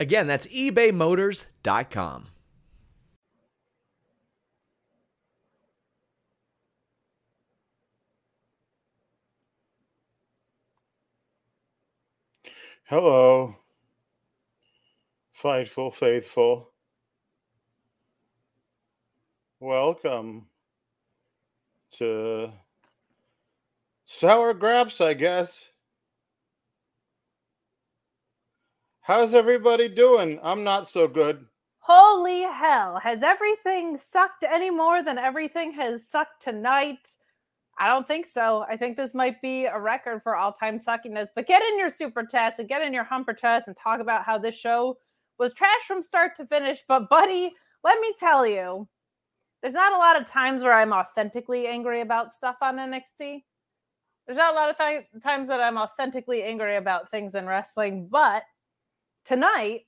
Again, that's ebaymotors.com. Hello, Fightful Faithful. Welcome to Sour Graps, I guess. How's everybody doing? I'm not so good. Holy hell. Has everything sucked any more than everything has sucked tonight? I don't think so. I think this might be a record for all time suckiness. But get in your super chats and get in your humper chats and talk about how this show was trash from start to finish. But, buddy, let me tell you, there's not a lot of times where I'm authentically angry about stuff on NXT. There's not a lot of th- times that I'm authentically angry about things in wrestling. But tonight,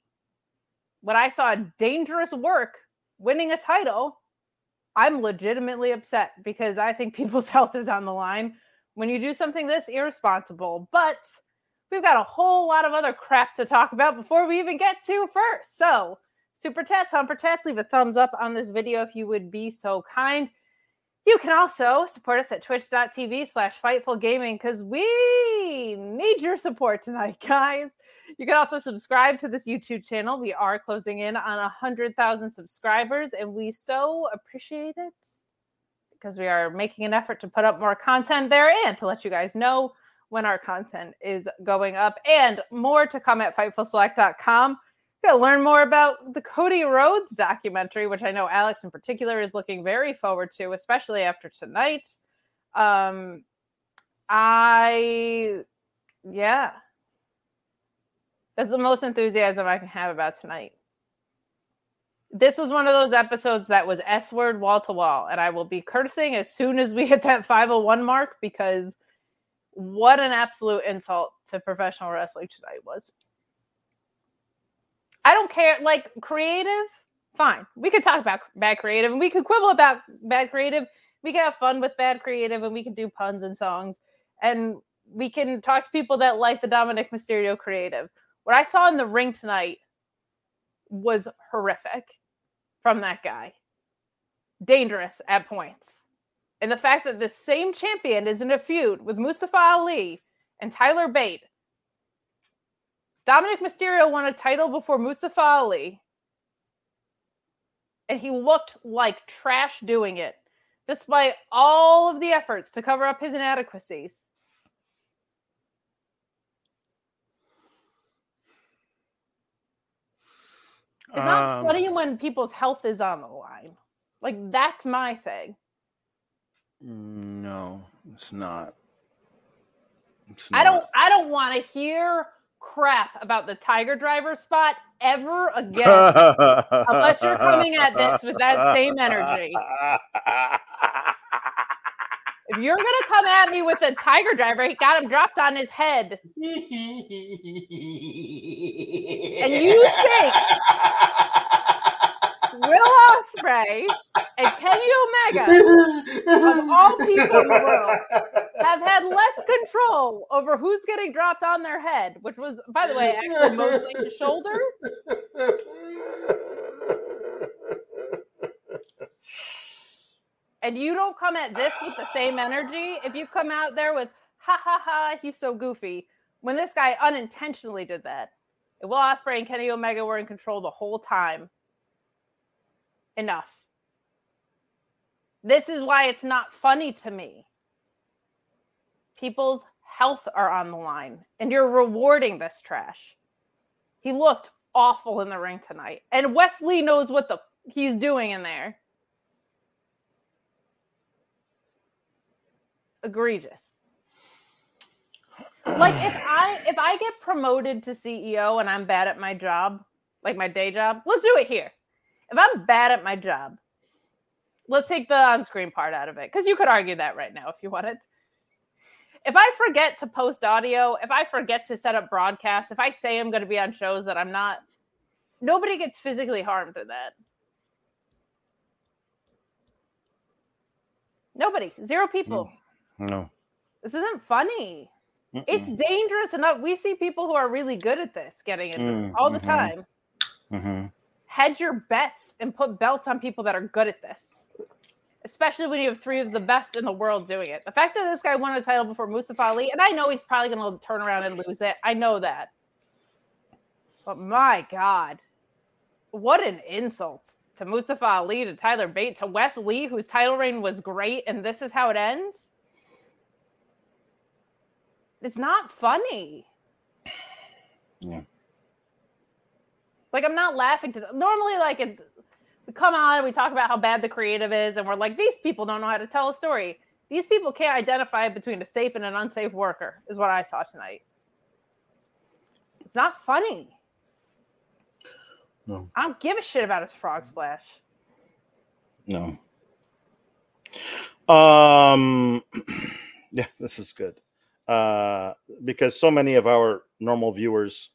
when I saw dangerous work winning a title, I'm legitimately upset because I think people's health is on the line when you do something this irresponsible. But we've got a whole lot of other crap to talk about before we even get to first. So, super chats, humper chats, leave a thumbs up on this video if you would be so kind. You can also support us at twitch.tv slash fightful gaming because we need your support tonight, guys. You can also subscribe to this YouTube channel. We are closing in on 100,000 subscribers, and we so appreciate it because we are making an effort to put up more content there and to let you guys know when our content is going up and more to come at fightfulselect.com. You're gonna learn more about the Cody Rhodes documentary, which I know Alex in particular is looking very forward to, especially after tonight. Um, I, yeah, that's the most enthusiasm I can have about tonight. This was one of those episodes that was S word wall to wall, and I will be cursing as soon as we hit that 501 mark because what an absolute insult to professional wrestling tonight was. I don't care. Like creative, fine. We could talk about bad creative and we could quibble about bad creative. We can have fun with bad creative and we can do puns and songs and we can talk to people that like the Dominik Mysterio creative. What I saw in the ring tonight was horrific from that guy. Dangerous at points. And the fact that the same champion is in a feud with Mustafa Ali and Tyler Bate Dominik Mysterio won a title before Mustafa Ali, and he looked like trash doing it, despite all of the efforts to cover up his inadequacies. It's not Um, funny when people's health is on the line. Like that's my thing. No, it's not. It's I don't not. I don't want to hear crap about the Tiger Driver spot ever again. Unless you're coming at this with that same energy. If you're gonna come at me with a Tiger Driver, he got him dropped on his head. and you think- Will Ospreay and Kenny Omega of all people in the world have had less control over who's getting dropped on their head, which was, by the way, actually mostly the shoulder. And you don't come at this with the same energy. If you come out there with ha ha ha, he's so goofy. When this guy unintentionally did that, Will Ospreay and Kenny Omega were in control the whole time. enough. This is why it's not funny to me. People's health are on the line, and you're rewarding this trash. He looked awful in the ring tonight, and Wes Lee knows what the he's doing in there. Egregious. Like if I if I get promoted to CEO and I'm bad at my job, like my day job, let's do it here. If I'm bad at my job, let's take the on-screen part out of it because you could argue that right now if you wanted. If i forget to post audio if i forget to set up broadcasts if i say i'm going to be on shows that i'm not nobody gets physically harmed in that. Nobody. Zero people hmm. No. this isn't funny Mm-mm. it's dangerous enough we see people who are really good at this getting it Mm, all the mhm. time Mhm. hedge your bets and put belts on people that are good at this. Especially when you have three of the best in the world doing it. The fact that this guy won a title before Mustafa Ali, and I know he's probably going to turn around and lose it. I know that. But my God, what an insult to Mustafa Ali, to Tyler Bate, to Wes Lee, whose title reign was great, and this is how it ends. It's not funny. Yeah. Like I'm not laughing to normally like it, we come on and we talk about how bad the creative is, and we're like, these people don't know how to tell a story. These people can't identify between a safe and an unsafe worker, is what I saw tonight. It's not funny. No. I don't give a shit about his frog splash. No. Um yeah, this is good. Uh because so many of our normal viewers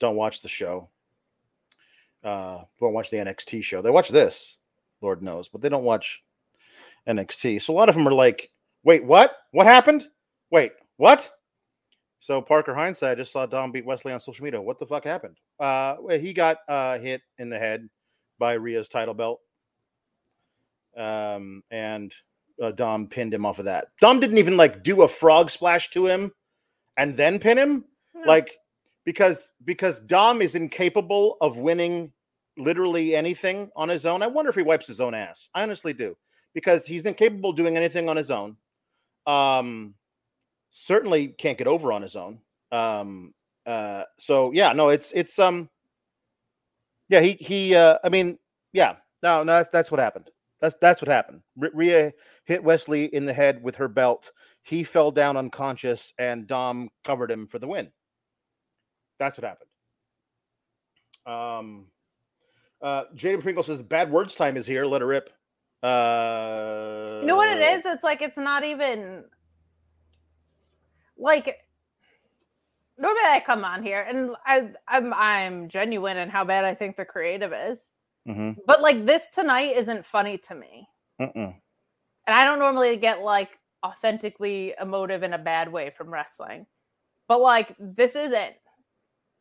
don't watch the show. Uh don't watch the NXT show. They watch this, Lord knows, but they don't watch NXT. So a lot of them are like, "Wait, what? What happened? Wait, what?" So Parker Hindsight just saw Dom beat Wes Lee on social media. What the fuck happened? Uh he got uh hit in the head by Rhea's title belt um, and uh, Dom pinned him off of that. Dom didn't even like do a frog splash to him and then pin him, No. like because because Dom is incapable of winning literally anything on his own. I wonder if he wipes his own ass. I honestly do because he's incapable of doing anything on his own. Um, certainly can't get over on his own. Um, uh, so yeah, no, it's it's um, yeah, he he. Uh, I mean, yeah, no, no, that's that's what happened. That's that's what happened. R- Rhea hit Wes Lee in the head with her belt. He fell down unconscious, and Dom covered him for the win. That's what happened. Um, uh, Jada Pringle says bad words time is here. Let her rip. Uh, You know what it is? It's like it's not even like normally I come on here and I I'm I'm genuine in how bad I think the creative is. Mhm, But like this tonight isn't funny to me. mm-mm. And I don't normally get like authentically emotive in a bad way from wrestling. But like this isn't.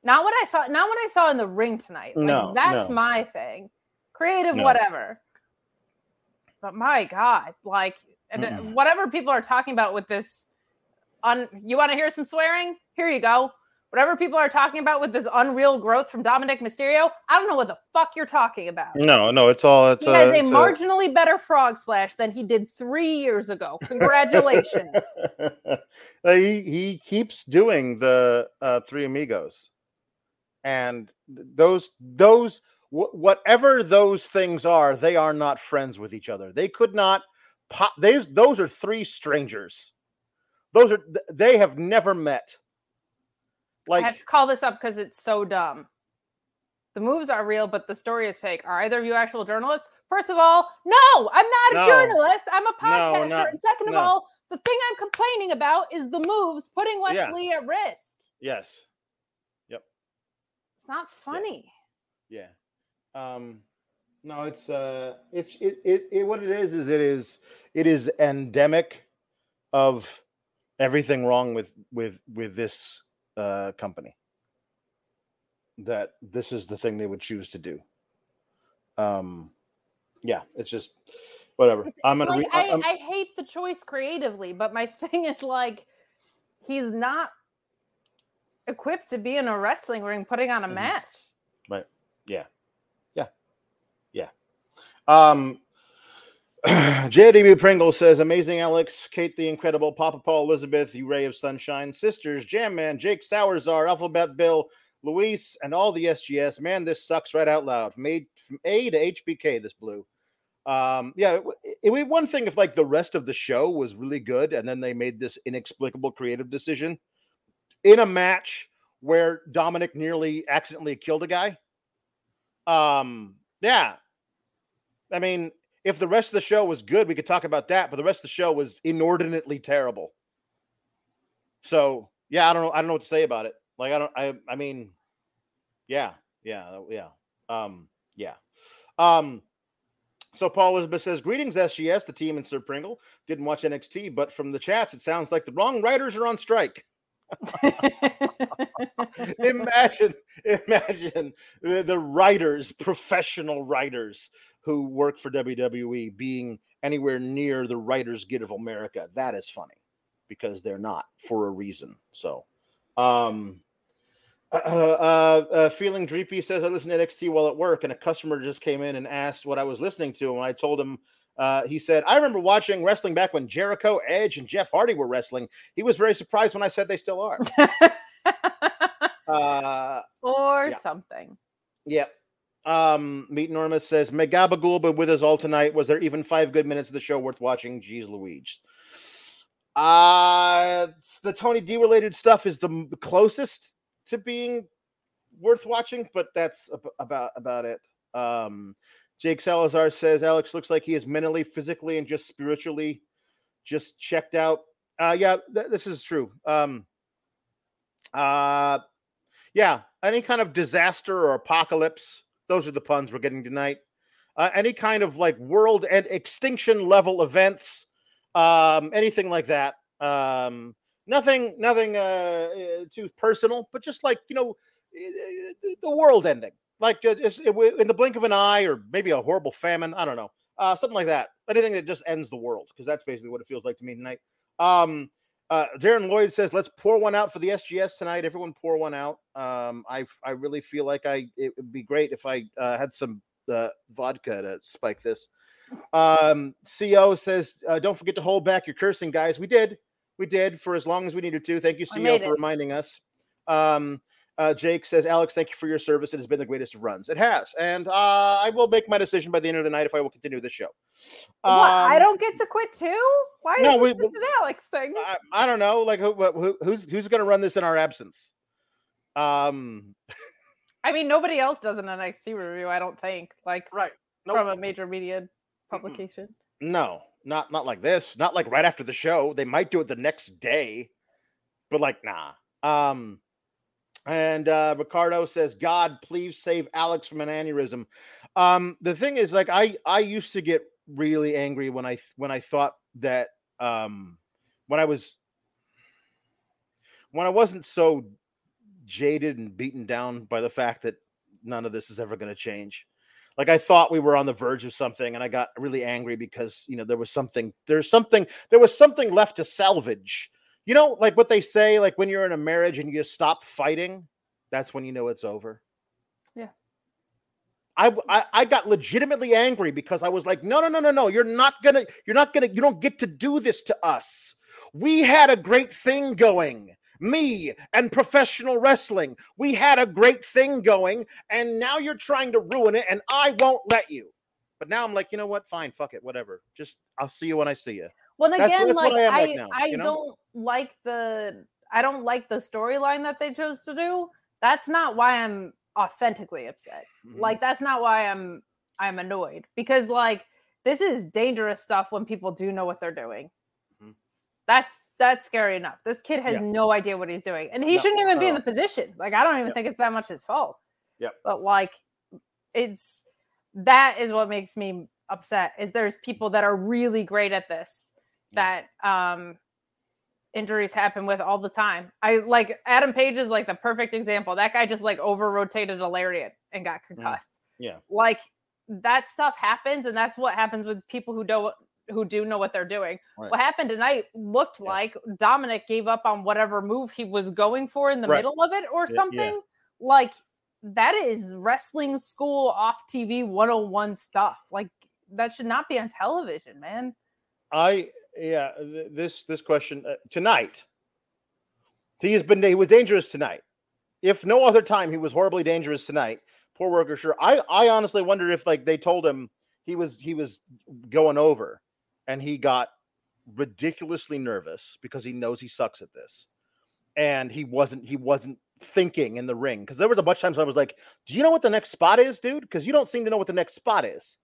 Not what I saw not what I saw in the ring tonight. Like No, that's no. my thing. Creative No. whatever. But my god, like whatever people are talking about with this on you want to hear some swearing? Here you go. Whatever people are talking about with this unreal growth from Dominik Mysterio, I don't know what the fuck you're talking about. No, no, it's all. It's He has a marginally better frog splash than he did three years ago. Congratulations. He he keeps doing the uh, three amigos, and those those wh- whatever those things are, they are not friends with each other. They could not. Po- those those are three strangers. Those are they have never met. I have Like to call this up because it's so dumb. The moves are real, but the story is fake. Are either of you actual journalists? First of all, no, I'm not a No. journalist. I'm a podcaster. not- and second of no. all, the thing I'm complaining about is the moves putting Yeah. Wes Lee at risk. yes, Yep. It's not funny. Yeah. Um no, it's uh it's it, it it what it is is it is it is endemic of everything wrong with with with this uh company. That this is the thing they would choose to do. Um yeah, it's just whatever. It's- I'm gonna like, re- I, I'm- I hate the choice creatively, but my thing is like he's not equipped to be in a wrestling ring putting on a Mhm. match. Right. Yeah. Yeah. Yeah. Um, JDB Pringle says, "Amazing Alex, Kate the Incredible, Papa Paul, Elizabeth, you Ray of Sunshine, Sisters, Jam Man, Jake Sourzar, Alphabet Bill, Luis, and all the SGS. Man, this sucks right out loud. Made from A to HBK. This blue. Um, yeah, it, one thing if like the rest of the show was really good, and then they made this inexplicable creative decision in a match where Dominik nearly accidentally killed a guy. Um, yeah, I mean." If the rest of the show was good, we could talk about that, but the rest of the show was inordinately terrible. So yeah, I don't know. I don't know what to say about it. Like I don't. I. I mean, yeah, yeah, yeah, um, yeah. Um. So Paul Elizabeth says, "Greetings, SGS, the team and Sir Pringle. Didn't watch NXT, but from the chats, it sounds like the wrong writers are on strike." imagine, imagine the, the writers, professional writers, who work for WWE being anywhere near the Writers Guild of America. That is funny because they're not for a reason. So, um, uh, uh, uh, feeling dreepy says I listen to NXT while at work, and a customer just came in and asked what I was listening to, and I told him. Uh, he said, I remember watching wrestling back when Jericho, Edge, and Jeff Hardy were wrestling. He was very surprised when I said they still are. uh, or yeah. something. Yeah. Um, Meet Norma says Megabagool but with us all tonight. Was there even five good minutes of the show worth watching? Jeez Louise. Uh the Tony D related stuff is the closest to being worth watching, but that's ab- about about it. Um Jake Salazar says Alex looks like he is mentally, physically, and just spiritually just checked out. Uh yeah, th- this is true. Um uh yeah, any kind of disaster or apocalypse those are the puns we're getting tonight. Uh, any kind of like world and extinction level events, um, anything like that. Um, nothing, nothing uh, uh too personal, but just like you know, the world ending, like uh, in the blink of an eye, or maybe a horrible famine. I don't know, uh, something like that. Anything that just ends the world, because that's basically what it feels like to me tonight. Um, uh, Darren Lloyd says, "Let's pour one out for the SGS tonight. Everyone, pour one out. Um, I I really feel like I it would be great if I uh, had some uh, vodka to spike this." Um, Co says, uh, "Don't forget to hold back your cursing, guys. We did, we did for as long as we needed to. Thank you, Co, for reminding us." Um, uh, Jake says, Alex, thank you for your service. It has been the greatest of runs. It has. And uh, I will make my decision by the end of the night if I will continue this show. what? I Um, don't get to quit too? Why no, is we- this just an Alex thing? I, I don't know. Like, who, who, who's who's going to run this in our absence? Um, I mean, nobody else does an NXT review, I don't think. Like right. Nope. from a major media publication. No, not not like this. Not like right after the show. They might do it the next day, but like nah. Um, and uh, Ricardo says, "God, please save Alex from an aneurysm." Um, the thing is, like, I I used to get really angry when I when I thought that um when I was when I wasn't so jaded and beaten down by the fact that none of this is ever going to change like I thought we were on the verge of something, and I got really angry because you know there was something, there's something, there was something left to salvage. You know, like what they say, like when you're in a marriage and you just stop fighting, that's when you know it's over. Yeah. I, I I got legitimately angry because I was like, no, no, no, no, no, you're not gonna, you're not gonna, you don't get to do this to us. We had a great thing going me and professional wrestling. We had a great thing going, and now you're trying to ruin it, and I won't let you. But now I'm like, you know what? Fine, fuck it, whatever. Just I'll see you when I see you. Well, and again, that's what like I I, right now, I you know? don't like the I don't like the storyline that they chose to do. That's not why I'm authentically upset. Mhm. Like that's not why I'm I'm annoyed because like this is dangerous stuff when people do know what they're doing. Mhm. That's that's scary enough. This kid has Yeah. no idea what he's doing, and he No, shouldn't even be in the position. Like I don't even Yep. think it's that much his fault. Yep. But like, it's that is what makes me upset. Is there's people that are really great at this that um injuries happen with all the time. I like Adam Page is like the perfect example. That guy just like over rotated a lariat and got concussed. Yeah. Like that stuff happens, and that's what happens with people who don't who do know what they're doing. Right. What happened tonight looked Yeah. like Dominik gave up on whatever move he was going for in the Right. middle of it or Yeah, yeah. something. Like that is wrestling school off TV 101 stuff. Like that should not be on television, man. I yeah, th- this this question uh, tonight. He has been he was dangerous tonight. If no other time, he was horribly dangerous tonight. Poor worker, sure. I I honestly wonder if like they told him he was he was going over, and he got ridiculously nervous because he knows he sucks at this, and he wasn't he wasn't thinking in the ring because there was a bunch of times I was like, "Do you know what the next spot is, dude?" Because you don't seem to know what the next spot is.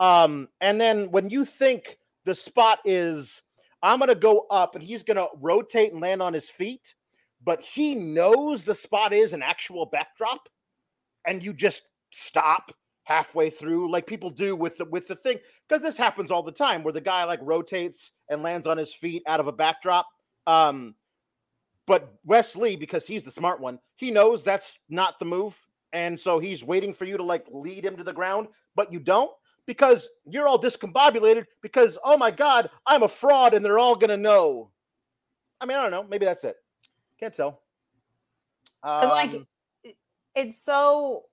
Um, and then when you think the spot is, I'm gonna go up and he's gonna rotate and land on his feet, but he knows the spot is an actual backdrop, and you just stop halfway through like people do with the with the thing because this happens all the time where the guy like rotates and lands on his feet out of a backdrop um but Wes Lee, because he's the smart one, he knows that's not the move. And so he's waiting for you to like lead him to the ground, but you don't because you're all discombobulated because, oh my God, I'm a fraud and they're all going to know. I mean, I don't know. Maybe that's it. Can't tell. And, like Um, it's so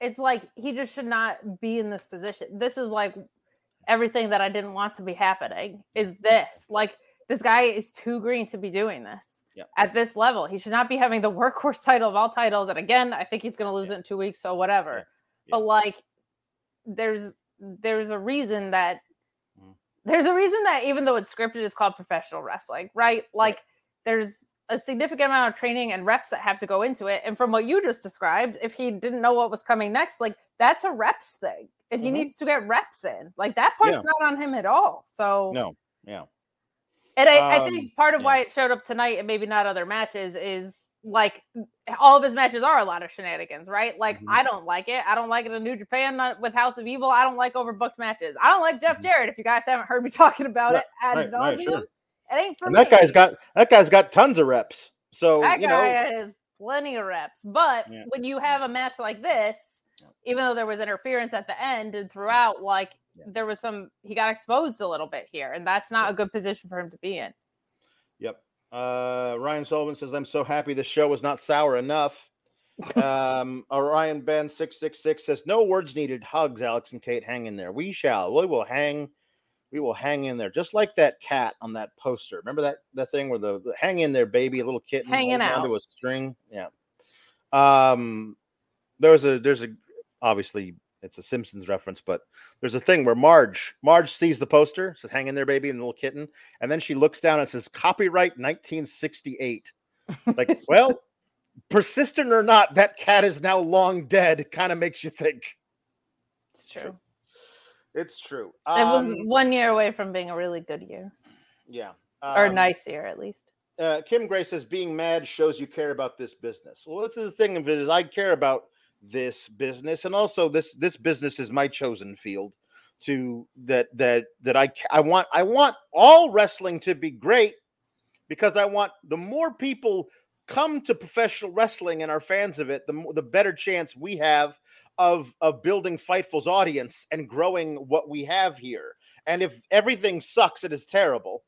it's like he just should not be in this position. This is like everything that I didn't want to be happening is this. Like this guy is too green to be doing this Yeah. at this level. He should not be having the workhorse title of all titles. And again, I think he's going to lose it in two weeks. So whatever. Yeah. But like, there's there's a reason that Mhm. there's a reason that even though it's scripted, it's called professional wrestling, right? Like, there's a significant amount of training and reps that have to go into it. And from what you just described, if he didn't know what was coming next, like that's a reps thing. And he Mhm. needs to get reps in. Like that part's not on him at all. So no. Yeah. and I, I Um, think part of yeah. why it showed up tonight and maybe not other matches is like all of his matches are a lot of shenanigans, right? Like Mhm. I don't like it. I don't like it in New Japan with House of Evil. I don't like overbooked matches. I don't like Jeff Mhm. Jarrett. If you guys haven't heard me talking about Right, it right, right, sure. it ain't for And me. that guy's got that guy's got tons of reps. So that you guy know, has plenty of reps. But Yeah. when you have a match like this, even though there was interference at the end and throughout, like Yeah. there was some, he got exposed a little bit here, and that's not Yeah. a good position for him to be in. Yep. Uh, Ryan Sullivan says, "I'm so happy the show was not sour enough." um, Orion Ben six six six says, "No words needed. Hugs, Alex and Kate. Hang in there. We shall. We will hang. We will hang in there, just like that cat on that poster. Remember that that thing where the, the hang in there, baby, a little kitten Hanging holding onto out. a string. Yeah. Um, there's a there's a obviously it's a Simpsons reference, but there's a thing where Marge Marge sees the poster, says "Hang in there, baby," and the little kitten, and then she looks down and says "Copyright 1968." Like, well, persistent or not, that cat is now long dead. Kind of makes you think. It's true. It's true. it was Um, one year away from being a really good year yeah, or um, nice year at least. uh, Kim Gray says being mad shows you care about this business. Well, this is the thing of it is I care about this business, and also this this business is my chosen field to that that that I I want I want all wrestling to be great because I want the more people come to professional wrestling and are fans of it, the more, the better chance we have of of building Fightful's audience and growing what we have here. And if everything sucks, it is terrible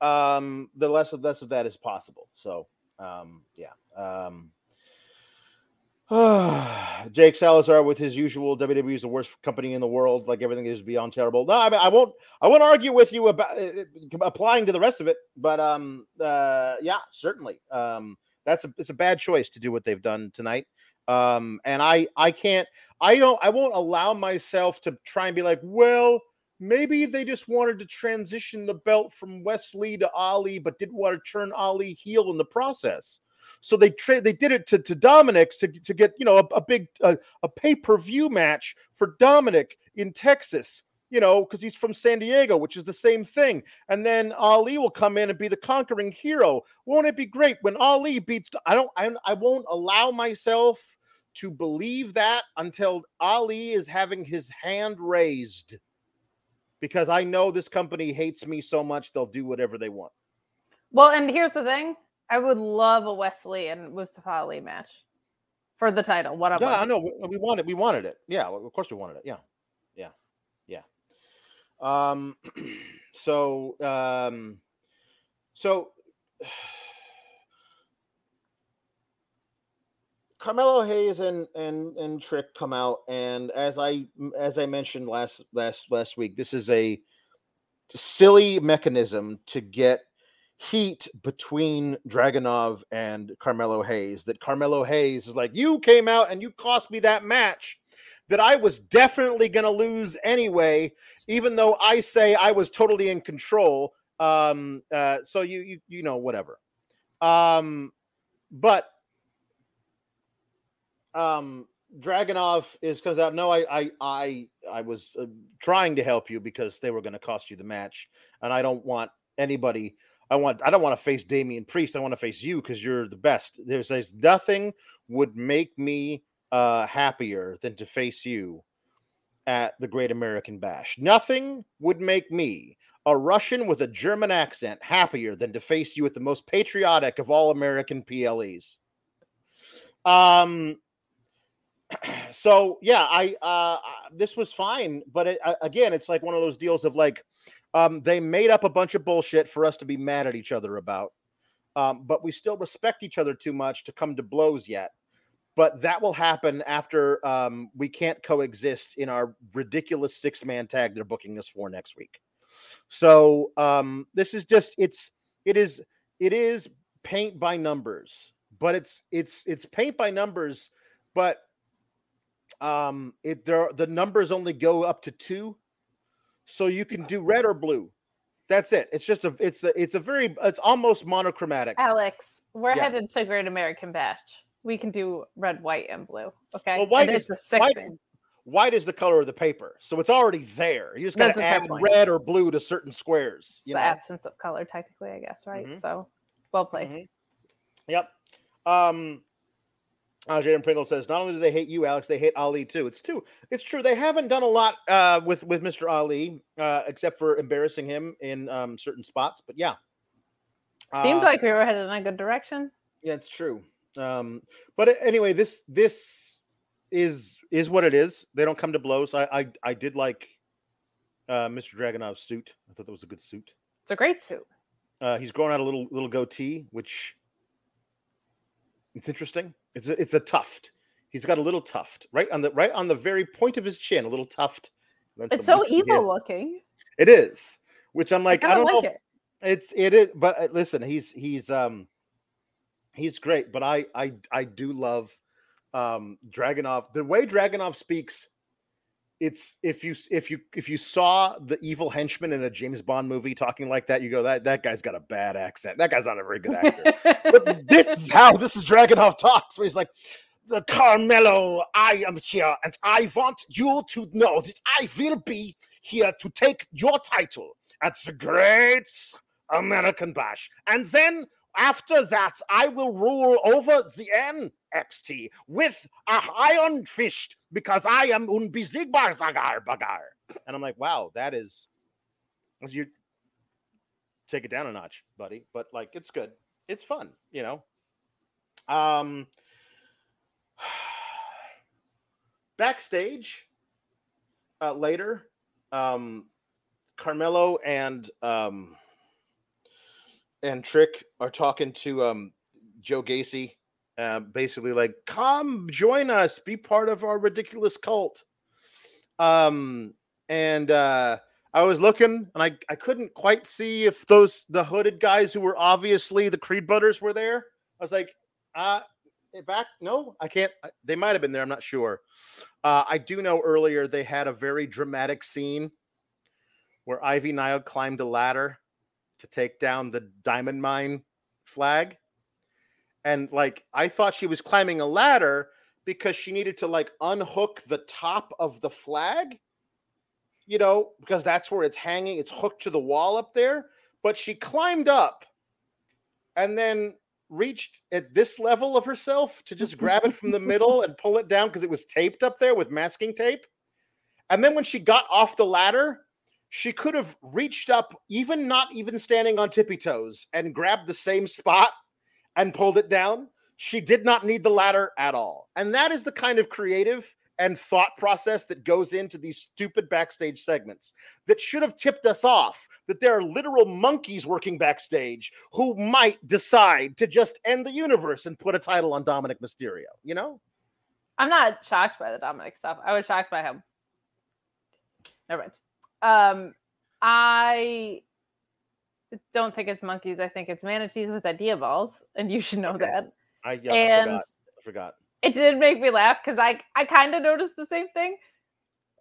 um the less of less of that is possible so um yeah um Jake Salazar with his usual WWE is the worst company in the world. Like everything is beyond terrible. No, I mean I won't. I won't argue with you about uh, applying to the rest of it. But um, uh, yeah, certainly. Um, that's a it's a bad choice to do what they've done tonight. Um, and I I can't. I don't. I won't allow myself to try and be like, well, maybe they just wanted to transition the belt from Wes Lee to Ali, but didn't want to turn Ali heel in the process. So they tra- they did it to, to Dominik's to, to get you know a, a big uh, a pay per view match for Dominik in Texas, you know, because he's from San Diego, which is the same thing. And then Ali will come in and be the conquering hero. Won't it be great when Ali beats? I don't. I, I won't allow myself to believe that until Ali is having his hand raised because I know this company hates me so much they'll do whatever they want. Well, and here's the thing: I would love a Wes Lee and Mustafa Ali match for the title. What up? Yeah, I know. We, we wanted we wanted it. Yeah, of course we wanted it. Yeah. Yeah. Yeah. Um so um so Carmelo Hayes and and and Trick come out, and as I as I mentioned last last last week, this is a silly mechanism to get heat between Dragunov and Carmelo Hayes. That Carmelo Hayes is like, you came out and you cost me that match that I was definitely going to lose anyway, even though I say I was totally in control. Um, uh, so you you you know whatever. Um, but um Dragunov is comes out. No, I I I I was uh, trying to help you because they were going to cost you the match, and I don't want anybody. I want I don't want to face Damian Priest. I want to face you because you're the best. There's, there's nothing would make me uh happier than to face you at the Great American Bash. Nothing would make me a Russian with a German accent happier than to face you at the most patriotic of all American PLEs. Um so yeah, I uh this was fine, but it, again, it's like one of those deals of like um they made up a bunch of bullshit for us to be mad at each other about. Um, but we still respect each other too much to come to blows yet. But that will happen after um, we can't coexist in our ridiculous six man tag they're booking us for next week. So um, this is just it's it is it is paint by numbers, but it's it's it's paint by numbers, but um it there the numbers only go up to two so you can do red or blue that's it it's just a it's a it's a very it's almost monochromatic Alex, we're Yeah. headed to Great American Bash. We can do red, white, and blue. Okay. Well, white is- the six white- white is the color of the paper so it's already there you just gotta That's a fair add red or blue to certain squares It's you the know absence of color, technically, I guess, right? Mhm. So well played. Mhm. yep um uh, Jaden Pringle says, "Not only do they hate you, Alex, they hate Ali too. It's true. It's true. They haven't done a lot uh, with with Mr. Ali, uh, except for embarrassing him in um, certain spots. But yeah, seems Uh, like we were headed in a good direction. Yeah, it's true. Um, but anyway, this this is is what it is. They don't come to blows. I I, I did like uh, Mr. Dragunov's suit. I thought that was a good suit. It's a great suit. Uh, he's growing out a little little goatee, which it's interesting. It's a, it's a tuft. He's got a little tuft right on the right on the very point of his chin, a little tuft. It's so evil hair. looking. It is, which I'm like, I I, don't of know. like it. it's it is but uh, listen he's he's um he's great but i i i do love um dragunov the way dragunov speaks it's if you if you if you saw the evil henchman in a james bond movie talking like that you go that that guy's got a bad accent that guy's not a very good actor but this is how this is dragunov talks where he's like the carmelo i am here and i want you to know that i will be here to take your title at the great American Bash. And then after that, I will rule over the NXT with a iron fist because I am unbesiegbar zagar bagar. And I'm like, wow, that is as you take it down a notch, buddy. But like it's good. It's fun, you know. Um backstage uh later, um Carmelo and um and Trick are talking to um Joe Gacy, uh, basically like, "Come join us, be part of our ridiculous cult." Um, and uh, I was looking, and I I couldn't quite see if those the hooded guys who were obviously the Creed brothers were there. I was like, uh back no i can't they might have been there i'm not sure uh i do know earlier they had a very dramatic scene where Ivy Nile climbed a ladder to take down the diamond mine flag. And like I thought she was climbing a ladder because she needed to like unhook the top of the flag, you know, because that's where it's hanging. It's hooked to the wall up there. But she climbed up and then reached at this level of herself to just grab it from the middle and pull it down because it was taped up there with masking tape. And then when she got off the ladder, she could have reached up, even not even standing on tippy toes, and grabbed the same spot and pulled it down. She did not need the ladder at all. And that is the kind of creative and thought process that goes into these stupid backstage segments that should have tipped us off that there are literal monkeys working backstage who might decide to just end the universe and put a title on Dominik Mysterio, you know? I'm not shocked by the Dominik stuff. I was shocked by him. Never mind. Um, I don't think it's monkeys. I think it's manatees with idea balls, and you should know Okay. that. I, yeah, and I forgot. I forgot. it did make me laugh because I I kind of noticed the same thing.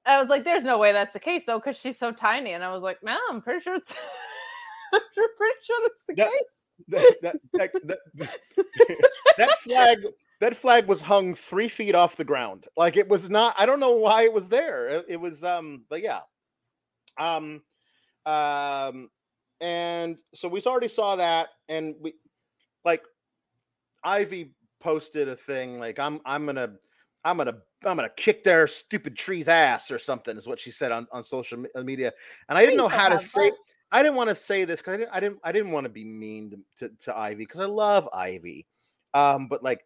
I was like, "There's no way that's the case though," because she's so tiny, and I was like, "No, I'm pretty sure it's." I'm pretty sure that's the That- case. that, that, that, that, flag that flag was hung three feet off the ground like it was not i don't know why it was there it, it was um but yeah um um and so we already saw that and we like ivy posted a thing like i'm i'm gonna i'm gonna i'm gonna kick their stupid tree's ass or something is what she said on on social media and i didn't know how to say. I didn't want to say this because I didn't, I didn't, I didn't want to be mean to, to, to Ivy because I love Ivy. Um, but like,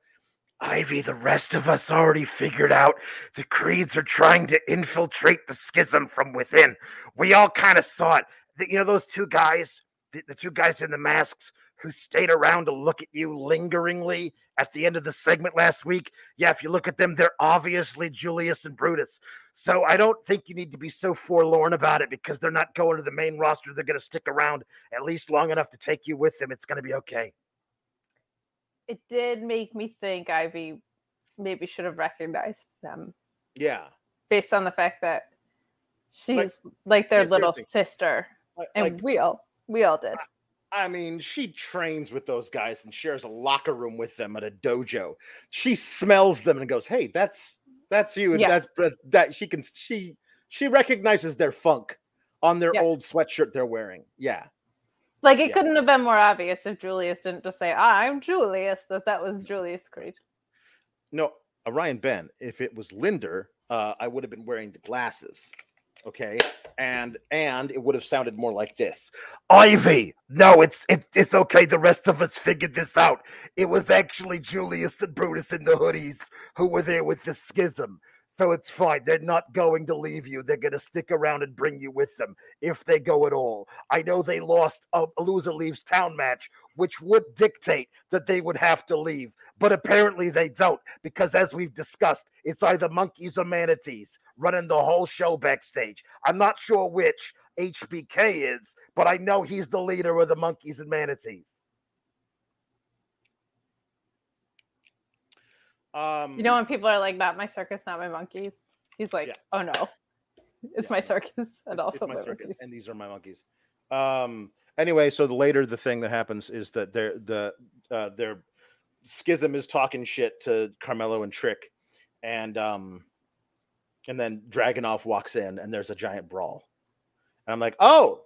Ivy, the rest of us already figured out the creeds are trying to infiltrate the schism from within. We all kind of saw it. The- you know, those two guys, the, the two guys in the masks who stayed around to look at you lingeringly at the end of the segment last week. Yeah, if you look at them, they're obviously Julius and Brutus. So I don't think you need to be so forlorn about it because they're not going to the main roster. They're going to stick around at least long enough to take you with them. It's going to be okay. It did make me think Ivy maybe should have recognized them Yeah. based on the fact that she's like, their little sister, Like, and like, we all we all did. I mean, she trains with those guys and shares a locker room with them at a dojo. She smells them and goes, "Hey, that's that's you." And Yeah. that's that- that she can she she recognizes their funk on their Yeah. old sweatshirt they're wearing. Yeah. Like it Yeah. couldn't have been more obvious if Julius didn't just say, "I'm Julius," that that was Julius Creed. No, uh, Ryan Ben, if it was Linder, uh, I would have been wearing the glasses. Okay. And and it would have sounded more like this. Ivy. No, it's it, it's okay. The rest of us figured this out. It was actually Julius and Brutus in the hoodies who were there with the schism. So it's fine. They're not going to leave you. They're going to stick around and bring you with them if they go at all. I know they lost a, loser leaves town match, which would dictate that they would have to leave. But apparently they don't, because as we've discussed, it's either monkeys or manatees running the whole show backstage. I'm not sure which HBK is, but I know he's the leader of the monkeys and manatees. Um, You know when people are like, "Not my circus, not my monkeys." He's like, Yeah. "Oh no, it's my circus and It's- also it's my, my circus, monkeys." and these are my monkeys. Um. Anyway, so the later the thing that happens is that their the uh, their schism is talking shit to Carmelo and Trick, and um, and then Dragunov walks in, and there's a giant brawl, and I'm like, oh,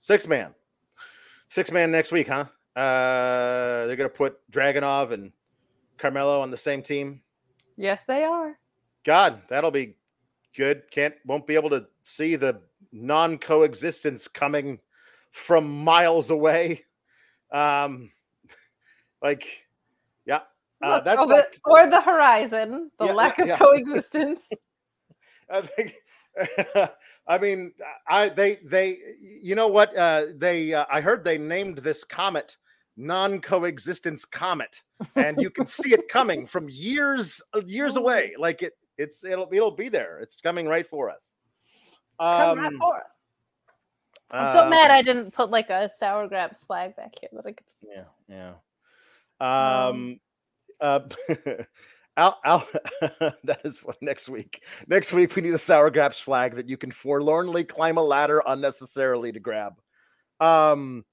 six man, six man next week, huh? Uh, they're gonna put Dragunov and Carmelo on the same team. Yes, they are. God, that'll be good. Can't won't be able to see the non-coexistence coming from miles away. Um like yeah. Uh, that's over- like, or the horizon, the Yeah, yeah, lack of yeah. coexistence. I think I mean I they they you know what uh they uh, I heard they named this comet non-coexistence comet and you can see it coming from years uh, years away like it it's it'll it'll be there it's coming right for us It's coming right Um, for us. I'm so uh, mad I didn't put like a sour grapes flag back here that I could just yeah yeah um uh Al, Al, that is what next week. Next week, we need a sour grapes flag that you can forlornly climb a ladder unnecessarily to grab. Um,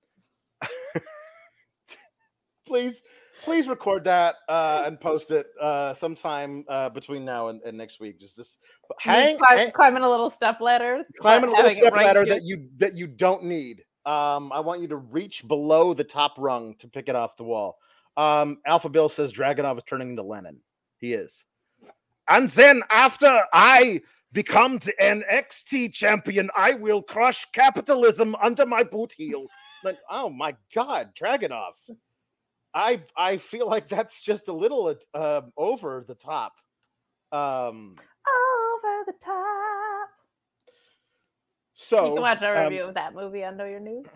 please, please record that uh, and post it uh, sometime uh, between now and, and next week. Just this, hang, climb- hang- climbing a little step ladder. climbing a little step right ladder that you that you don't need. Um, I want you to reach below the top rung to pick it off the wall. Um, Alpha Bill says Dragunov is turning into Lenin. He is. And then after I become the NXT champion, I will crush capitalism under my boot heel. Like, oh my God, Dragunov. I I feel like that's just a little uh, over the top. Um, the top. So you can watch our um, review of that movie on Know Your News.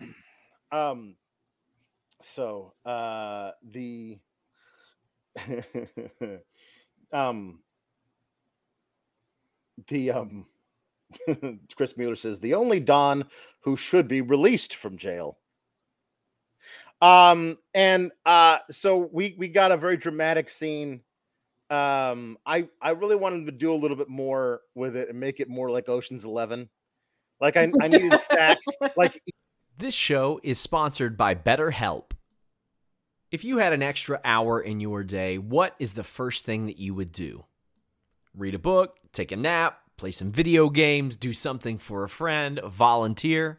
Um, so uh, the um the um Chris Mueller says the only Don who should be released from jail. Um, and uh, so we we got a very dramatic scene. Um, I I really wanted to do a little bit more with it and make it more like Ocean's Eleven. Like I, I needed stacks. Like This show is sponsored by BetterHelp. If you had an extra hour in your day, what is the first thing that you would do? Read a book, take a nap, play some video games, do something for a friend, volunteer.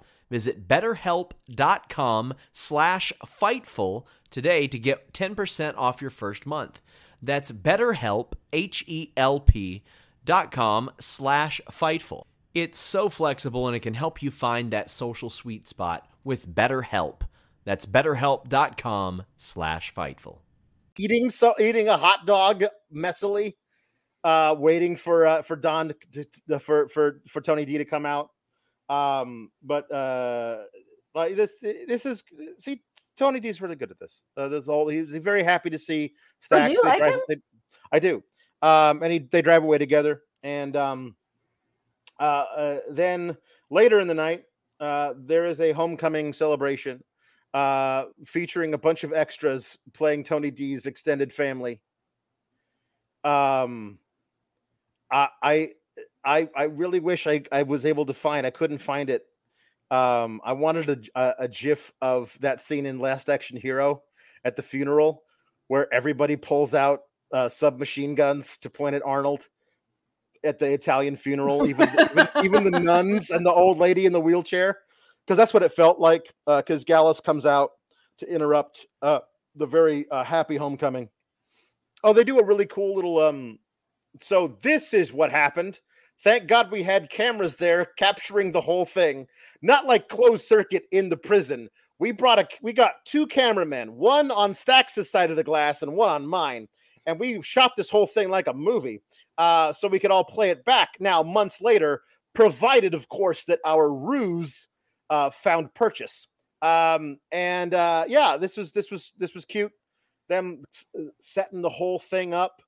Visit betterhelp.com slash fightful today to get 10% off your first month. That's betterhelp, H-E-L-P dot com slash fightful. It's so flexible and it can help you find that social sweet spot with BetterHelp. That's betterhelp.com slash fightful. eating so eating a hot dog messily, uh, waiting for uh, for Don to, to, for for for Tony D to come out. Um, but uh, like this this is see Tony D's really good at this. Uh, this all he's very happy to see Stacks. you like drive- they- I do. Um, and he they drive away together, and um, uh, uh, then later in the night, uh, there is a homecoming celebration uh, featuring a bunch of extras playing Tony D's extended family. Um, I I I, I really wish I, I was able to find. I couldn't find it. Um, I wanted a, a a GIF of that scene in Last Action Hero at the funeral where everybody pulls out uh, submachine guns to point at Arnold at the Italian funeral, even even, even the nuns and the old lady in the wheelchair, because that's what it felt like. Because Gallus comes out to interrupt uh, the very uh, happy homecoming. Oh, they do a really cool little um. So this is what happened. Thank God we had cameras there capturing the whole thing, not like closed circuit in the prison. We brought a we got two cameramen, one on Stacks's side of the glass and one on mine, and we shot this whole thing like a movie, uh, so we could all play it back. Now, months later, provided, of course, that our ruse uh, found purchase. Um, and uh, yeah, this was this was this was cute. Them uh, setting the whole thing up.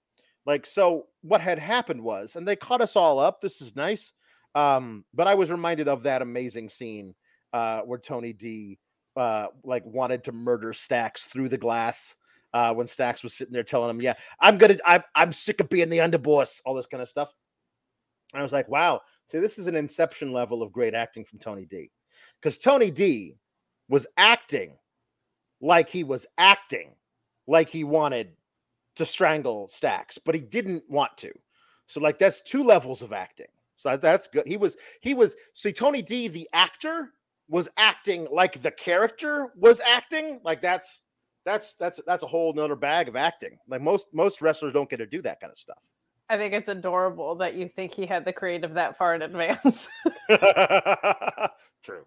Like so, what had happened was, and they caught us all up. This is nice. Um, but I was reminded of that amazing scene uh, where Tony D uh, like wanted to murder Stacks through the glass uh, when Stacks was sitting there telling him, "Yeah, I'm gonna, I'm, I'm sick of being the underboss," all this kind of stuff. And I was like, "Wow, see, this is an Inception level of great acting from Tony D," because Tony D was acting like he was acting like he wanted to strangle Stacks, but he didn't want to. So like that's two levels of acting. So that- that's good. He was he was see Tony D the actor was acting like the character was acting. Like that's that's that's that's a whole nother bag of acting. Like most most wrestlers don't get to do that kind of stuff. I think it's adorable that you think he had the creative that far in advance. True.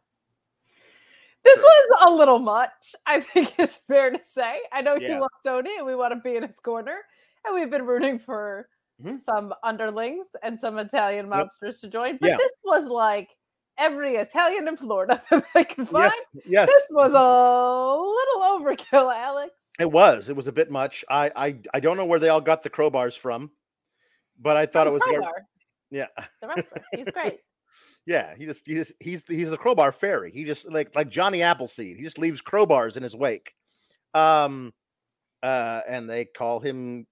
This Sure. was a little much, I think it's fair to say. I know you Yeah. love Tony and we want to be in his corner, and we've been rooting for Mhm. some underlings and some Italian Yep. mobsters to join. But Yeah. this was like every Italian in Florida that I could find. Yes, yes. This was a little overkill, Alex. It was. It was a bit much. I I I don't know where they all got the crowbars from, but I thought it was Crowbar, yeah. the wrestler. He's great. Yeah, he just he just he's the, he's the crowbar fairy. He just like like Johnny Appleseed. He just leaves crowbars in his wake. Um, uh, and they call him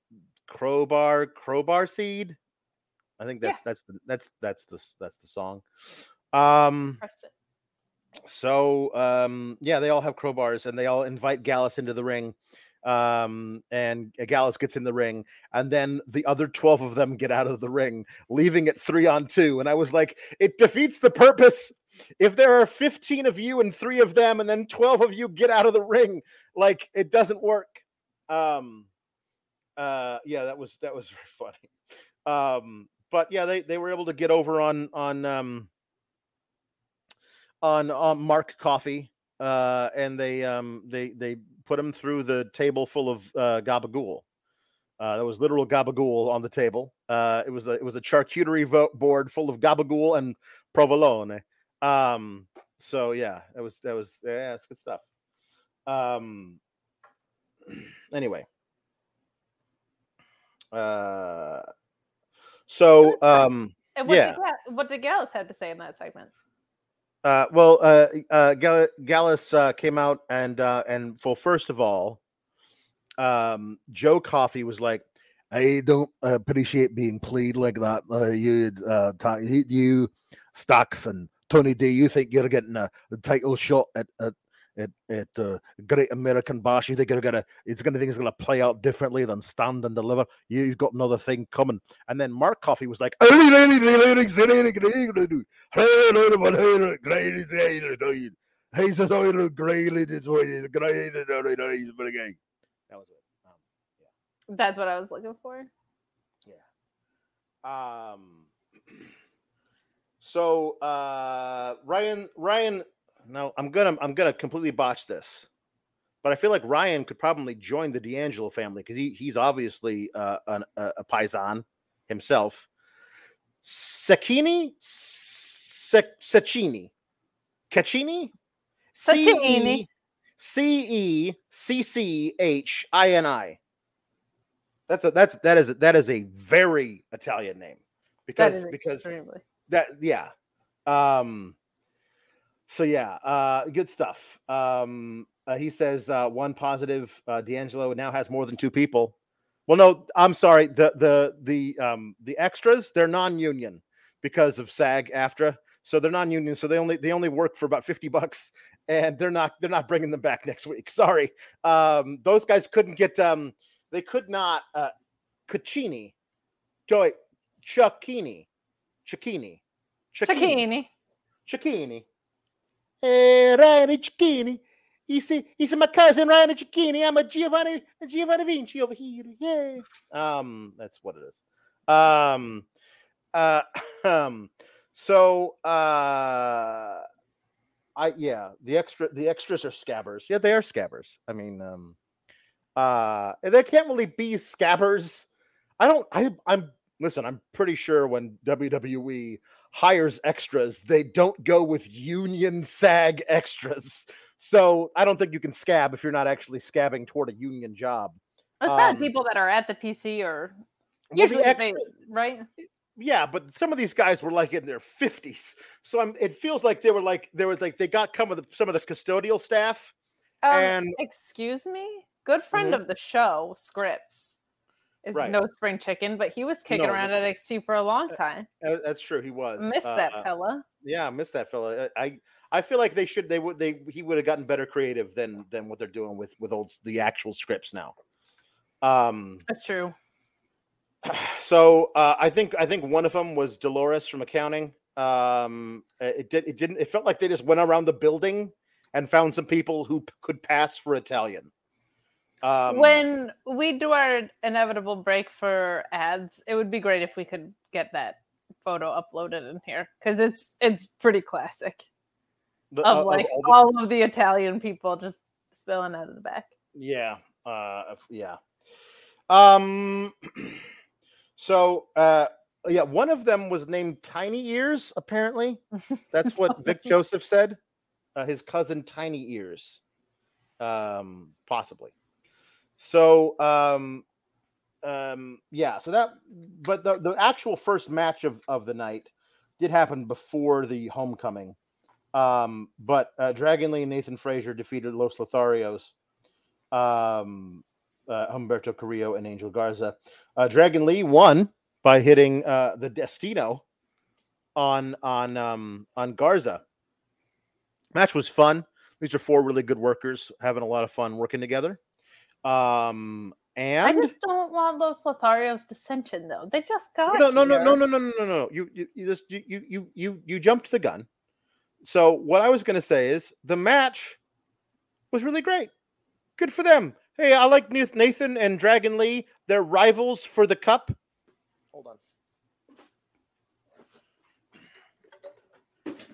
crowbar crowbar seed. I think Yeah. that's that's the, that's that's the that's the song. Um, so um, yeah, they all have crowbars and they all invite Gallus into the ring. Um, and Gallus gets in the ring, and then the other 12 of them get out of the ring, leaving it three on two. And I was like, it defeats the purpose. If there are 15 of you and three of them, and then 12 of you get out of the ring, like it doesn't work. Um, uh, yeah, that was that was very funny. Um, but yeah, they they were able to get over on on um on on Mark Coffey, uh, and they um they they put him through the table full of uh, gabagool. Uh, there was literal gabagool on the table. Uh, it was a it was a charcuterie vo- board full of gabagool and provolone. Um, so yeah, that was that was yeah, it's good stuff. Um, anyway, uh, so um. And what, Yeah. did, what did Gallus have to say in that segment? Uh, well, uh, uh, Gal- Gallus uh, came out and uh, and well, first of all, um, Joe Coffey was like, "I don't appreciate being played like that. Uh, you, uh, you, you, Stacks and Tony D. You think you're getting a, a title shot at at at, at uh, Great American Bash? You think you're gonna? It's gonna think it's gonna play out differently than stand and deliver. You've got another thing coming." And then Mark Coffey was like, that was it. Um, That's what I was looking for. Yeah. Um, so uh, Ryan, Ryan, no, I'm gonna, I'm gonna completely botch this, but I feel like Ryan could probably join the D'Angelo family because he, he's obviously uh, an, a, a paisan himself. Sacchini, Sec- Sacchini, Caccini, Sacchini. C E C C H I N I. That's a that's that is that is a very Italian name because because extremely. that yeah. Um so yeah, uh good stuff. Um uh, he says uh one positive uh D'Angelo now has more than two people. Well no, I'm sorry. The the the um the extras, they're non-union because of SAG-AFTRA. So they're non-union, so they only they only work for about 50 bucks and they're not they're not bringing them back next week. Sorry. Um those guys couldn't get um they could not uh Caccini, Joy Chuckini, Chuckini, Zucchini. Chuckini. Hey, Ryan. You see, he's my cousin Ryan Chuckini. I'm a Giovanni Giovanni Vinci over here. Yeah. Um, that's what it is. Um, uh, um, so uh, I yeah, the extra the extras are scabbers. Yeah, they are scabbers. I mean, um, uh, they can't really be scabbers. I don't. I I'm listen. I'm pretty sure when WWE hires extras, they don't go with union SAG extras. So I don't think you can scab if you're not actually scabbing toward a union job. It's not Um, people that are at the PC or Well, the usually they, right? yeah, but some of these guys were like in their fifties, so I'm, it feels like they were like they were like they got some of the some of the custodial staff. Um, And- excuse me, good friend Mhm. of the show, Scrypts, is Right. no spring chicken, but he was kicking No, around no. NXT for a long time. Uh, That's true. He was Missed Uh, that fella. Yeah, I missed that fella. I I- feel like they should they would they he would have gotten better creative than than what they're doing with with old the actual scripts now. Um. That's true. So uh, I think I think one of them was Dolores from accounting. Um, uh, it did it didn't it felt like they just went around the building and found some people who p- could pass for Italian. Um, when we do our inevitable break for ads, it would be great if we could get that photo uploaded in here because it's it's pretty classic the- of uh, of like all the- all of the Italian people just spilling out of the back. Yeah. Uh yeah. Um so uh yeah, one of them was named Tiny Ears, apparently. That's what Vic Joseph said. Uh, his cousin Tiny Ears. Um, possibly. So um um yeah, so that but the, the actual first match of, of the night did happen before the homecoming. Um, but uh, Dragon Lee and Nathan Frazer defeated Los Lotharios, um, uh, Humberto Carrillo and Angel Garza. Uh, Dragon Lee won by hitting uh, the Destino on on um, on Garza. Match was fun. These are four really good workers having a lot of fun working together. Um, and I just don't want Los Lotharios dissension though. They just got no, no, no, no, no, no, no, no, no. You, you, you just, you, you, you, you, you jumped the gun. So what I was going to say is the match was really great. Good for them. Hey, I like Nathan and Dragon Lee. They're rivals for the cup. Hold on.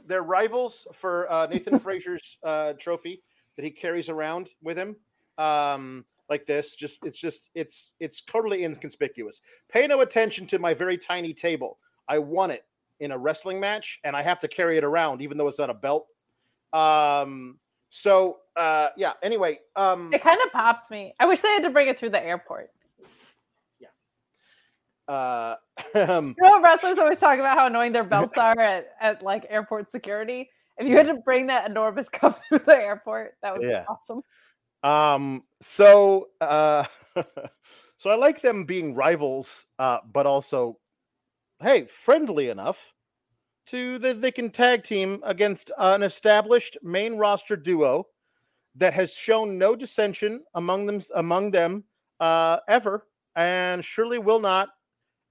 They're rivals for uh, Nathan Frazer's uh, trophy that he carries around with him. Um, like this, just it's just it's it's totally inconspicuous. Pay no attention to my very tiny table. I won it in a wrestling match, and I have to carry it around, even though it's not a belt. Um. So, uh, yeah. Anyway, um, It kind of pops me. I wish they had to bring it through the airport. Yeah. Uh, um, You know wrestlers always talk about how annoying their belts are at, at like airport security? If you had to bring that enormous cup through the airport, that would Yeah. be awesome. Um, so uh so I like them being rivals, uh, but also hey, friendly enough to that they can tag team against an established main roster duo that has shown no dissension among them among them uh ever and surely will not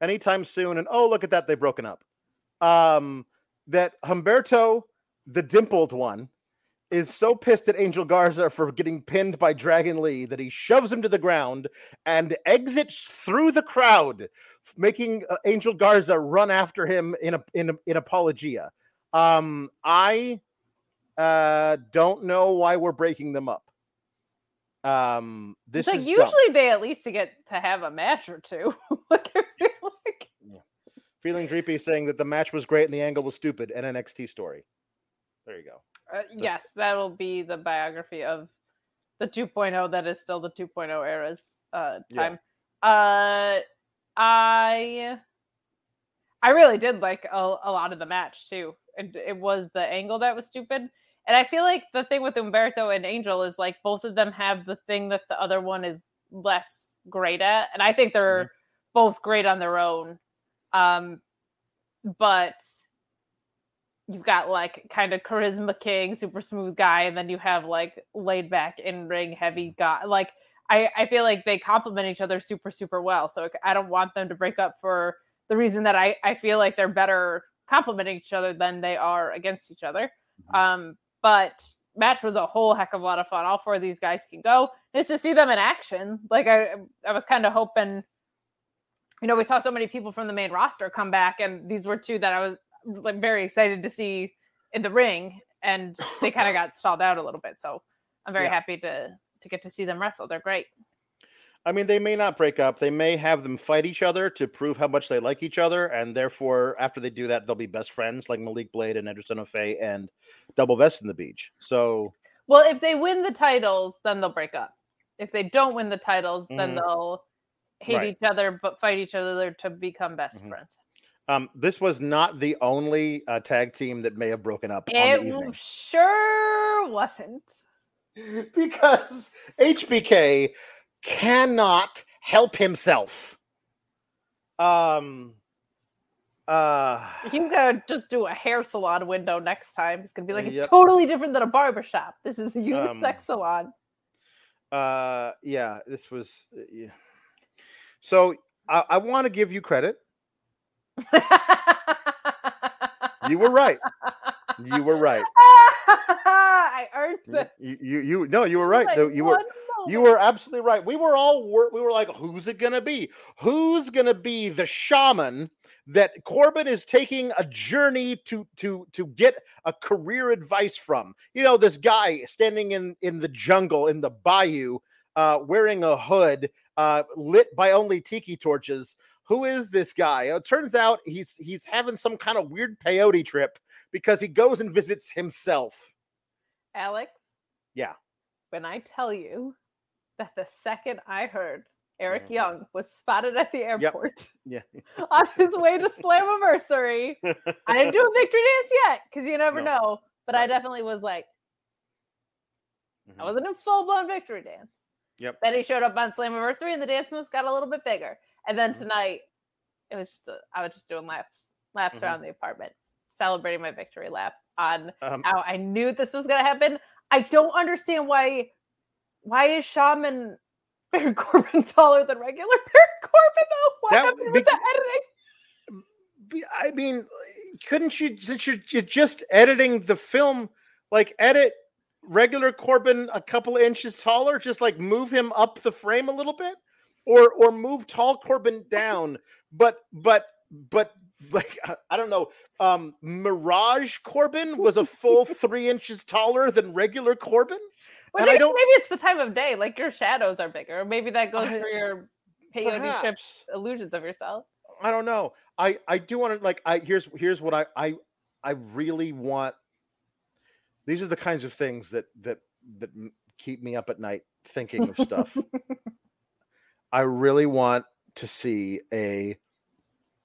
anytime soon. And oh look at that, they've broken up. Um that Humberto, the dimpled one, is so pissed at Angel Garza for getting pinned by Dragon Lee that he shoves him to the ground and exits through the crowd, making uh, Angel Garza run after him in a in a, in apologia. Um, I uh, don't know why we're breaking them up. Um, this like usually dumb. they at least get to have a match or two. like feel feeling dreepy saying that the match was great and the angle was stupid. An NXT story. There you go. Uh, yes, that'll be the biography of the 2.0 that is still the 2.0 era's uh, Yeah. time. Uh, I I really did like a, a lot of the match too. It, it was the angle that was stupid, and I feel like the thing with Humberto and Angel is like both of them have the thing that the other one is less great at, and I think they're both great on their own. Um, but you've got like kind of charisma king, super smooth guy, and then you have like laid back in ring heavy guy. Like I, I feel like they complement each other super, super well. So I don't want them to break up for the reason that I, I feel like they're better complementing each other than they are against each other. Mhm. Um, but match was a whole heck of a lot of fun. All four of these guys can go. Nice to see them in action. Like I, I was kind of hoping. You know, we saw so many people from the main roster come back, and these were two that I was like very excited to see in the ring, and they kind of got stalled out a little bit. So I'm very Yeah. happy to to get to see them wrestle. They're great. I mean, they may not break up. They may have them fight each other to prove how much they like each other, and therefore, after they do that, they'll be best friends, like Malik Blade and Edris Enofe and Double Vest in the Beach. So, Well, if they win the titles, then they'll break up. If they don't win the titles, then Mhm. they'll hate Right. each other but fight each other to become best Mhm. friends. Um, this was not the only uh, tag team that may have broken up It sure wasn't. because HBK cannot help himself. Um. Uh. He's gonna just do a hair salon window next time. He's gonna be like, it's Yep. totally different than a barbershop. This is a unisex Um, salon. Uh. Yeah. This was. uh, Yeah. So I, I want to give you credit. You were right. You were right. I earned this. you, you, you- no, you were right. Like. You were, one you were absolutely right. We were all, we were like, who's it gonna be? Who's gonna be the shaman that Corbin is taking a journey to to to get a career advice from? You know, this guy standing in in the jungle in the bayou, uh, wearing a hood, uh, lit by only tiki torches. Who is this guy? It turns out he's he's having some kind of weird peyote trip because he goes and visits himself. Alex. Yeah. When I tell you that the second I heard Eric Mhm. Young was spotted at the airport Yeah. on his way to Slammiversary. I didn't do a victory dance yet because you never No. know. But I definitely was like, I Mhm. wasn't in full blown victory dance. Yep. Then he showed up on Slammiversary and the dance moves got a little bit bigger. And then Mhm. tonight, it was just a, I was just doing laps, laps Mhm. around the apartment, celebrating my victory lap on Um, how I knew this was gonna happen. I don't understand why. Why is Shaman Baron Corbin taller than regular Baron Corbin though? What That- happened with the editing? be- I mean, couldn't you since you're, you're just editing the film, like edit regular Corbin a couple of inches taller, just like move him up the frame a little bit, or or move tall Corbin down, but but but like I- don't know, um Mirage Corbin was a full three inches taller than regular Corbin. Well, and I don't- maybe it's the time of day. Like your shadows are bigger. Maybe that goes I- for your peyote Perhaps. illusions of yourself. I don't know. I I do want to like I here's here's what I I I really want. These are the kinds of things that that that keep me up at night thinking of stuff. I really want to see a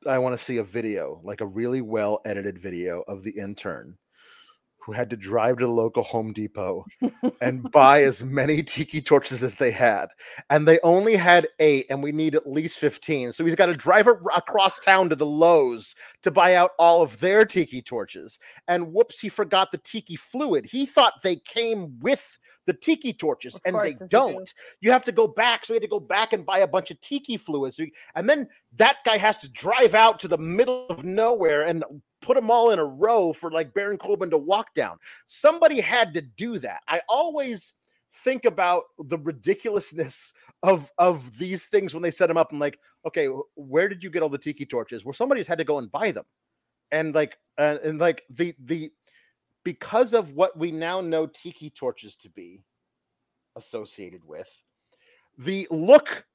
I want to see a video, like a really well edited video of the intern who had to drive to the local Home Depot and buy as many tiki torches as they had. And they only had eight, and we need at least 15. So he's got to drive across town to the Lowe's to buy out all of their tiki torches. And whoops, he forgot the tiki fluid. He thought they came with the tiki torches, and they as you do. don't. You have to go back. So he had to go back and buy a bunch of tiki fluids. And then that guy has to drive out to the middle of nowhere and put them all in a row for like Baron Corbin to walk down. Somebody had to do that. I always think about the ridiculousness of of these things when they set them up. I'm like, okay, where did you get all the tiki torches? Well, somebody's had to go and buy them, and like, uh, and like the the because of what we now know tiki torches to be associated with, the look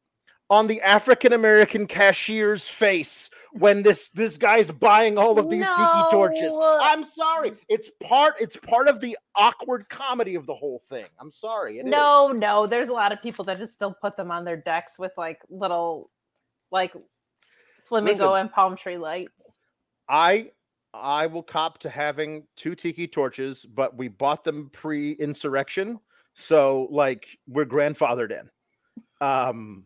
on the African American cashier's face when this this guy's buying all of these tiki torches. I'm sorry. It's part it's part of the awkward comedy of the whole thing. I'm sorry. it is. no, no. There's a lot of people that just still put them on their decks with like little, like flamingo Listen. and palm tree lights. I I will cop to having two tiki torches, but we bought them pre-insurrection, so like we're grandfathered in. Um,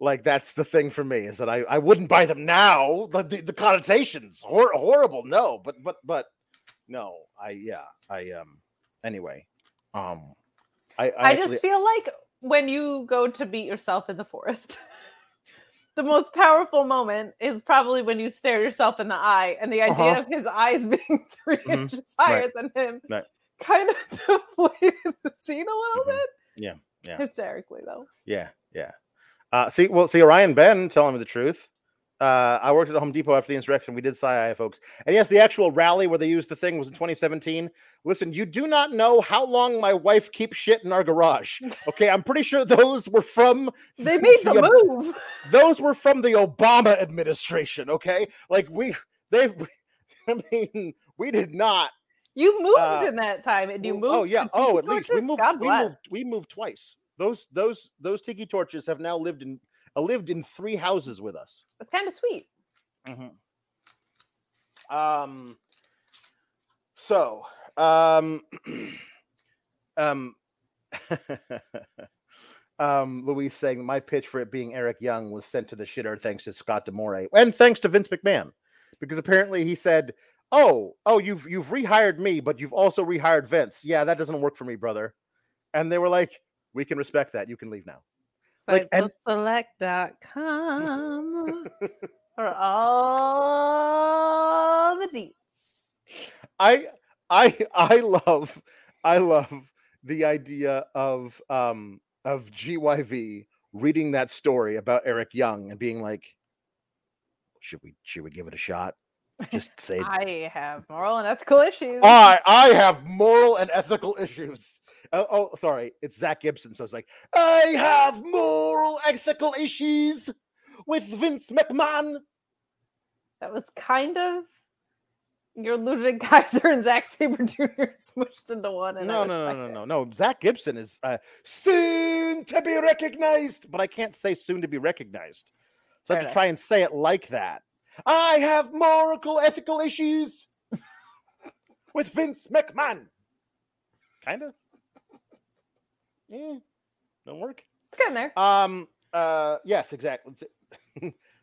like that's the thing for me is that I I wouldn't buy them now. The the, the connotations hor- horrible. No, but but but no. I yeah. I um. Anyway, um, I I, I, actually, just feel like when you go to beat yourself in the forest, the most powerful moment is probably when you stare yourself in the eye, and the idea Uh-huh. of his eyes being 3 Mhm. inches higher Right. than him Right. kind of deflated the scene a little Mhm. bit. Yeah, yeah. Hysterically, though. Yeah, yeah. Uh, see, well, see, Orion Ben telling me the truth. Uh, I worked at Home Depot after the insurrection. We did SciI, folks. And yes, the actual rally where they used the thing was in 2017. Listen, you do not know how long my wife keeps shit in our garage. Okay, I'm pretty sure those were from They made the Ob- move. those were from the Obama administration. Okay, like we they, I mean, we did not. You moved Uh, in that time, and you moved. oh yeah. Oh, at least we moved. We moved. We moved twice. Those those those tiki torches have now lived in lived in three houses with us. That's kind of sweet. Um. So, um, um, um, Louise saying my pitch for it being Eric Young was sent to the shitter thanks to Scott D'Amore and thanks to Vince McMahon because apparently he said, "Oh, oh, you've you've rehired me, but you've also rehired Vince. Yeah, that doesn't work for me, brother." And they were like, "We can respect that. You can leave now." Like, and- FightfulSelect.com for all the deets. I I I love I love the idea of um of GYV reading that story about Eric Young and being like should we should we give it a shot? Just say I have moral and ethical issues. I I have moral and ethical issues. Oh, oh, sorry, it's Zack Gibson. So it's like I have moral ethical issues with Vince McMahon. that was kind of You're Ludwig Kaiser and Zack Sabre Jr. smushed into one. And No, no, no, no, no, no. Zack Gibson is uh, soon to be recognized, but I can't say soon to be recognized. So I Fair have to try and say it like that. I have moral, ethical issues with Vince McMahon. Kind of. Yeah, don't work. It's getting there. Um. Uh. Yes. Exactly.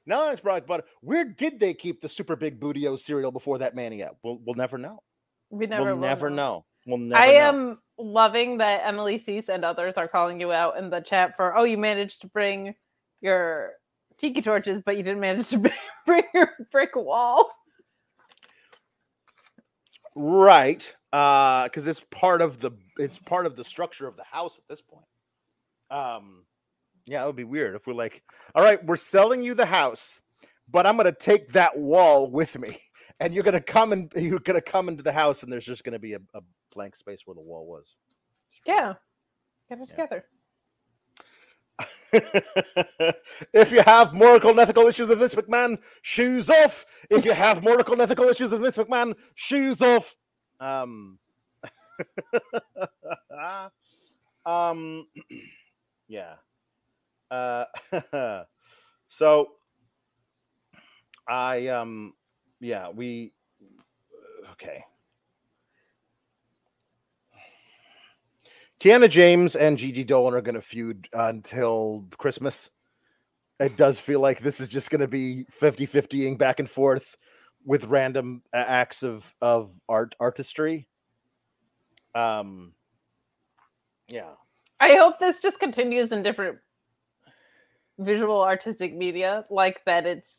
now it's brought, but where did they keep the super big bootio cereal before that mania? We'll we'll never know. We never we'll never know. know. We'll never. I know. am loving that Emily Cease and others are calling you out in the chat for oh you managed to bring your tiki torches but you didn't manage to bring your brick wall. right uh because it's part of the it's part of the structure of the house at this point um yeah it would be weird if we're like all right we're selling you the house but i'm gonna take that wall with me and you're gonna come and you're gonna come into the house and there's just gonna be a, a blank space where the wall was Yeah. Get it Yeah. together. if you have moral and ethical issues with Vince McMahon, shoes off. If you have moral and ethical issues with Vince McMahon, shoes off. Um, um, yeah. Uh, so I um, yeah, we okay. Kiana James and Gigi Dolin are going to feud until Christmas. It does feel like this is just going to be 50 50ing back and forth with random uh, acts of, of art artistry. Um, yeah. I hope this just continues in different visual artistic media, like that it's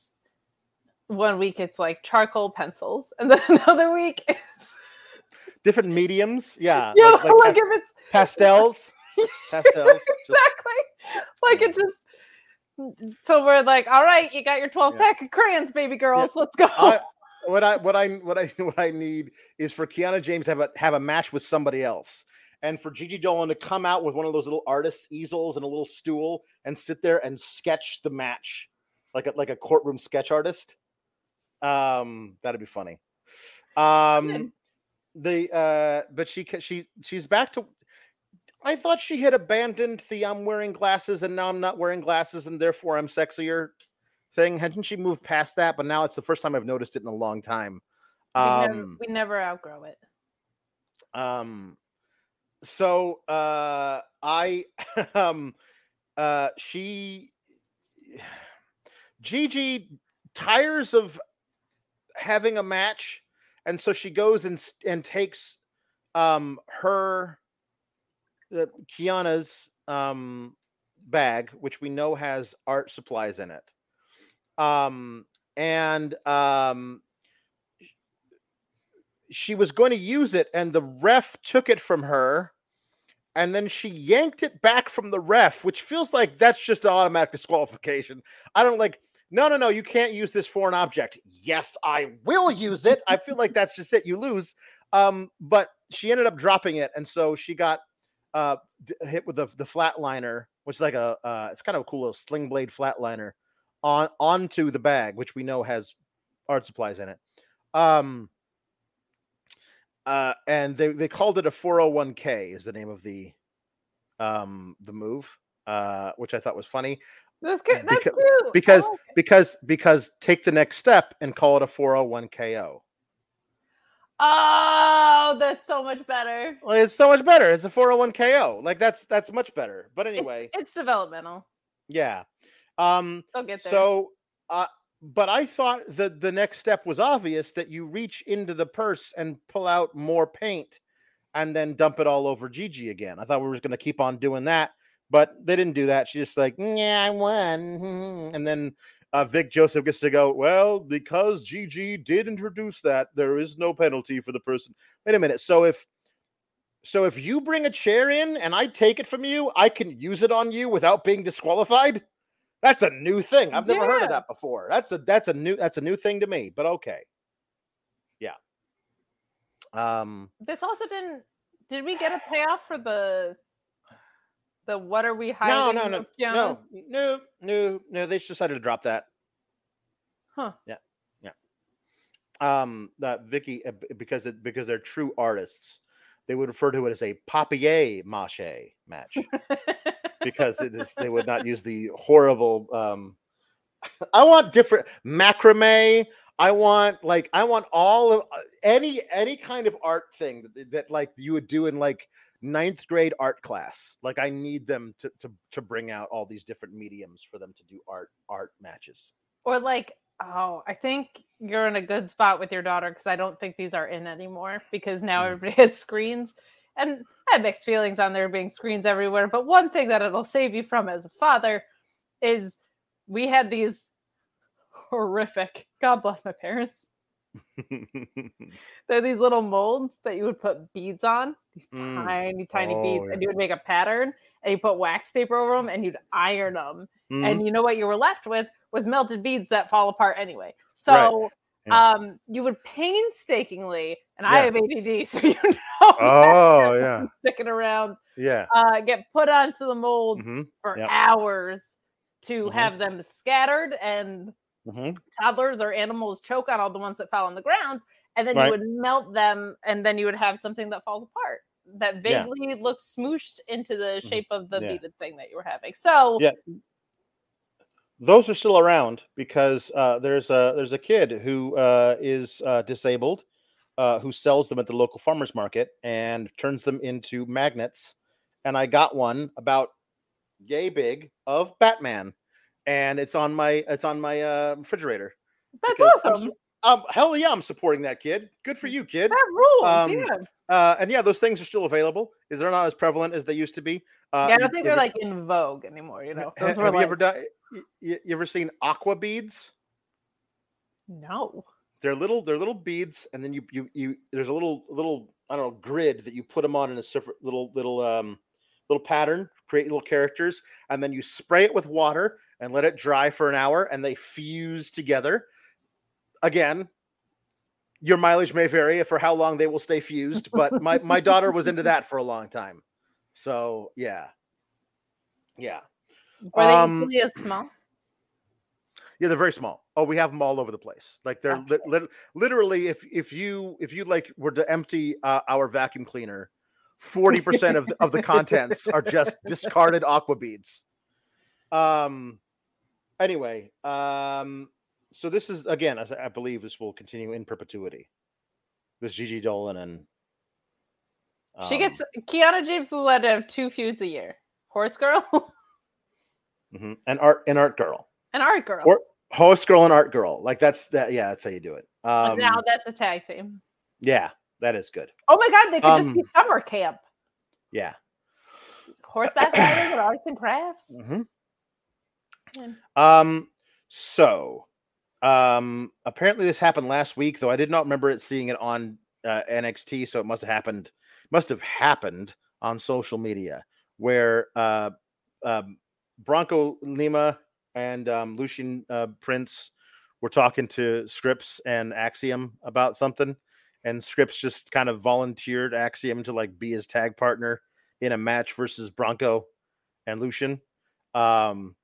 one week it's like charcoal pencils, and then another week it's Different mediums. Yeah. yeah, like- like, like if it's pastels. Pastels. Exactly like it just so we're like, all right, you got your 12 Yeah. pack of crayons, baby girls, let's go. I, what I what I what I what I need is for Kiana James to have a have a match with somebody else, and for Gigi Dolin to come out with one of those little artist easels and a little stool and sit there and sketch the match like a like a courtroom sketch artist. Um, that'd be funny. Um, the uh, but she she she's back to. I thought she had abandoned the I'm wearing glasses and now I'm not wearing glasses and therefore I'm sexier thing. Hadn't she moved past that? But now it's the first time I've noticed it in a long time. we, never, Um, we never outgrow it. um, so uh, I um, uh, she Gigi tires of having a match, and so she goes and and takes um her uh, Kiana's um bag, which we know has art supplies in it. Um and um she was going to use it and the ref took it from her and then she yanked it back from the ref which feels like that's just an automatic disqualification. I don't like no no no you can't use this foreign object. Yes i will use it. I feel like that's just it. You lose. Um but she ended up dropping it and so she got uh d- hit with the the flatliner which is like a uh it's kind of a cool little sling blade flatliner on onto the bag which we know has art supplies in it um uh, and they, they called it a 401k is the name of the um the move uh which i thought was funny That's good. That's Beca- cute. Because like because because take the next step and call it a 401ko oh, that's so much better. well, it's so much better it's a 401ko like that's that's much better but It's- anyway it's, developmental. yeah um get there. so uh but i thought that the next step was obvious that you reach into the purse and pull out more paint and then dump it all over Gigi again. I thought we were going to keep on doing that, but they didn't do that. She's just like, yeah, I won. And then uh, Vic Joseph gets to go, well, because Gigi did introduce that, there is no penalty for the person. Wait a minute. So if so if you bring a chair in and I take it from you, I can use it on you without being disqualified? That's a new thing. I've never heard of that before. That's a that's a new that's a new thing to me, but okay. Yeah. Um this also didn't. Did we get a payoff for the the what are we no, hiding? no, no, Kiana? no, no, no, no. They just decided to drop that. Huh. Yeah, yeah. um, uh, Vicky, uh, because it, because they're true artists, they would refer to it as a papier mache match because it is they would not use the horrible. Um, I want different macrame. I want like I want all of uh, any any kind of art thing that, that like you would do in like ninth grade art class. Like I need them to to to bring out all these different mediums for them to do art art matches. or like, oh, I think you're in a good spot with your daughter because I don't think these are in anymore because now Mm. everybody has screens. And I have mixed feelings on there being screens everywhere. But one thing that it'll save you from as a father is we had these horrific, God bless my parents. They're these little molds that you would put beads on, these Mm. tiny, tiny Oh, beads, and you would make a pattern and you put wax paper over them and you'd iron them. Mhm. And you know what you were left with was melted beads that fall apart anyway. So Yeah. um you would painstakingly, and I have ADD, so you know Oh, yeah. sticking around, yeah. uh get put onto the mold hmm for Yep. hours to Mhm. have them scattered and hmm toddlers or animals choke on all the ones that fell on the ground and then Right. you would melt them and then you would have something that falls apart that Yeah. vaguely looks smooshed into the Mhm. shape of the Yeah. beaded thing that you were having so Yeah. Those are still around because uh, there's a there's a kid who uh, is uh, disabled uh, who sells them at the local farmers market and turns them into magnets. And I got one about yay big of Batman, and it's on my it's on my uh, refrigerator. that's awesome um, hell yeah, I'm supporting that kid. Good for you, kid. that rules um, yeah Uh, and yeah, those things are still available. They're not as prevalent as they used to be. Uh, yeah, I don't think you they're ever- like in vogue anymore. You know, ha- those have were you like ever done? You, you ever seen aqua beads? no. They're little. They're little beads, and then you you you. There's a little little I don't know grid that you put them on in a separate little little um little pattern. Create little characters, and then you spray it with water and let it dry for an hour, and they fuse together. Again, your mileage may vary for how long they will stay fused, but my my daughter was into that for a long time. So yeah, yeah. Were they Um, equally as small? Yeah, they're very small. Oh, we have them all over the place. Like they're lit lit- literally, if if you if you like were to empty uh, our vacuum cleaner, forty percent of the, of the contents are just discarded aqua beads. Um. Anyway, um. So this is again, as I believe this will continue in perpetuity. This Gigi Dolin and she um, gets Kiana James is allowed to have two feuds a year. Horse girl mhm, and art and art girl, An art girl. Or- host girl and art girl. Like that's that. Yeah, that's how you do it. Um, now that's a tag team. yeah, that is good. Oh my god, they could just be um, summer camp. Yeah. Horseback riding and arts and crafts. Mm-hmm. Man. Um. So, um. Apparently, this happened last week, though I did not remember it seeing it on uh, NXT. So it must have happened. Must have happened on social media where uh, um, Bronco Nima and um, Lucien uh, Price were talking to Scrypts and Axiom about something, and Scrypts just kind of volunteered Axiom to like be his tag partner in a match versus Bronco and Lucien. Um,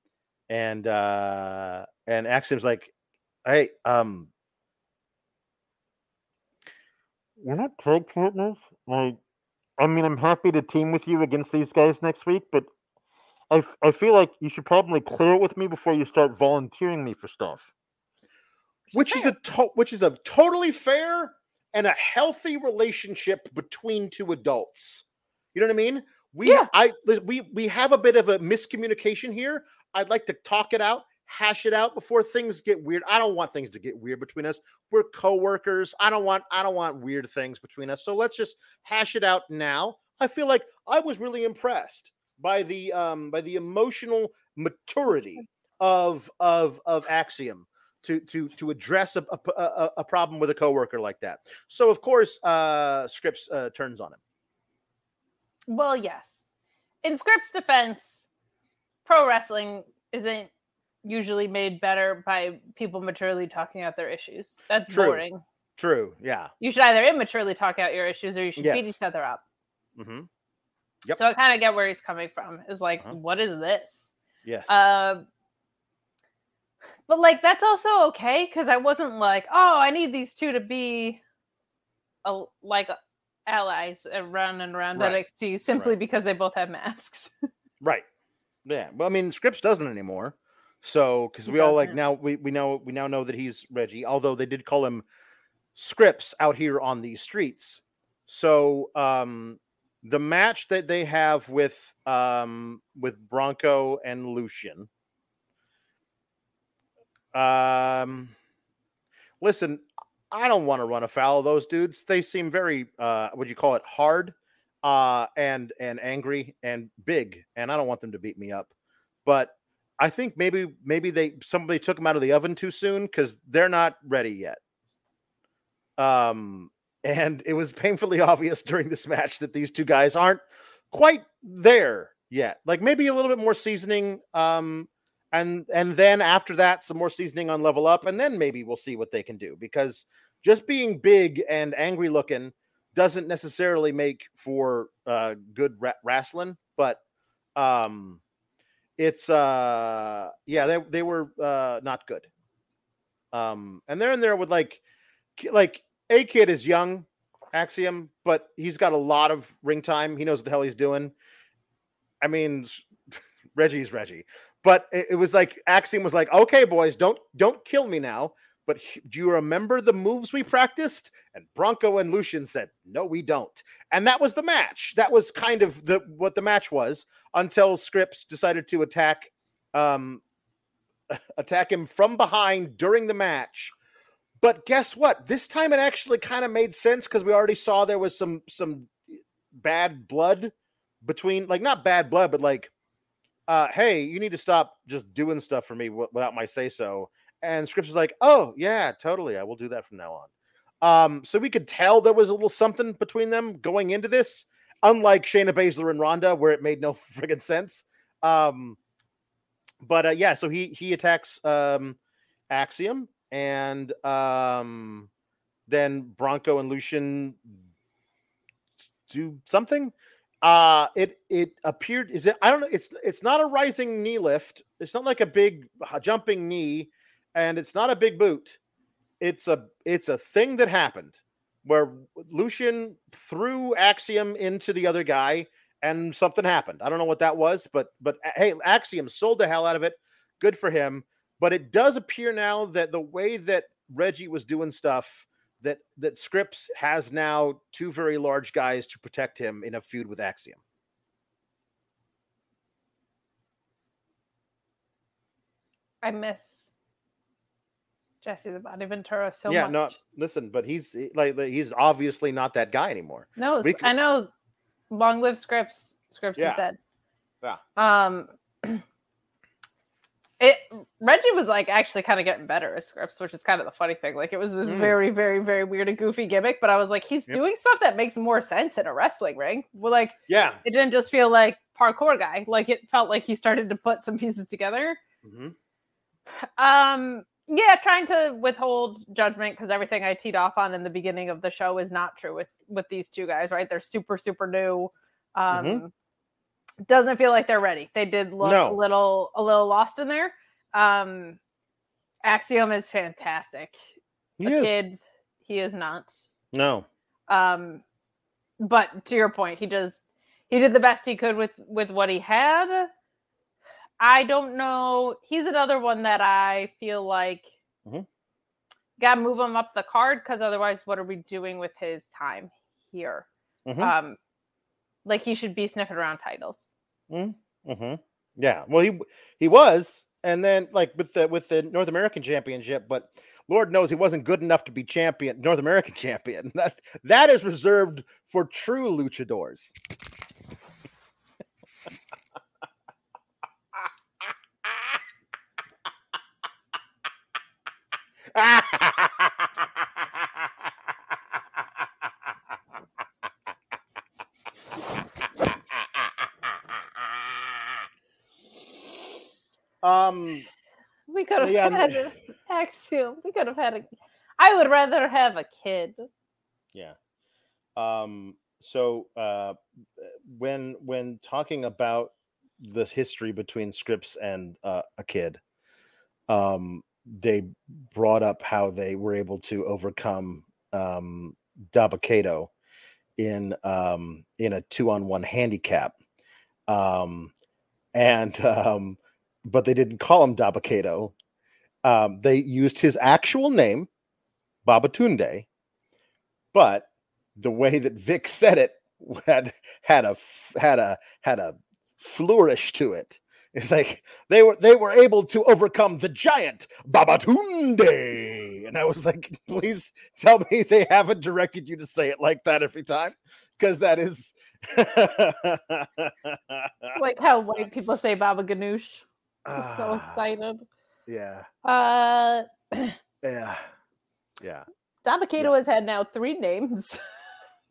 and uh and Axiom's like, hey, um We're not tag partners. Like, I mean, I'm happy to team with you against these guys next week, but I, f- I feel like you should probably clear it with me before you start volunteering me for stuff. which is a to- which is a totally fair and a healthy relationship between two adults. You know what I mean? We Yeah. I we we have a bit of a miscommunication here. I'd like to talk it out, hash it out before things get weird. I don't want things to get weird between us. We're coworkers. I don't want I don't want weird things between us. So let's just hash it out now. I feel like I was really impressed by the um by the emotional maturity of of of Axiom to to to address a, a, a, problem with a coworker like that. So of course, uh, Scrypts uh, turns on him. Well, yes. In Scrypts' defense, pro wrestling isn't usually made better by people maturely talking out their issues. That's True. boring. True. Yeah. You should either immaturely talk out your issues or you should beat each other up. hmm Yep. So I kind of get where he's coming from. Is like, Uh-huh. what is this? Yes. Uh, But like that's also okay because I wasn't like, oh, I need these two to be a, like allies around and around Right. NXT simply Right. because they both have masks. Right. Yeah. Well, I mean, Scrypts doesn't anymore. So, because we all like now we we know we now know that he's Reggie. Although they did call him Scrypts out here on these streets. So, um, the match that they have with um with Bronco and Lucien. Um, listen, I don't want to run afoul of those dudes. They seem very uh, would you call it hard? uh and and angry and big and i don't want them to beat me up but i think maybe maybe they somebody took them out of the oven too soon because they're not ready yet um and it was painfully obvious during this match that these two guys aren't quite there yet. Like maybe a little bit more seasoning um and and then after that some more seasoning on level up and then maybe we'll see what they can do because just being big and angry looking doesn't necessarily make for uh good ra- wrestling but um it's uh yeah they they were uh not good. Um and they're in there with like like a kid is young axiom but he's got a lot of ring time he knows what the hell he's doing i mean reggie's reggie but it, it was like axiom was like okay boys don't don't kill me now but do you remember the moves we practiced and Bronco and Lucien said, "No, we don't." And that was the match. That was kind of the what the match was until Scrypts decided to attack um attack him from behind during the match. But guess what? This time it actually kind of made sense because we already saw there was some some bad blood between like not bad blood, but like uh hey, you need to stop just doing stuff for me wi- without my say so. And Scrypts was like, "Oh, yeah, totally. I will do that from now on." Um, so we could tell there was a little something between them going into this, unlike Shayna Baszler and Ronda, where it made no friggin' sense. Um, but uh, yeah, so he he attacks um, Axiom, and um, then Bronco and Lucien do something. Uh, it it appeared is it I don't know. It's it's not a rising knee lift. It's not like a big jumping knee, and it's not a big boot it's a it's a thing that happened where Lucien threw Axiom into the other guy and something happened. I don't know what that was, but but hey, Axiom sold the hell out of it. Good for him. But it does appear now that the way that Reggie was doing stuff that that Scrypts has now two very large guys to protect him in a feud with Axiom. I miss Jesse the Body Ventura so yeah, much. no, listen, but he's like he's obviously not that guy anymore. No, could- I know. Long live Scrypts. Scrypts Yeah. is dead. Yeah. Um, it Reggie was like actually kind of getting better as Scrypts, which is kind of the funny thing. Like it was this Mm. very, very, very weird and goofy gimmick, but I was like, he's Yep. doing stuff that makes more sense in a wrestling ring. Well, like Yeah. it didn't just feel like parkour guy. Like it felt like he started to put some pieces together. Mhm. Um, yeah, trying to withhold judgment because everything I teed off on in the beginning of the show is not true with with these two guys, right? They're super, super new. Um Mhm. Doesn't feel like they're ready. They did look No. a little a little lost in there. Um Axiom is fantastic. He a is. kid, he is not. No. Um, but to your point, he just he did the best he could with with what he had. I don't know. He's another one that I feel like Mhm. got to move him up the card because otherwise, what are we doing with his time here? Mhm. Um, like he should be sniffing around titles. Mm-hmm. Yeah. Well, he he was, and then like with the with the North American Championship, but Lord knows he wasn't good enough to be champion, North American champion. That that is reserved for true luchadors. um We could have Yeah, had an Axiom. We could have had a. I would rather have a kid. Yeah. Um, so uh, when when talking about the history between Scrypts and uh, a kid, um, they brought up how they were able to overcome um, Dabba-Kato in um, in a two on one handicap, um, and um, but they didn't call him Dabba-Kato. Um, they used his actual name, Babatunde, but the way that Vic said it had had a had a had a flourish to it. It's like they were they were able to overcome the giant Babatunde, and I was like, please tell me they haven't directed you to say it like that every time, because that is like how white people say Baba Ganoush. Just so Ah, excited. Yeah, Uh, yeah, yeah. Dabba-Kato has had now three names.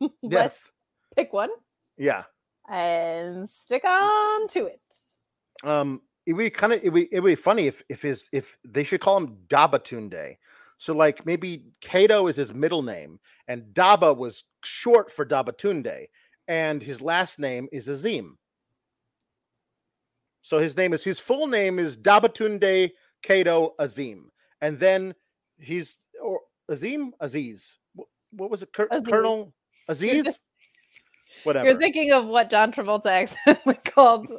Let's Yes, pick one yeah. and stick on to it. Um, it would be kind of it would, it would be funny if if his if they should call him Dabatunde. So like maybe Kato is his middle name and Daba was short for Dabatunde, and his last name is Azim. So his name is his full name is Dabatunde Kato Azim, and then he's or Azim Aziz. What, was it, Cur- Aziz. Colonel Aziz? just- Whatever. You're thinking of what John Travolta accidentally called.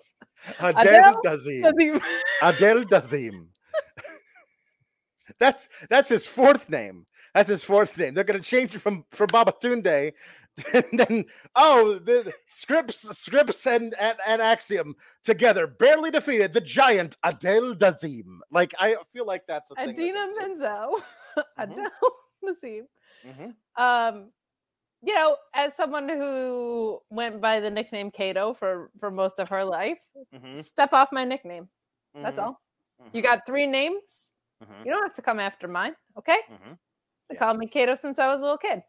Adel? Dazim. Adel Dazim. that's that's his fourth name. That's his fourth name. They're gonna change it from from Babatunde, and then oh, the Scrypts, Scrypts, and, and and Axiom together barely defeated the giant Adel Dazim. Like I feel like that's a thing. Adina. Menzo. Mm-hmm. Adele Nassim. Mhm. Um, you know, as someone who went by the nickname Kato for for most of her life, Mhm. step off my nickname. That's Mhm. all. You Mhm. got three names. Mhm. You don't have to come after mine. Okay. They Yeah. called me Kato since I was a little kid.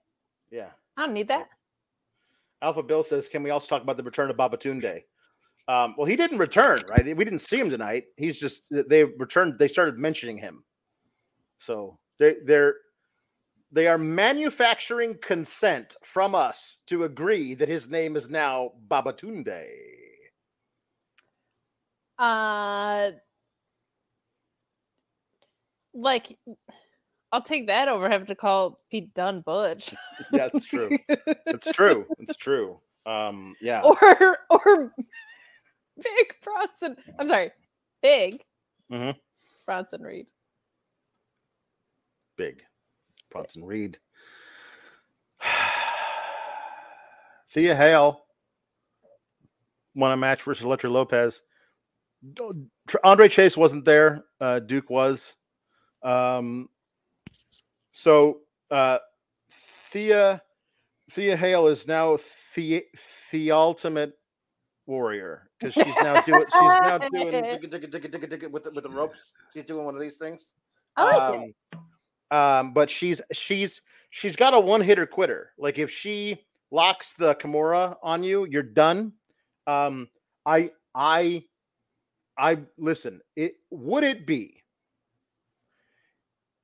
Yeah. I don't need that. Alpha Bill says, "Can we also talk about the return of Babatunde?" Um, well, he didn't return, right? We didn't see him tonight. He's just they returned. They started mentioning him, so they they're they are manufacturing consent from us to agree that his name is now Babatunde. Uh, like, I'll take that over having to call Pete Dunne Butch. That's true. it's true. It's true. Um, yeah. or or Big Bronson. I'm sorry, Big Mhm. Bronson Reed. big. Bronson Reed. Thea Hail won a match versus Elektra Lopez. Andre Chase wasn't there. Uh, Duke was. Um, so uh, Thea Thea Hail is now the the ultimate warrior because she's now doing she's now doing digga, digga, digga, digga, digga with the, with the ropes. She's doing one of these things I like it. um, um, but she's she's she's got a one hitter quitter. Like if she locks the Kimura on you, you're done. Um, I I I listen. It would it be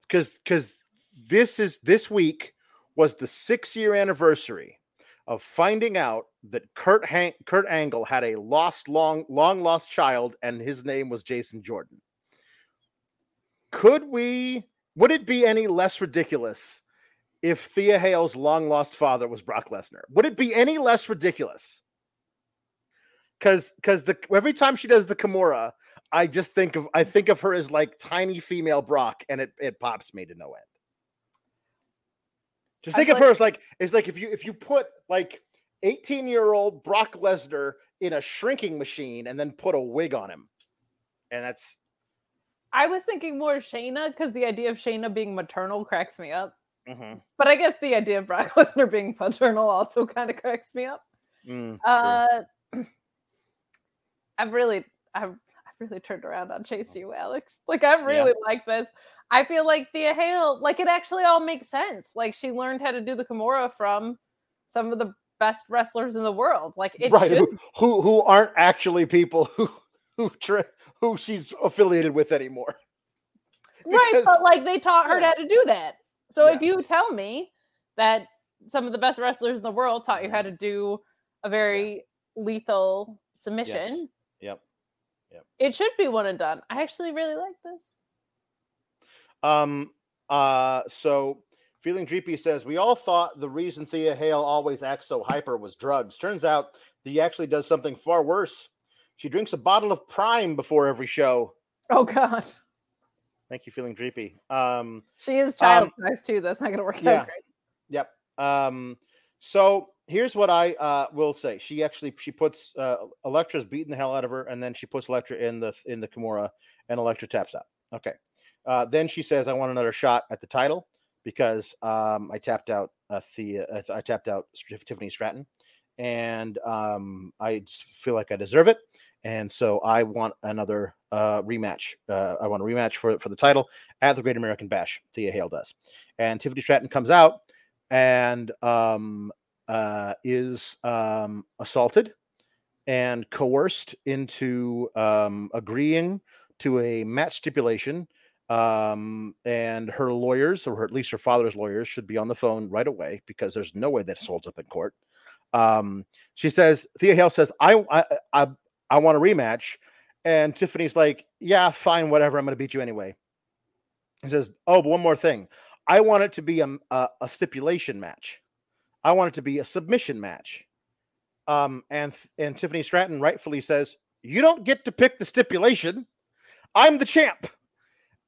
because because this is this week was the six year anniversary of finding out that Kurt Kurt Angle had a lost long long lost child and his name was Jason Jordan. Could we would it be any less ridiculous if Thea Hail's long lost father was Brock Lesnar? Would it be any less ridiculous? Because because the every time she does the Kimura, I just think of I think of her as like tiny female Brock, and it it pops me to no end. Just think of like- her as like it's like if you if you put like 18 year old Brock Lesnar in a shrinking machine and then put a wig on him, and that's I was thinking more Shayna because the idea of Shayna being maternal cracks me up. mhm, But I guess the idea of Brock Lesnar being paternal also kind of cracks me up. mm. Uh, I've really, I've, I've really turned around on Chase you, Alex. Like I really like this. I feel like Thea Hail, like it actually all makes sense. Like she learned how to do the Kimura from some of the best wrestlers in the world. Like it right should. who, who who aren't actually people who who who she's affiliated with anymore right, but like they taught her yeah. how to do that. So if you tell me that some of the best wrestlers in the world taught you how mm-hmm. to do a very lethal submission, yep Yep. it should be one and done. I actually really like this. Um. Uh. So, feeling dreepy says we all thought the reason Thea Hail always acts so hyper was drugs. Turns out he actually does something far worse. She drinks a bottle of Prime before every show. Oh God, Thank you, feeling dreepy. Um. she is child Um, size too. That's not gonna work yeah. out great. Yep. Um, so here's what I uh, will say. She actually she puts uh, Elektra's beating the hell out of her, and then she puts Elektra in the in the Kimura, and Elektra taps out. Okay. Uh, then she says, "I want another shot at the title because um, I tapped out uh, Thea. uh, I tapped out Tiffany Stratton, and um, I feel like I deserve it." And so I want another uh, rematch. Uh, I want a rematch for for the title at the Great American Bash. Thea Hail does, and Tiffany Stratton comes out and um, uh, is um, assaulted and coerced into um, agreeing to a match stipulation. Um, and her lawyers, or at least her father's lawyers, should be on the phone right away because there's no way that holds up in court. Um, she says, Thea Hail says, I, I, I, I want a rematch. And Tiffany's like, yeah, fine, whatever. I'm going to beat you anyway. He says, oh, but one more thing. I want it to be a, a, a stipulation match. I want it to be a submission match. Um, and and Tiffany Stratton rightfully says, "You don't get to pick the stipulation. I'm the champ."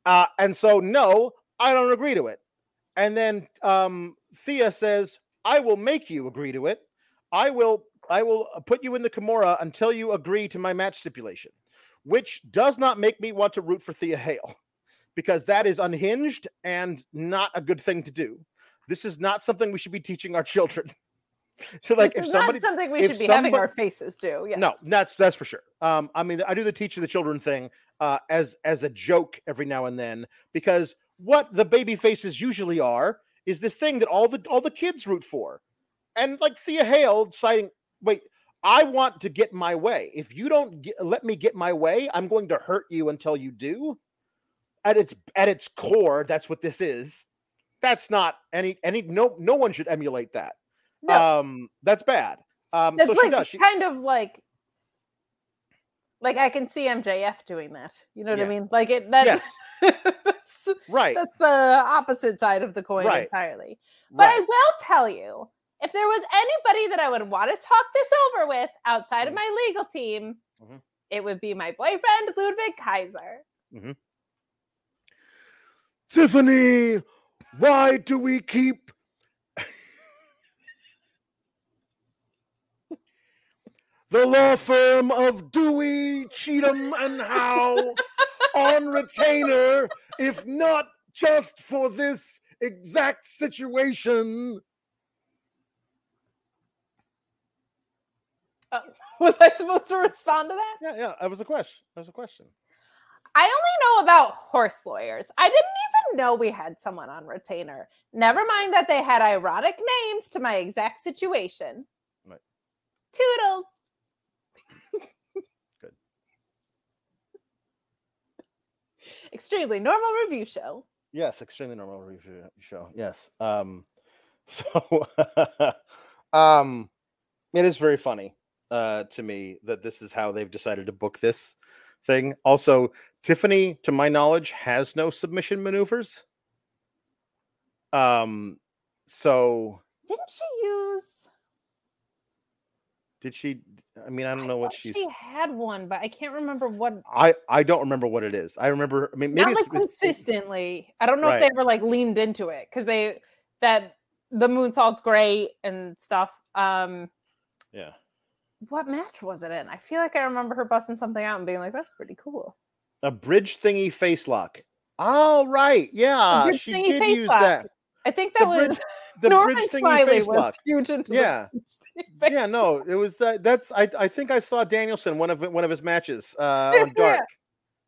Uh, and so no, I don't agree to it. And then um, Thea says, "I will make you agree to it. I will I will put you in the Kimura until you agree to my match stipulation." Which does not make me want to root for Thea Hail because that is unhinged and not a good thing to do. This is not something we should be teaching our children. So, like, this if somebody, not something we should be having our faces do. Yes. no, that's that's for sure. Um, I mean, I do the teach the children thing uh, as as a joke every now and then because what the baby faces usually are is this thing that all the all the kids root for, and like Thea Hail citing, wait, I want to get my way. If you don't get, let me get my way, I'm going to hurt you until you do. At its at its core, that's what this is. That's not any any no no one should emulate that. No. Um, that's bad. Um, That's so she like does. She, kind of like like I can see MJF doing that. You know what Yeah. I mean? Like it that's that's, right. that's the opposite side of the coin Right. entirely. But I will tell you, if there was anybody that I would want to talk this over with outside of Mhm. my legal team, Mhm. it would be my boyfriend Ludwig Kaiser. Tiffany, why do we keep the law firm of Dewey, Cheatham, and Howe on retainer if not just for this exact situation? Uh, was I supposed to respond to that? Yeah, yeah, that was a question. That was a question. I only know about horse lawyers. I didn't even know we had someone on retainer. Never mind that they had ironic names to my exact situation. Right. Toodles. Good. Extremely normal review show. Yes, extremely normal review show. Yes. Um, so, um, it is very funny uh, to me that this is how they've decided to book this thing. Also, Tiffany, to my knowledge, has no submission maneuvers. Um, so Didn't she use? Did she? I mean, I don't know what she's. She had one, but I can't remember what. I I don't remember what it is. I remember. I mean, maybe Not like consistently. I don't know if they ever like leaned into it because they that the moon moonsault's great and stuff. Um, Yeah. what match was it in? I feel like I remember her busting something out and being like, "That's pretty cool." A bridge thingy face lock. All right. Yeah, she did use lock. that. I think that was The Norman bridge thingy Smiley face was lock. huge into Yeah. Yeah, no, it was that. That's I. I think I saw Danielson one of one of his matches uh, on. Dark,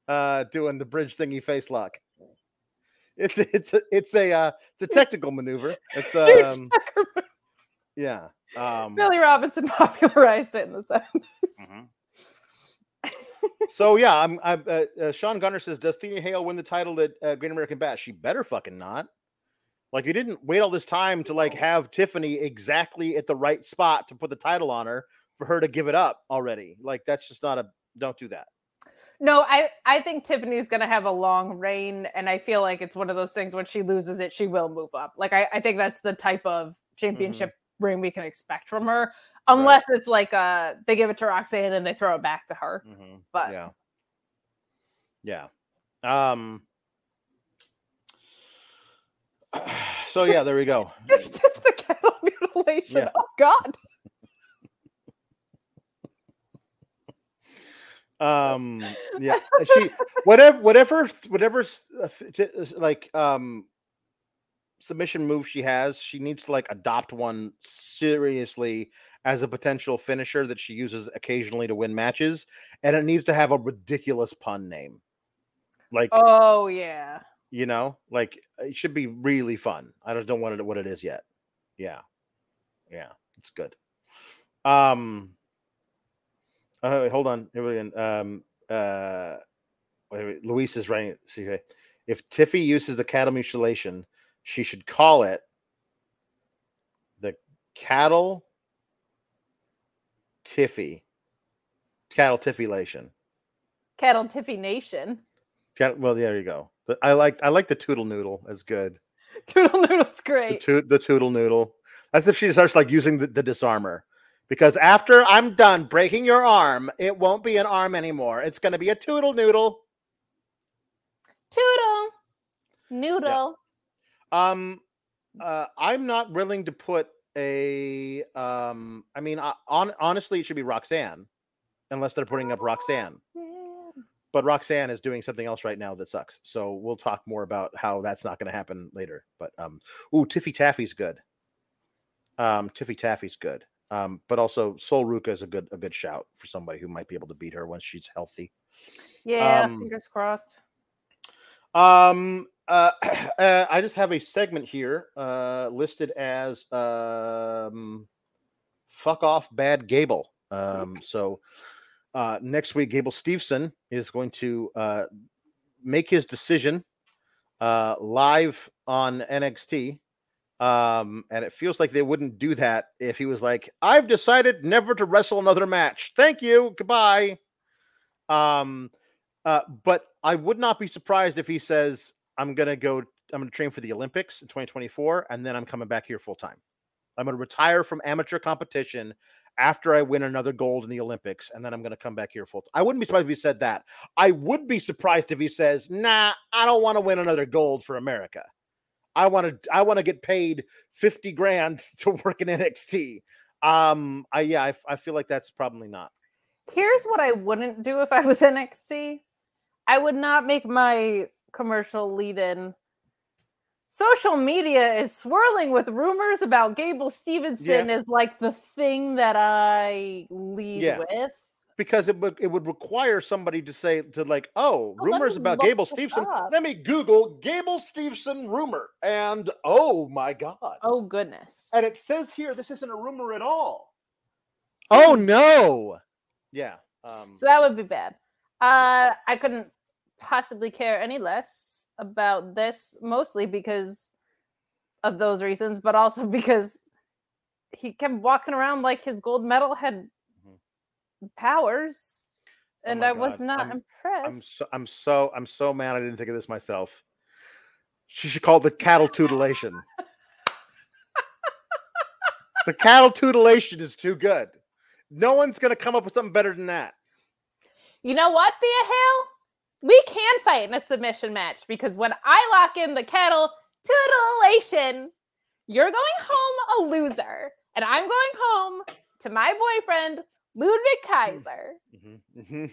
uh, doing the bridge thingy face lock. It's a- it's a, it's a uh, it's a technical maneuver. It's um yeah um Billy Robinson popularized it in the 70s. mhm. so yeah I'm, I'm uh, uh, Sean Gunner says does Thea Hail win the title at uh, Great American Bash? She better fucking not. Like you didn't wait all this time to like have Tiffany exactly at the right spot to put the title on her for her to give it up already. Like that's just not a don't do that. No, I I think Tiffany's gonna have a long reign, and I feel like it's one of those things when she loses it, she will move up. Like I, I think that's the type of championship ring we can expect from her, unless it's like uh they give it to Roxanne and they throw it back to her. Mhm. But yeah yeah um so yeah there we go it's just the cattle mutilation. Yeah. Oh God. um yeah she whatever whatever whatever uh, like um submission move she has she needs to like adopt one seriously as a potential finisher that she uses occasionally to win matches and it needs to have a ridiculous pun name like Oh yeah. You know like it should be really fun. I just don't want it what it is yet. Yeah. Yeah it's good. Um uh, hold on. Here we go. um uh wait, luis is writing see if tiffy uses the cattle mutilation she should call it the cattle tiffy cattle tiffylation. Cattle Tiffy Nation. Well there you go but i like i like the toodle noodle as good Toodle Noodle's the, great. the toodle noodle. As if she starts like using the, the disarmer. Because after I'm done breaking your arm, it won't be an arm anymore. It's going to be a toodle noodle. Toodle. Noodle. Um, uh, I'm not willing to put a. Um, I mean, on honestly, it should be Roxanne, unless they're putting up Roxanne. Yeah. But Roxanne is doing something else right now that sucks. So we'll talk more about how that's not going to happen later. But um, ooh, Tiffy Taffy's good. Um, Tiffy Taffy's good. Um, but also Sol Ruca is a good a good shout for somebody who might be able to beat her once she's healthy. Yeah, Um, fingers crossed. Um, uh, uh, I just have a segment here uh, listed as um, "fuck off, bad Gable." Um, so uh, next week, Gable Steveson is going to uh, make his decision uh, live on NXT. Um, and it feels like they wouldn't do that if he was like, "I've decided never to wrestle another match. Thank you, goodbye." Um, uh, but I would not be surprised if he says, I'm going to go, I'm going to train for the Olympics in 2024, and then I'm coming back here full time. I'm going to retire from amateur competition after I win another gold in the Olympics, and then I'm going to come back here full. I wouldn't be surprised if he said that. I would be surprised if he says, Nah, I don't want to win another gold for America. I want to, I want to get paid 50 grand to work in NXT. Um, I, yeah, I, I feel like that's probably not. Here's what I wouldn't do if I was NXT. I would not make my commercial lead in. Social media is swirling with rumors about Gable Stevenson is like the thing that I lead Yeah. with. because it would it would require somebody to say to like, oh, Oh, rumors about Gable Stevenson. up. Let me Google Gable Stevenson rumor, and oh my god! Oh goodness. And it says here this isn't a rumor at all. Oh no! Yeah. Um, So that would be bad. Uh, I couldn't possibly care any less about this, mostly because of those reasons, but also because he kept walking around like his gold medal had mm-hmm. powers, Oh and my I was not I'm- impressed. I'm so I'm so I'm so mad I didn't think of this myself. She should call it the cattle tutelation. the cattle tutelation is too good. No one's gonna come up with something better than that. You know what, Thea Hail? We can fight in a submission match because when I lock in the kettle tutelation, you're going home a loser, and I'm going home to my boyfriend Ludwig Kaiser. Mhm, mhm.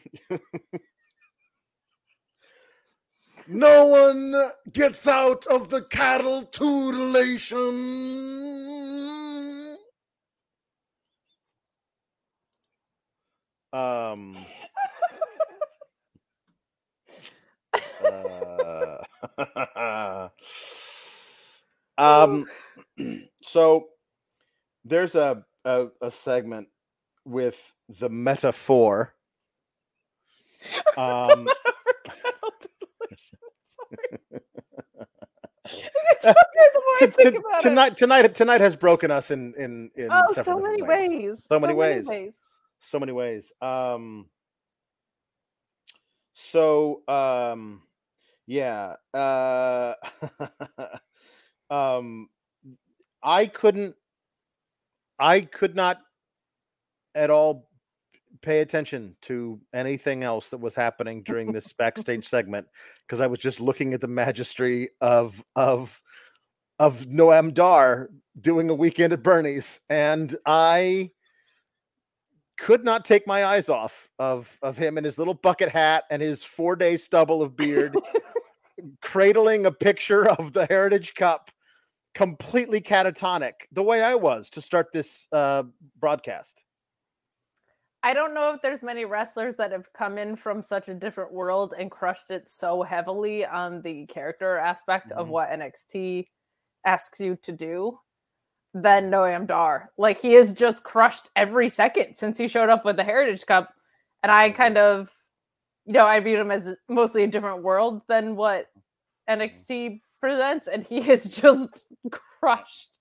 no one gets out of the cattle tutelation. Um. uh, um. So there's a, a a segment with the metaphor. Um, It's okay the I t- think t- about it. tonight, tonight, tonight has broken us in in in Oh, so many different ways. So many ways. so many ways. Um, So, um, yeah, uh, um, I couldn't, I could not at all pay attention to anything else that was happening during this backstage segment because I was just looking at the magistry of of of Noam Dar doing a weekend at Bernie's, and I could not take my eyes off of of him and his little bucket hat and his four day stubble of beard, cradling a picture of the Heritage Cup, completely catatonic, the way I was to start this uh, broadcast. I don't know if there's many wrestlers that have come in from such a different world and crushed it so heavily on the character aspect of Mhm. what NXT asks you to do than Noam Dar. Like he has just crushed every second since he showed up with the Heritage Cup. And I kind of, you know, I viewed him as mostly a different world than what NXT presents. And he has just crushed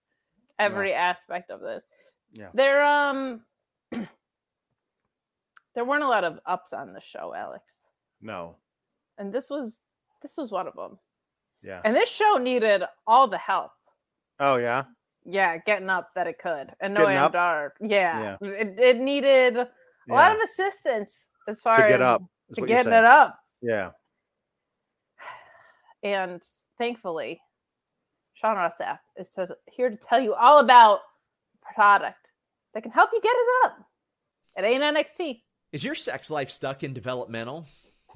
every aspect of this. Yeah. There, um, there weren't a lot of ups on the show, Alex, No, and this was this was one of them. yeah. And this show needed all the help. Oh yeah, Yeah, getting up that it could, and Getting no up? Dar. Yeah, It, it needed a yeah. lot of assistance as far to as up. to what getting it up. Yeah, And thankfully, Sean Ross Sapp is to, here to tell you all about a product that can help you get it up. It ain't NXT. Is your sex life stuck in developmental?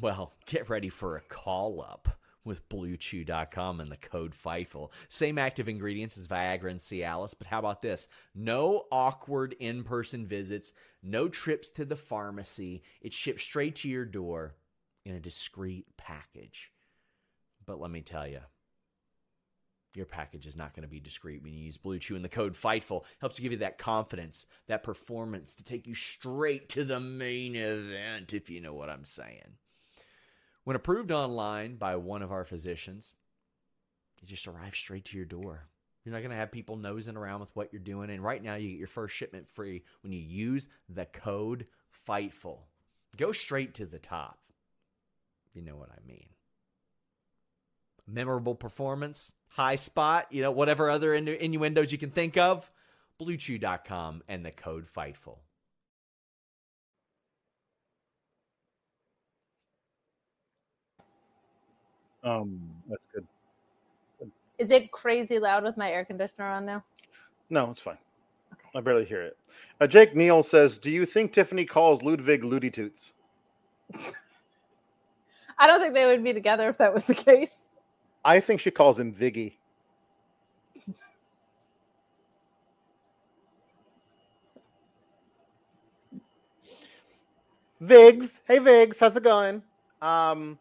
Well, get ready for a call up with BlueChew.com and the code FIGHTFUL. Same active ingredients as Viagra and Cialis, but how about this? No awkward in person visits, no trips to the pharmacy. It ships straight to your door in a discreet package. But let me tell you, your package is not going to be discreet when you use Blue Chew and the code FIGHTFUL. Helps you give you that confidence, that performance to take you straight to the main event, if you know what I'm saying. When approved online by one of our physicians, it just arrives straight to your door. You're not going to have people nosing around with what you're doing. And right now, you get your first shipment free when you use the code FIGHTFUL. Go straight to the top, you know what I mean memorable performance, high spot, you know, whatever other innu- innuendos you can think of, bluechew.com and the code FIGHTFUL. Um, that's good. Is it crazy loud with my air conditioner on now? No, it's fine. Okay. I barely hear it. Uh, Jake Neal says, "Do you think Tiffany calls Ludwig Ludi Toots?" I don't think they would be together if that was the case. I think she calls him Viggy. Vigs, hey Vigs, how's it going? Um,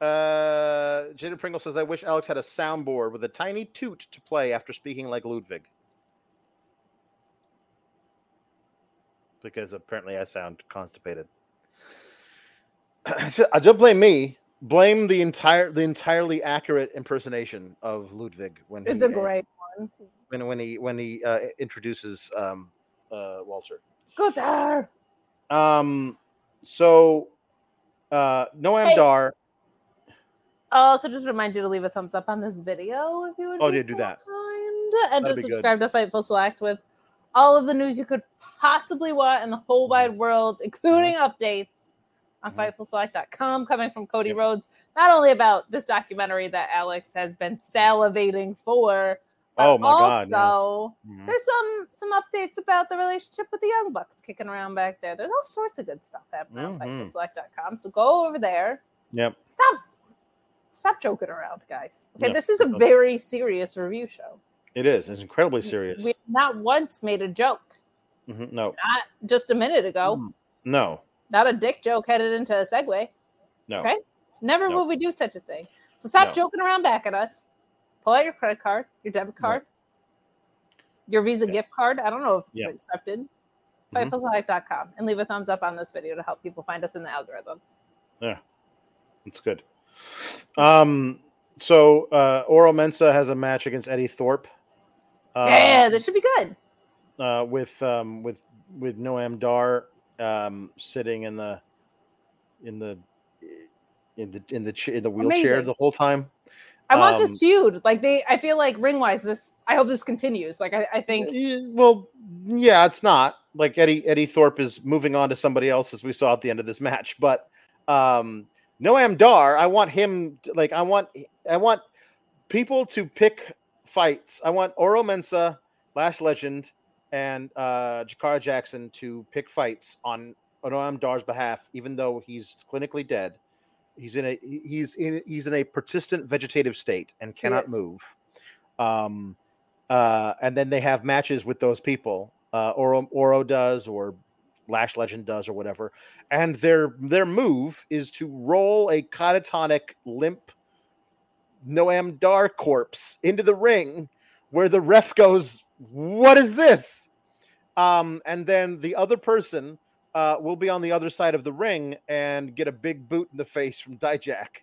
uh, Jada Pringle says, "I wish Alex had a soundboard with a tiny toot to play after speaking like Ludwig." Because apparently I sound constipated. So, uh, don't blame me. Blame the entire the entirely accurate impersonation of Ludwig when It's he, a great one. when when he when he uh, introduces um, uh, Walter. Go. Um, so uh, Noam Hey. Dar. I'll also just remind you to leave a thumbs up on this video if you would. Oh, yeah, do that. Kind. And That'd to be good. subscribe to Fightful Select with all of the news you could possibly want in the whole Mm-hmm. wide world, including updates on Mhm. FightfulSelect.com coming from Cody Yep. Rhodes, not only about this documentary that Alex has been salivating for, but Oh my God, also yeah. Mhm. there's some some updates about the relationship with the Young Bucks kicking around back there. There's all sorts of good stuff happening on Mhm. FightfulSelect.com. So go over there. Yep. Stop stop joking around, guys. Okay, this is a very serious review show. It is. It's incredibly serious. We not once made a joke. Mhm, No, Not just a minute ago. Mm. no, Not a dick joke headed into a segue. no. Okay. Never No. will we do such a thing. So stop joking around back at us. Pull out your credit card, your debit card, your Visa gift card. I don't know if it's Yeah. accepted. Mhm. FightfulSelect.com and leave a thumbs up on this video to help people find us in the algorithm. Yeah. It's good. Um. So uh, Oro Mensah has a match against Eddie Thorpe. Uh, yeah, this should be good. uh, with um, with with Noam Dar um, sitting in the in the in the in the ch- in the wheelchair Amazing. the whole time. I want Um, this feud. Like they, I feel like ring wise, this. I hope this continues. Like I, I think well, yeah, it's not like Eddie Eddie Thorpe is moving on to somebody else as we saw at the end of this match, but um Noam Dar, I want him to, like I want I want people to pick fights. I want Oro Mensah, Lash Legend, and uh Jakara Jackson to pick fights on Noam Dar's behalf, even though he's clinically dead. He's in a he's in he's in a persistent vegetative state and cannot is. move. Um uh, and then they have matches with those people. Uh, Oro, Oro does, or Lash Legend does, or whatever. And their their move is to roll a catatonic limp Noam Dar corpse into the ring, where the ref goes, "What is this?" Um, and then the other person uh, will be on the other side of the ring and get a big boot in the face from Dijak,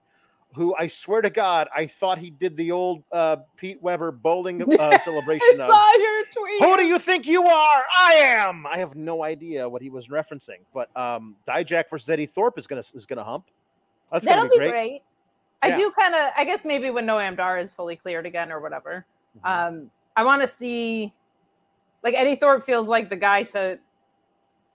who I swear to God, I thought he did the old uh, Pete Weber bowling uh, I celebration. of, saw your tweet. who do you think you are? I am. I have no idea what he was referencing, but um, Dijak versus Eddie Thorpe is gonna is gonna hump. That's That'll gonna be be great. great. I Yeah. do kind of. I guess maybe when Noam Dar is fully cleared again or whatever. Mhm. Um, I want to see, like Eddie Thorpe feels like the guy to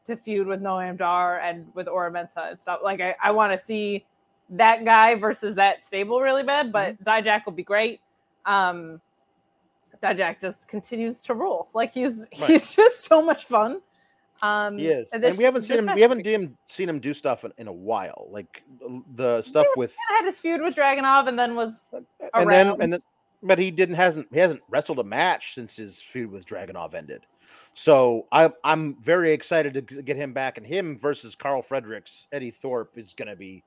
to feud with Noam Dar and with Oro Mensah and stuff. Like I, I want to see that guy versus that stable really bad, but Mm-hmm. Dijak will be great. Um, Dijak just continues to rule. Like he's Right. he's just so much fun. Um, He is, and this- we haven't seen him. We haven't seen him, seen him do stuff in, in a while, like the stuff with kinda had his feud with Dragunov and then was and then and then, but he didn't hasn't he hasn't wrestled a match since his feud with Dragunov ended. So I'm I'm very excited to get him back, and him versus Carl Fredericks, Eddie Thorpe is going to be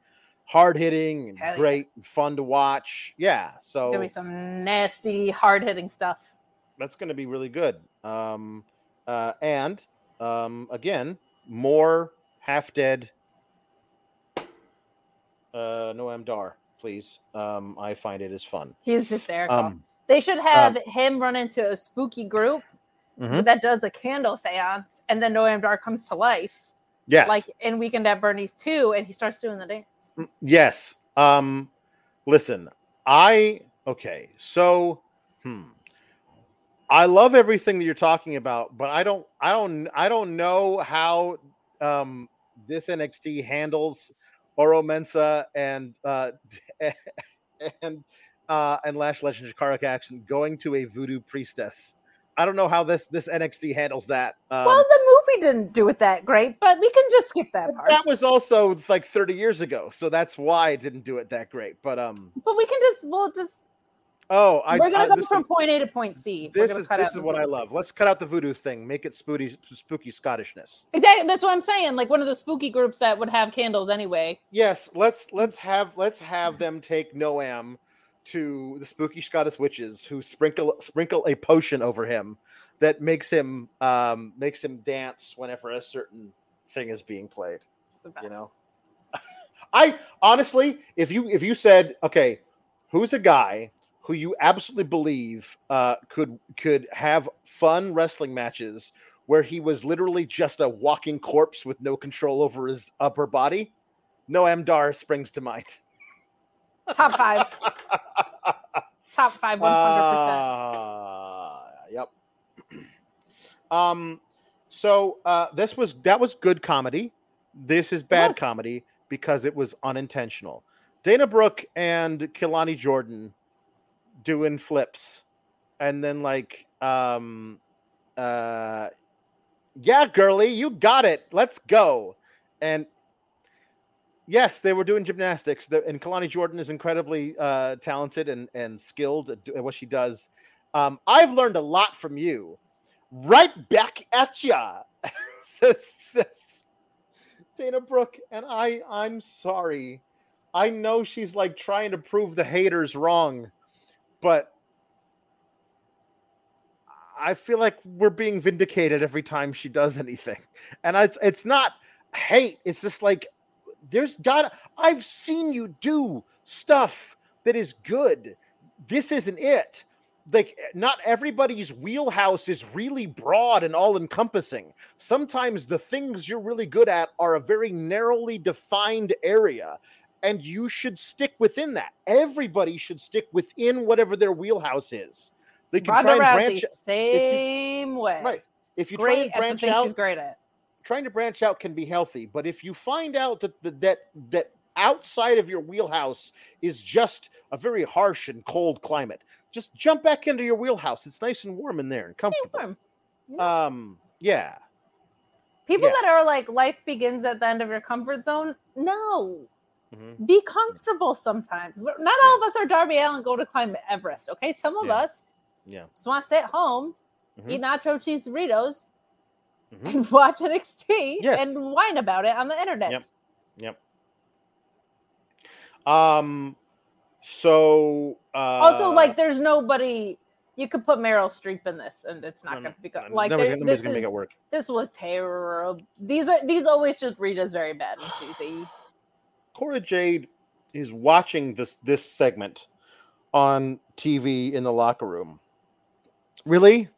hard hitting and Hell yeah. great, and fun to watch. Yeah, so gonna be some nasty, hard hitting stuff. that's going to be really good. Um, uh, and um, again, more half dead. Uh, Noam Dar, please. Um, I find it is fun. He's hysterical. Um, they should have him run into a spooky group mhm. that does a candle seance, and then Noam Dar comes to life, Yes, like in Weekend at Bernie's too, and he starts doing the dance. Yes. Um, listen, I okay. So, hmm. I love everything that you're talking about, but I don't, I don't, I don't know how um this NXT handles Oro Mensah and uh and uh and Lash Legend Jakara Jackson going to a voodoo priestess. I don't know how this this NXT handles that. Um, well, the movie didn't do it that great, but we can just skip that part. that was also like 30 years ago, so that's why it didn't do it that great. But um, but we can just we'll just oh, I we're gonna I, go from point A to point C. This is this is what I love. Let's cut out the voodoo thing. Make it spooky, spooky Scottishness. exactly that's what I'm saying. Like one of the spooky groups that would have candles anyway. Yes, let's let's have let's have them take Noam to the spooky Scottish witches who sprinkle sprinkle a potion over him that makes him um makes him dance whenever a certain thing is being played. It's the best. you know i honestly if you if you said okay who's a guy who you absolutely believe uh could could have fun wrestling matches where he was literally just a walking corpse with no control over his upper body Noam Dar springs to mind Top five. Top five, one hundred percent. Um, so uh, this was that was good comedy. This is bad comedy because it was unintentional. Dana Brooke and Kelani Jordan doing flips, and then like, um, uh, yeah, girly, you got it. Let's go. And Yes, they were doing gymnastics, and Kelani Jordan is incredibly uh, talented and, and skilled at what she does. Um, I've learned a lot from you. Right back at ya, says, says Dana Brooke, and I. I'm sorry. I know she's like trying to prove the haters wrong, but I feel like we're being vindicated every time she does anything, and it's it's not hate. It's just like there's got I've seen you do stuff that is good. This isn't it. Like not everybody's wheelhouse is really broad and all encompassing. Sometimes the things you're really good at are a very narrowly defined area. and you should stick within that. Everybody should stick within whatever their wheelhouse is. They can Ronda try and Rousey, branch same way. right. If you try Great and at the branch out, she's great at. trying to branch out can be healthy, but if you find out that the, that that outside of your wheelhouse is just a very harsh and cold climate, just jump back into your wheelhouse. It's nice and warm in there and comfortable. warm. Um, yeah, People Yeah. that are like life begins at the end of your comfort zone. No, Mhm. be comfortable sometimes. Not all of us are Darby Allin go to climb Everest. Okay, some of Yeah. us yeah. just want to sit home, Mhm. eat nacho cheese Doritos, Mhm. and watch NXT Yes. and whine about it on the internet. Yep. Yep. Um. So. Uh, also, like, there's nobody. You could put Meryl Streep in this, and it's not no, going to be no, good. Like, nobody's, there- nobody's this, gonna make it work. this was terrible. These are these always just read as very bad and cheesy. Cora Jade is watching this this segment on TV in the locker room. Really?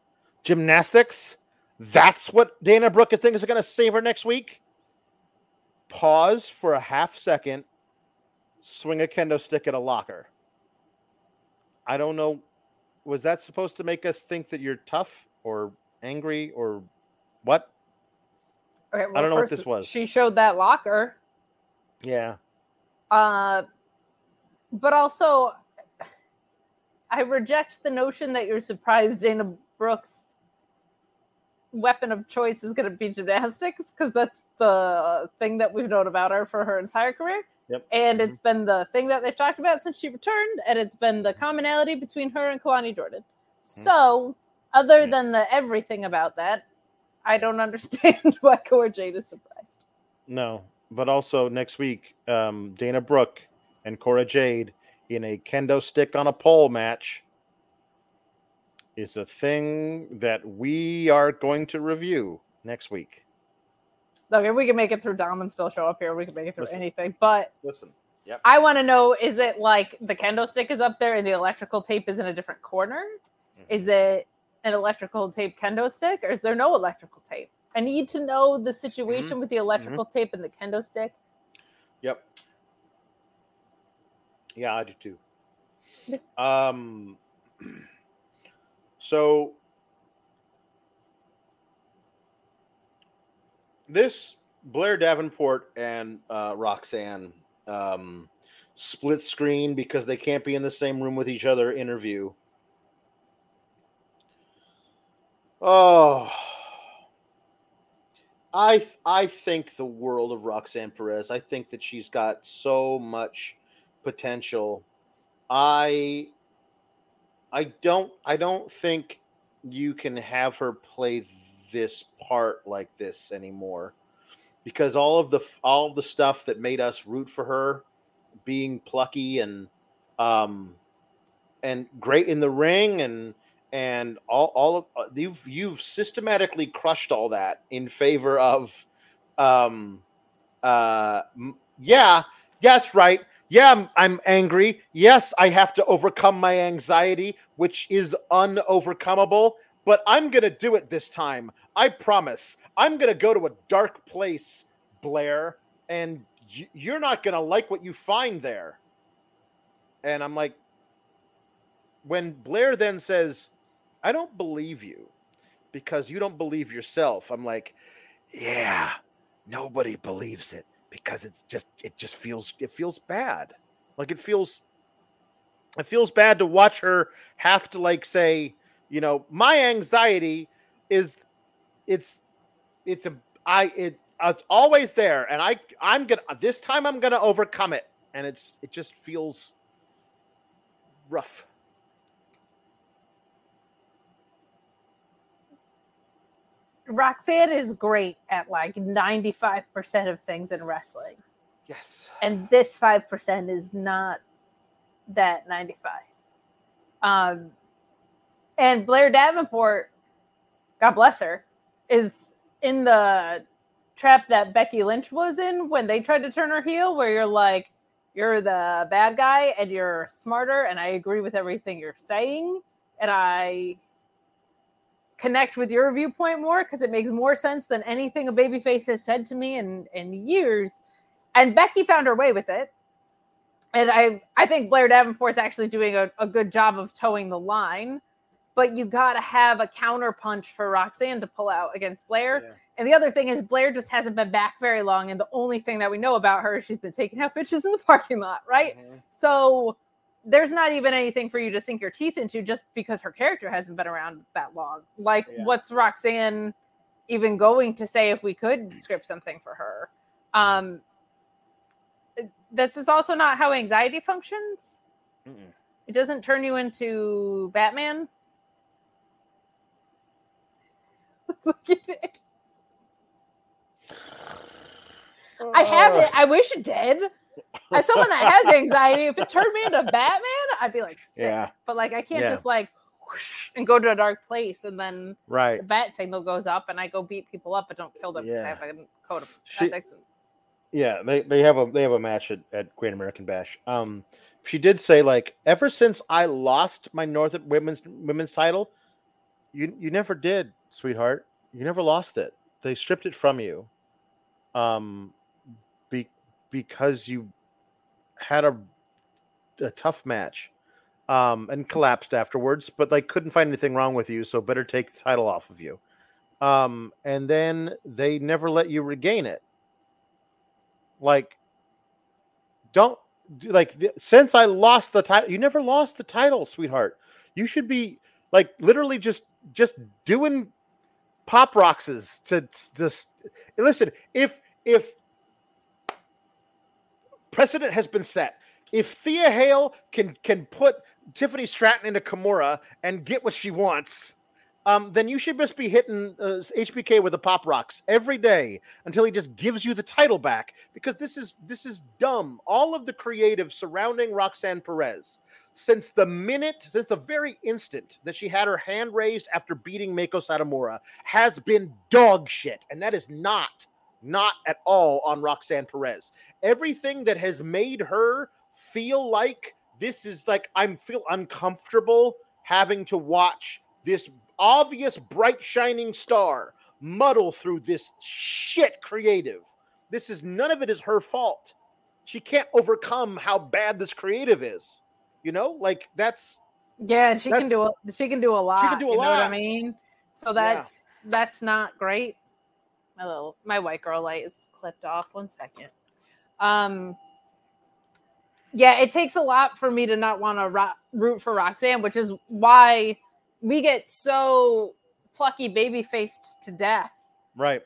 Gymnastics? That's what Dana Brooke is thinking is going to save her next week? Pause for a half second, swing a kendo stick at a locker. I don't know. Was that supposed to make us think that you're tough or angry or what? Okay, I don't know what this was. She showed that locker. Yeah. Uh, but also, I reject the notion that you're surprised Dana Brooke's weapon of choice is going to be gymnastics because that's the thing that we've known about her for her entire career. Yep. And Mhm. it's been the thing that they've talked about since she returned, and it's been the commonality between her and Kelani Jordan. So, other Yeah. than the everything about that, I don't understand why Cora Jade is surprised. No, but also next week, um, Dana Brooke and Cora Jade in a kendo stick on a pole match is a thing that we are going to review next week. Look, if we can make it through Dom and still show up here, we can make it through Listen. anything. But Listen, yep. I want to know: is it like the kendo stick is up there and the electrical tape is in a different corner? Mhm. Is it an electrical tape kendo stick, or is there no electrical tape? I need to know the situation Mm-hmm. with the electrical tape and the kendo stick. Yep. Yeah, I do too. Um. So this Blair Davenport and uh, Roxanne um, split screen because they can't be in the same room with each other interview. Oh, I th- I think the world of Roxanne Perez. I think that she's got so much potential. I I don't I don't think you can have her play this part like this anymore. Because all of the all of the stuff that made us root for her being plucky and um and great in the ring and and all all of uh, you've you've systematically crushed all that in favor of um uh yeah that's right. Yeah I'm, I'm angry. Yes i have to overcome my anxiety which is unovercomable but i'm gonna do it this time i promise. I'm gonna go to a dark place blair and y- you're not gonna like what you find there. And i'm like when blair then says i don't believe you because you don't believe yourself i'm like yeah nobody believes it because it's just it just feels it feels bad. Like it feels it feels bad to watch her have to like say you know my anxiety is it's it's a i it it's always there and i i'm gonna this time i'm gonna overcome it and it's it just feels rough Roxanne is great at like 95% of things in wrestling. yes And this 5% is not that 95. Um, and Blair Davenport, God bless her, is in the trap that Becky Lynch was in when they tried to turn her heel, where you're like, you're the bad guy and you're smarter, and I agree with everything you're saying. And I connect with your viewpoint more because it makes more sense than anything a babyface has said to me in, in years. And Becky found her way with it. and I I think Blair Davenport's actually doing a, a good job of towing the line, but you got to have a counter punch for Roxanne to pull out against Blair. Yeah. And the other thing is Blair just hasn't been back very long, and the only thing that we know about her is she's been taking out bitches in the parking lot, right? Mhm. So there's not even anything for you to sink your teeth into just because her character hasn't been around that long. Like, Yeah. what's Roxanne even going to say if we could script something for her? Um, this is also not how anxiety functions. Mm-mm. It doesn't turn you into Batman. Look at it. I have it. I wish it did. As someone that has anxiety, if it turned me into Batman, I'd be like, sick. Yeah. But like, I can't Yeah. just like whoosh and go to a dark place and then Right. the bat signal goes up and I go beat people up but don't kill them because I Yeah. have a code of She- Yeah, they, they have a they have a match at, at Great American Bash. Um, she did say like ever since I lost my North women's women's title, you you never did, sweetheart. You never lost it. They stripped it from you, um, be, because you had a a tough match, um, and collapsed afterwards. But like couldn't find anything wrong with you, so better take the title off of you. Um, and then they never let you regain it like don't like since i lost the title you never lost the title sweetheart you should be like literally just just doing pop roxes to just listen if if precedent has been set if thea hail can can put tiffany stratton into kimura and get what she wants um, then you should just be hitting uh, HBK with the pop rocks every day until he just gives you the title back because this is this is dumb. All of the creative surrounding Roxanne Perez since the minute, since the very instant that she had her hand raised after beating Meiko Satomura has been dog shit, and that is not not at all on Roxanne Perez. Everything that has made her feel like this is like I'm feel uncomfortable having to watch this obvious bright shining star muddle through this shit creative. This is none of it is her fault. She can't overcome how bad this creative is. You know, like that's Yeah, and she can do a, she can do a lot. She can do a you Know what I mean? So that's that's not great. My little my white girl light is clipped off. One second. Um. Yeah, it takes a lot for me to not want to ro- root for Roxanne, which is why we get so plucky baby faced to death. right.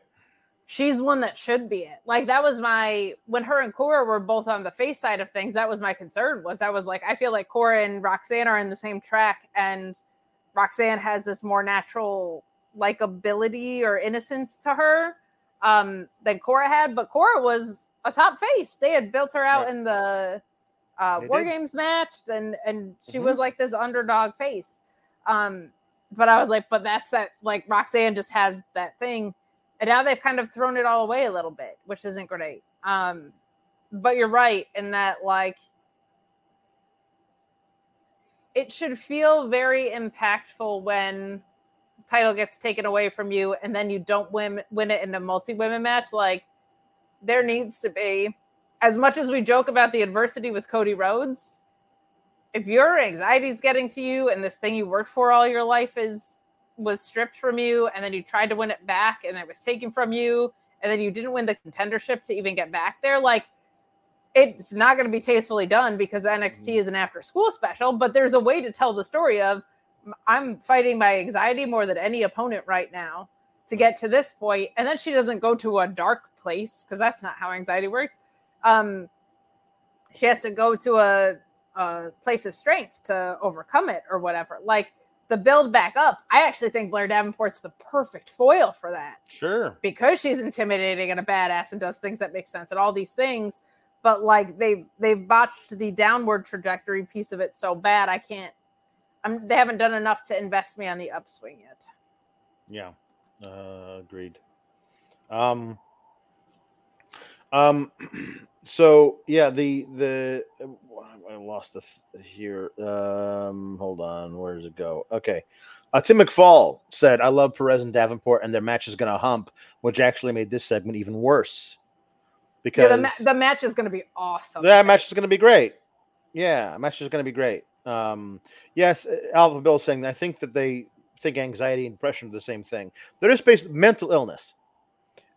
She's one that should be it. Like that was my when her and Cora were both on the face side of things. That was my concern. Was I was like I feel like Cora and Roxanne are in the same track, and Roxanne has this more natural likability or innocence to her um, than Cora had. But Cora was a top face. They had built her out Right. in the uh, They War did. Games matched and and she Mhm. was like this underdog face. Um, but I was like, but that's that like Roxanne just has that thing. And now they've kind of thrown it all away a little bit, which isn't great. Um, but you're right in that like it should feel very impactful when title gets taken away from you and then you don't win win it in a multi-women match. Like there needs to be, as much as we joke about the adversity with Cody Rhodes, if your anxiety is getting to you and this thing you worked for all your life is was stripped from you and then you tried to win it back and it was taken from you and then you didn't win the contendership to even get back there like it's not going to be tastefully done because NXT is an after school special but there's a way to tell the story of I'm fighting my anxiety more than any opponent right now to get to this point and then she doesn't go to a dark place because that's not how anxiety works. Um she has to go to a, a place of strength to overcome it or whatever like the build back up i actually think blair davenport's the perfect foil for that Sure. because she's intimidating and a badass and does things that make sense and all these things but like they've they've botched the downward trajectory piece of it so bad i can't I'm, they haven't done enough to invest me on the upswing yet Yeah. Uh, agreed. Um. Um. So yeah, the the I lost the here. Um. Hold on. Where does it go? Okay. Uh, Tim McFall said, "I love Perez and Davenport, and their match is going to hump," which actually made this segment even worse yeah, because the, ma- the match is going to be awesome that match is going to be great. Yeah, match is going to be great. Um, yes, uh, Alpha Bill saying I think that they think anxiety and depression are the same thing. They're just based mental illness.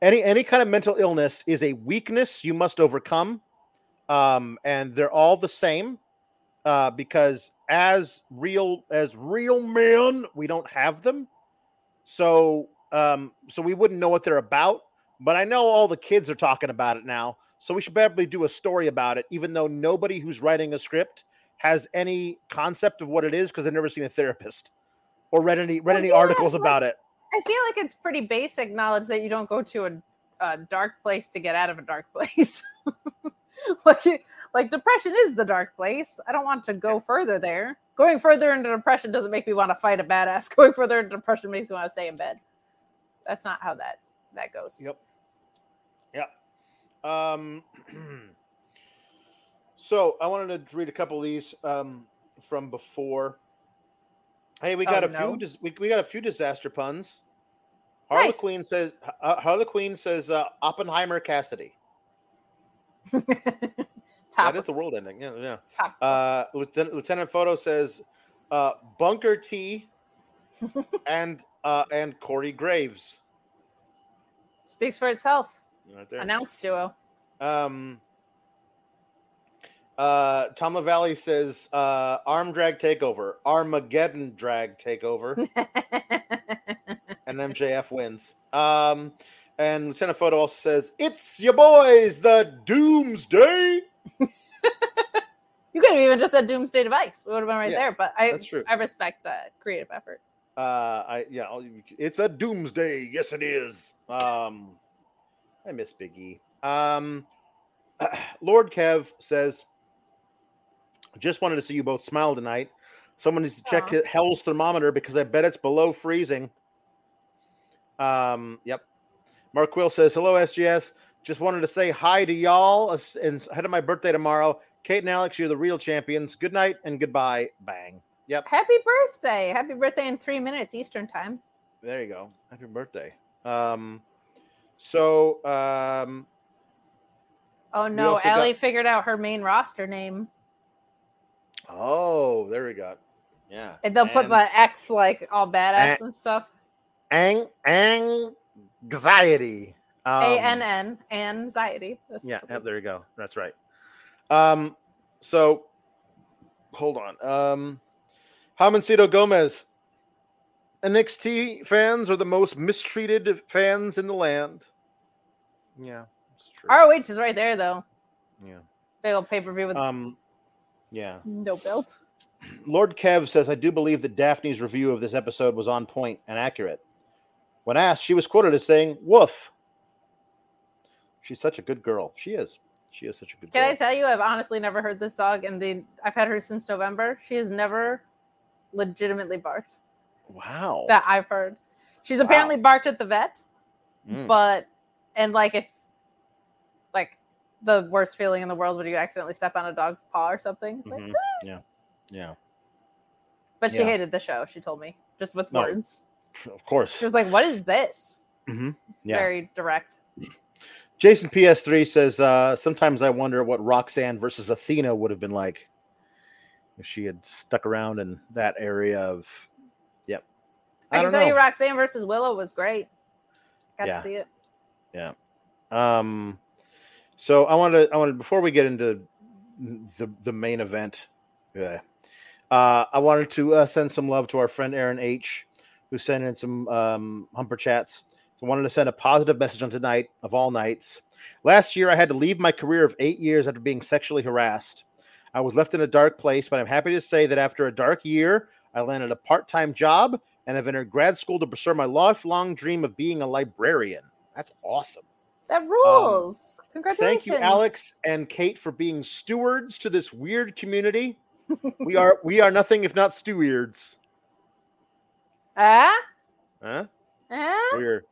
Any any kind of mental illness is a weakness you must overcome, um, and they're all the same. Uh, because as real as real men, we don't have them. So um, so we wouldn't know what they're about. But I know all the kids are talking about it now. So we should probably do a story about it, even though nobody who's writing a script has any concept of what it is because they've never seen a therapist or read any read Well, any yeah, articles like- about it. I feel like it's pretty basic knowledge that you don't go to a, a dark place to get out of a dark place. like, like depression is the dark place. I don't want to go further there. Going further into depression doesn't make me want to fight a badass. Going further into depression makes me want to stay in bed. That's not how that that goes. Yep. Yep. Um, so I wanted to read a couple of these um, from before. Hey, we got Oh, a few. no. Dis- we, we got a few disaster puns. Harley Nice. Quinn says. Uh, Harley Quinn says uh, Oppenheimer Cassidy. Top That is the world ending. Yeah, yeah. top. Uh, Lieutenant, Lieutenant Photo says uh, Bunker T and uh, and Corey Graves. Speaks for itself. Right there. Announce duo. Um, uh, Tom LaValle says uh, arm drag takeover, Armageddon drag takeover, and MJF wins. Um, and Lieutenant Photo also says it's your boys, the Doomsday. you could have even just said Doomsday Device. We would have been right Yeah, there. But I that's true. I respect that creative effort. Uh, I yeah, it's a Doomsday. Yes, it is. Um, I miss Big E. Um, Lord Kev says, just wanted to see you both smile tonight. Someone needs to check Aw. hi- Hell's thermometer because I bet it's below freezing. Um, yep. Mark Quill says, hello, SGS. Just wanted to say hi to y'all and ahead of my birthday tomorrow. Kate and Alex, you're the real champions. Good night and goodbye. Bang. Yep. Happy birthday. Happy birthday in three minutes Eastern time. There you go. Happy birthday. Um, so um, Oh no, also got- Allie figured out her main roster name. oh, there we go. Yeah. And they'll put And the X like all badass and- and stuff. Ang anxiety. Um, A N N anxiety. That's Yeah, what yep, we- there you go. That's right. Um, so hold on. Um, Hamancito Gomez. NXT fans are the most mistreated fans in the land. Yeah, it's true. ROH is right there though. Yeah. Big old pay per view with Um, yeah. no belt. Lord Kev says, I do believe that Daphne's review of this episode was on point and accurate. When asked, she was quoted as saying, Woof. She's such a good girl. She is. She is such a good girl. Can girl. I tell you, I've honestly never heard this dog, and the I've had her since November. She has never legitimately barked wow. that I've heard. She's apparently barked at the vet, Mm. but and like if like the worst feeling in the world when you accidentally step on a dog's paw or something. Like, Mhm. Yeah. Yeah. But she Yeah. hated the show. She told me just with No. words. Of course. She was like, "What is this?" Mhm. It's Yeah. Very direct. Jason PS3 says, uh, sometimes I wonder what Roxanne versus Athena would have been like if she had stuck around in that area of. Yep. I, can tell know. you, Roxanne versus Willow was great. Got Yeah. to see it. Yeah. Um, so I wanted, I wanted before we get into the the main event, uh, uh, I wanted to uh, send some love to our friend Aaron H, who sent in some um, humper chats. So I wanted to send a positive message on tonight of all nights. Last year, I had to leave my career of eight years after being sexually harassed. I was left in a dark place, but I'm happy to say that after a dark year, I landed a part time job and have entered grad school to pursue my lifelong dream of being a librarian. That's awesome. That rules. Congratulations. Thank you, Alex and Kate, for being stewards to this weird community. we are we are nothing if not stewards. Ah? Huh? Ah? We're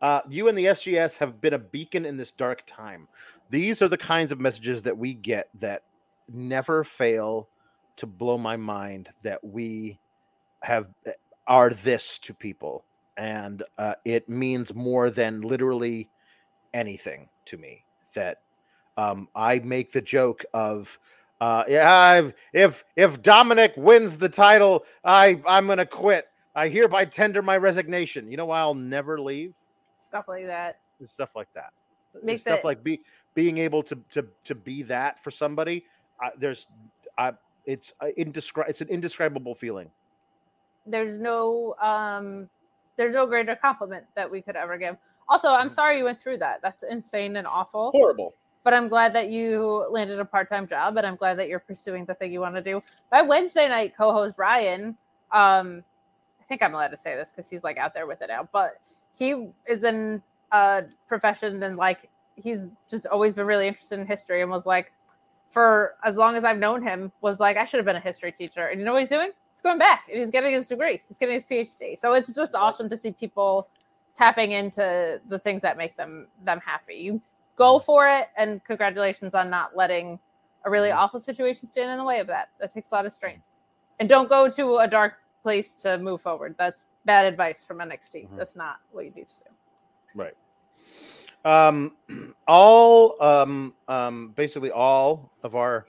uh, you and the SGS have been a beacon in this dark time. These are the kinds of messages that we get that never fail to blow my mind. That we have are this to people, and uh, it means more than literally anything to me. That Um, I make the joke of, uh, yeah, I've, if if Dominik wins the title, I I'm gonna quit. I hereby tender my resignation. You know why I'll never leave? Stuff like that. Stuff like that. Makes stuff it like be being able to to to be that for somebody. Uh, there's, uh, it's uh, indescri- It's an indescribable feeling. there's no um there's no greater compliment that we could ever give. Also, I'm Mhm. sorry you went through that. That's insane and awful. Horrible. But I'm glad that you landed a part-time job and I'm glad that you're pursuing the thing you want to do. My Wednesday night co-host Ryan, um I think I'm allowed to say this because he's like out there with it now, but he is in a profession and like he's just always been really interested in history and was like for as long as I've known him was like I should have been a history teacher. And you know what he's doing? He's going back and he's getting his degree. He's getting his PhD. So it's just awesome to see people tapping into the things that make them them happy. You go for it and congratulations on not letting a really awful situation stand in the way of that. That takes a lot of strength. And don't go to a dark place to move forward. That's bad advice from NXT. Mhm. That's not what you need to do. Right. Um, all um, um, basically all of our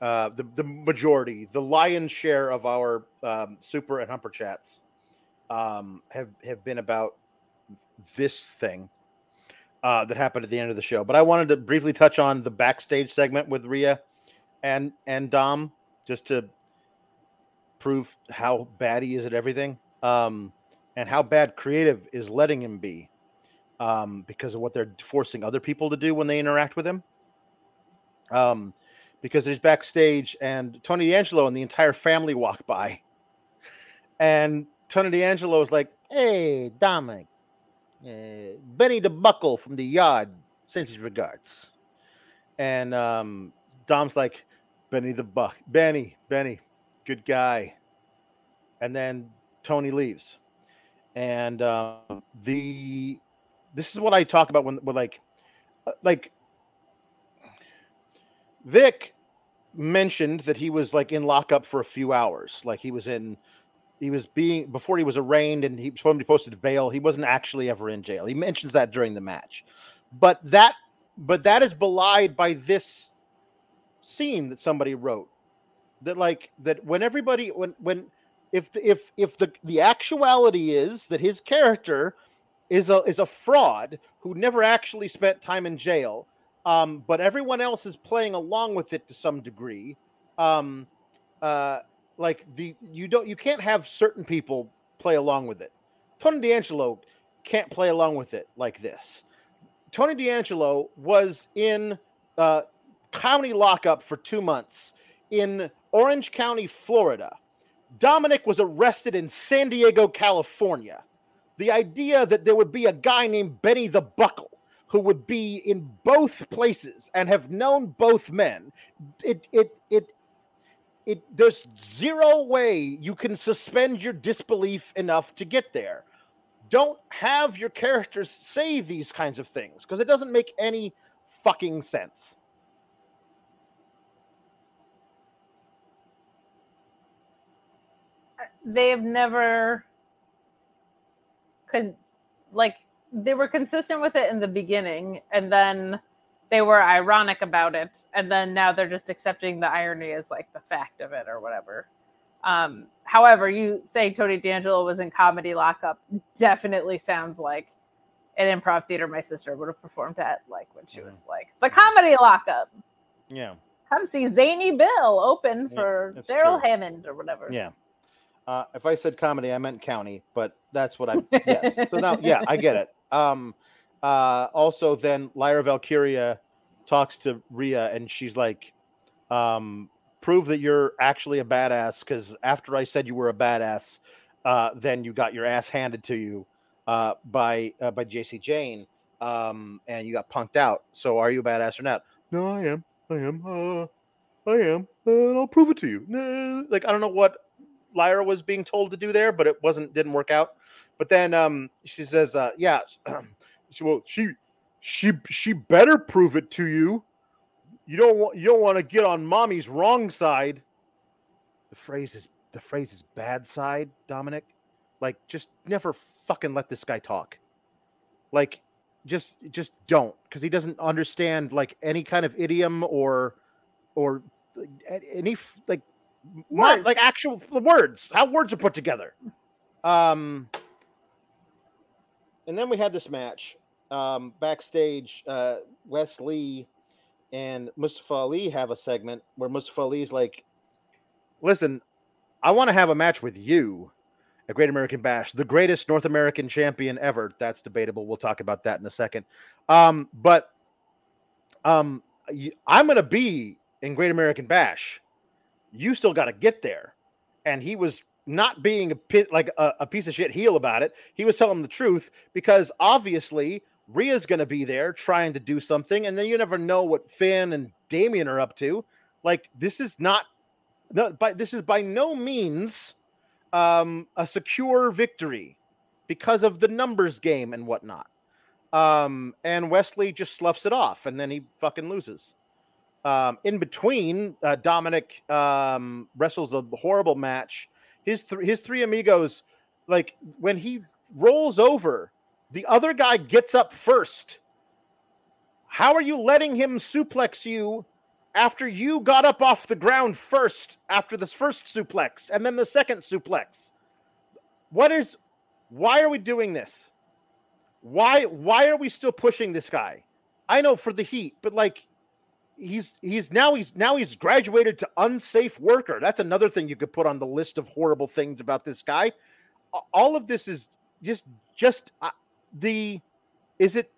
uh, the the majority, the lion's share of our um, super and humper chats um, have have been about this thing uh, that happened at the end of the show. But I wanted to briefly touch on the backstage segment with Rhea and and Dom just to prove how bad he is at everything um, and how bad creative is letting him be um, because of what they're forcing other people to do when they interact with him. Um, because he's backstage and Tony D'Angelo and the entire family walk by, and Tony D'Angelo is like, "Hey, Dominik, uh, Benny the Buckle from the Yard sends his regards," and um, Dom's like, "Benny the Buck, Benny, Benny, good guy," and then Tony leaves, and uh, the this is what I talk about when, when like, uh, like Vic mentioned that he was like in lockup for a few hours. Like he was in, he was being before he was arraigned and he supposedly posted bail. He wasn't actually ever in jail. He mentions that during the match, but that, but that is belied by this scene that somebody wrote. That like that when everybody when when if if if the the actuality is that his character is a is a fraud who never actually spent time in jail um, but everyone else is playing along with it to some degree. Um, uh, like the you don't you can't have certain people play along with it. Tony D'Angelo can't play along with it like this. Tony D'Angelo was in uh, county lockup for two months in Orange County, Florida. Dominik was arrested in San Diego, California. The idea that there would be a guy named Benny the Buckle who would be in both places and have known both men it it it it there's zero way you can suspend your disbelief enough to get there. Don't have your characters say these kinds of things because it doesn't make any fucking sense. They have never could like they were consistent with it in the beginning and then they were ironic about it and then now they're just accepting the irony as like the fact of it or whatever. Um however you say tony d'angelo was in comedy lockup definitely sounds like an improv theater my sister would have performed at like when she was like the comedy lockup. Yeah. Come see zany bill open for that's daryl true. hammond or whatever. Yeah. Uh, if i said comedy i meant county but that's what i yes. So now yeah i get it. Um uh also then lyra valkyria talks to Rhea and she's like um prove that you're actually a badass because after i said you were a badass uh then you got your ass handed to you uh by uh, by jacy jayne um and you got punked out. So are you a badass or not? No i am. I am uh i am uh, i'll prove it to you. Like i don't know what lyra was being told to do there but it wasn't didn't work out. But then um she says uh yeah she, well she she she better prove it to you. You don't want you don't want to get on mommy's wrong side. The phrase is the phrase is bad side dominik. Like just never fucking let this guy talk. Like just just don't because he doesn't understand like any kind of idiom or or any like not like actual words how words are put together. Um and then we had this match um backstage uh wes lee and mustafa ali have a segment where mustafa ali's like listen i want to have a match with you at great american bash the greatest north american champion ever that's debatable we'll talk about that in a second um but um i'm gonna be in great american bash you still got to get there. And he was not being a pit like a, a piece of shit heel about it. He was telling the truth because obviously Rhea's going to be there trying to do something, and then you never know what Finn and Damian are up to. Like this is not, not by this is by no means um, a secure victory because of the numbers game and whatnot. Um, and Wes Lee just sloughs it off, and then he fucking loses. Um, in between, uh, Dominik um, wrestles a horrible match. His his three amigos, like when he rolls over, the other guy gets up first. How are you letting him suplex you after you got up off the ground first after this first suplex and then the second suplex? What is why are we doing this? Why why are we still pushing this guy? I know for the heat, but like he's he's now he's now he's graduated to unsafe worker. That's another thing you could put on the list of horrible things about this guy. All of this is just just uh, the is it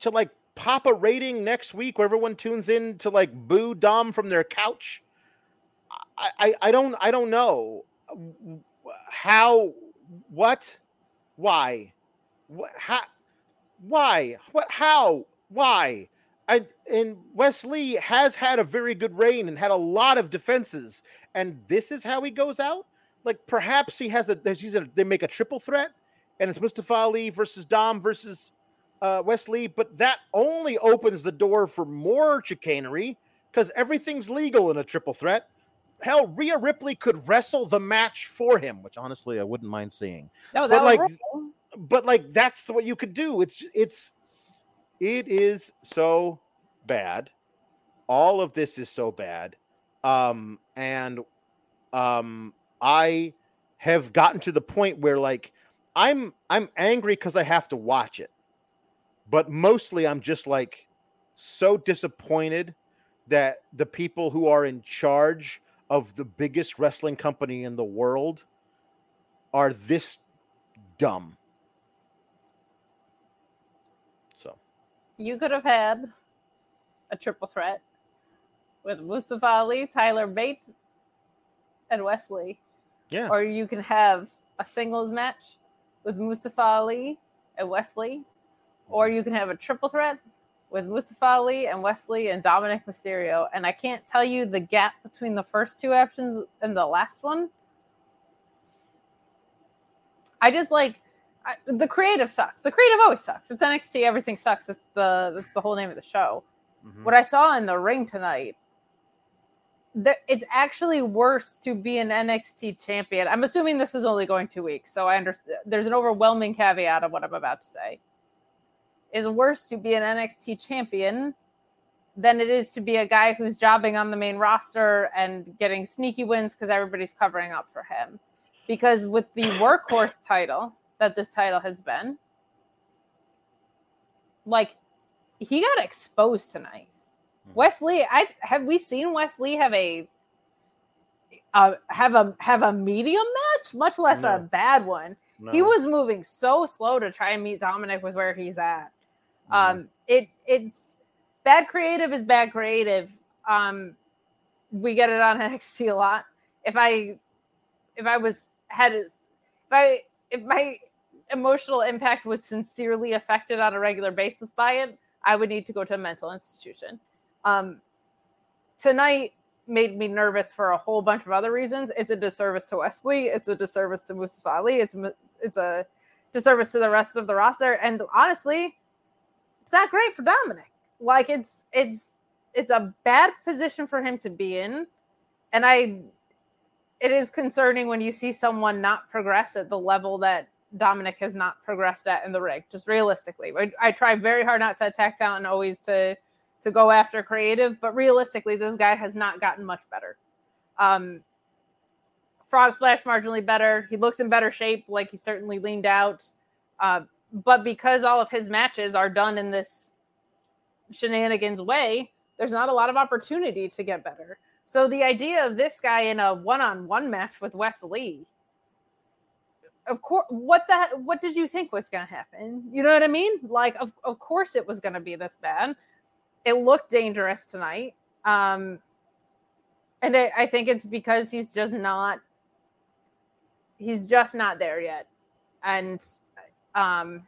to like pop a rating next week where everyone tunes in to like boo Dom from their couch? I I, I don't I don't know how what why what how why what how why and and Wes Lee has had a very good reign and had a lot of defenses, and this is how he goes out. Like perhaps he has a he's a they make a triple threat, and it's Mustafa Ali versus Dom versus uh, Wes Lee, but that only opens the door for more chicanery because everything's legal in a triple threat. Hell, Rhea Ripley could wrestle the match for him, which honestly I wouldn't mind seeing No, but, that was like, but like that's the what you could do. It's it's it is so bad. All of this is so bad. Um and um I have gotten to the point where like I'm I'm angry cuz I have to watch it. But mostly I'm just like so disappointed that the people who are in charge of the biggest wrestling company in the world are this dumb. So you could have had a triple threat with Mustafa Ali, Tyler Bate, and Wes Lee. yeah, Or you can have a singles match with Mustafa Ali and Wes Lee. Or you can have a triple threat with Mustafa Ali and Wes Lee and Dominik Mysterio. And I can't tell you the gap between the first two options and the last one. I just like I, the creative sucks. The creative always sucks. It's NXT. Everything sucks. It's the that's the whole name of the show. Mhm. What I saw in the ring tonight, there, it's actually worse to be an NXT champion. I'm assuming this is only going two weeks, so I understand. There's an overwhelming caveat of what I'm about to say. Is worse to be an NXT champion than it is to be a guy who's jobbing on the main roster and getting sneaky wins because everybody's covering up for him. Because with the workhorse title that this title has been, like he got exposed tonight. Mhm. Wes Lee, I have we seen Wes Lee have a uh, have a have a medium match, much less a bad one. He was moving so slow to try and meet Dominik with where he's at. Mhm. Um, it it's bad creative is bad creative. Um, we get it on NXT a lot. If I if I was had if I if my emotional impact was sincerely affected on a regular basis by it, I would need to go to a mental institution. Um, tonight made me nervous for a whole bunch of other reasons. It's a disservice to Wes Lee. It's a disservice to Mustafa Ali. It's it's a disservice to the rest of the roster. And honestly, it's not great for Dominik. Like it's it's it's a bad position for him to be in. And I it is concerning when you see someone not progress at the level that Dominik has not progressed at in the ring. Just realistically, I, I try very hard not to attack talent and always to to go after creative, but realistically, this guy has not gotten much better. Um, Frog Splash marginally better. He looks in better shape, like he certainly leaned out. Uh, but because all of his matches are done in this shenanigans way, there's not a lot of opportunity to get better. So the idea of this guy in a one-on-one match with Wes Lee, of course, what the what did you think was going to happen? You know what I mean? Like, of of course it was going to be this bad. It looked dangerous tonight, um, and it, I think it's because he's just not. He's just not there yet, and um,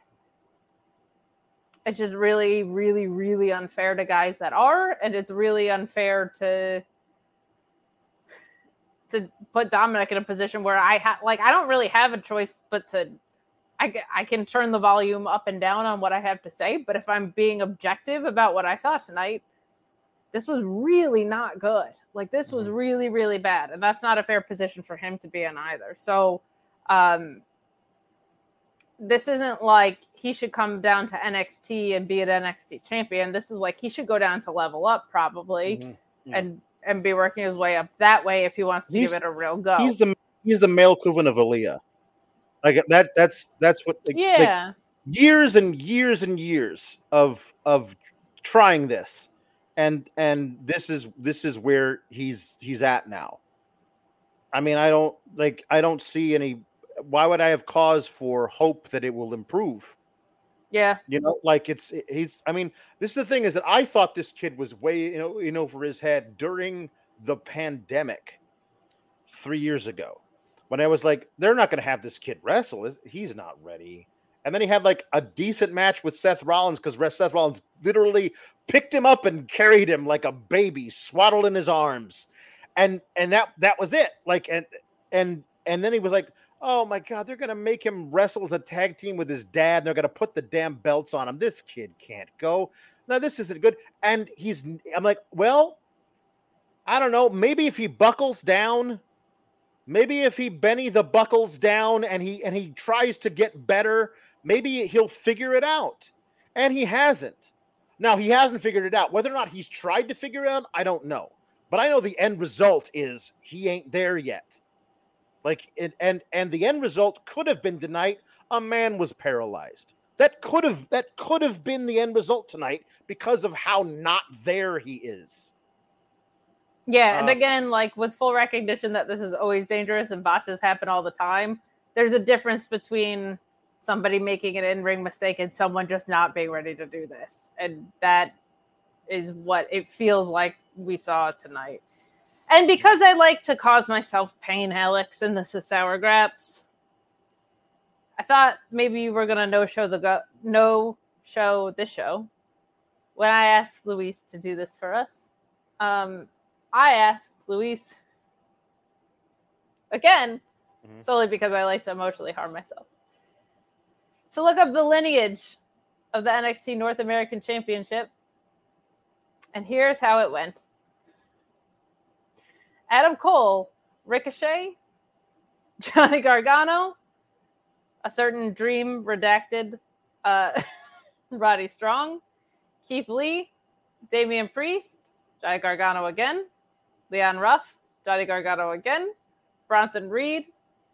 it's just really, really, really unfair to guys that are, and it's really unfair to to put Dominik in a position where I have like I don't really have a choice but to I, I can turn the volume up and down on what I have to say, but if I'm being objective about what I saw tonight, this was really not good. Like this was Mm-hmm. really really bad, and that's not a fair position for him to be in either. So, um, this isn't like he should come down to NXT and be an NXT champion. This is like he should go down to level up probably Mhm. Yeah. and and be working his way up that way if he wants to He's- give it a real go. He's the he's the male equivalent of Aliyah. Like that. That's that's what. Like, like, yeah. years and years and years of of trying this, and and this is this is where he's he's at now. I mean, I don't like. I don't see any. Why would I have cause for hope that it will improve? Yeah. You know, like it's he's. I mean, this is the thing is that I thought this kid was way you know in over his head during the pandemic three years ago when I was like, they're not going to have this kid wrestle. He's not ready. And then he had like a decent match with Seth Rollins because Seth Rollins literally picked him up and carried him like a baby, swaddled in his arms, and and that that was it. Like and and and then he was like, oh my god, they're gonna make him wrestle as a tag team with his dad. And they're gonna put the damn belts on him. This kid can't go. Now this isn't good. And he's. I'm like, well, I don't know. Maybe if he buckles down maybe if he benny the buckles down and he and he tries to get better maybe he'll figure it out. And he hasn't. Now he hasn't figured it out. Whether or not he's tried to figure it out i don't know. But i know the end result is he ain't there yet. Like it, and and the end result could have been tonight a man was paralyzed. That could have that could have been the end result tonight because of how not there he is Yeah, and Uh, again, like with full recognition that this is always dangerous and botches happen all the time, there's a difference between somebody making an in-ring mistake and someone just not being ready to do this. And that is what it feels like we saw tonight. And because I like to cause myself pain, Alex, and this is sour graps, I thought maybe you were gonna no show the go no show this show when I asked Luis to do this for us. Um, I asked Luis again, Mhm. solely because I like to emotionally harm myself, to look up the lineage of the NXT North American Championship. And here's how it went Adam Cole, Ricochet, Johnny Gargano, a certain dream redacted uh, Roddy Strong, Keith Lee, Damian Priest, Johnny Gargano again, Leon Ruff, Johnny Gargano again, Bronson Reed,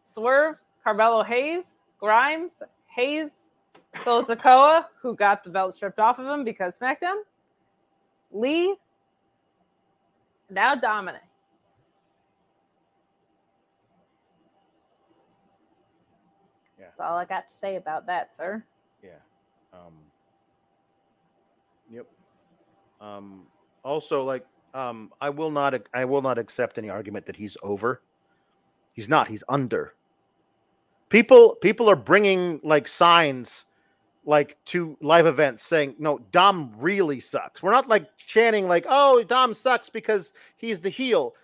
Swerve, Carmelo Hayes, Grimes, Hayes, Solo Sikoa, who got the belt stripped off of him because SmackDown, Lee, now Dominik. Yeah. That's all I got to say about that, sir. Yeah. Um, yep. Um, also, like, um, I will not, I will not accept any argument that he's over. He's not. He's under. People, people are bringing like signs, like to live events, saying, "No, Dom really sucks." We're not like chanting like, "Oh, Dom sucks" because he's the heel.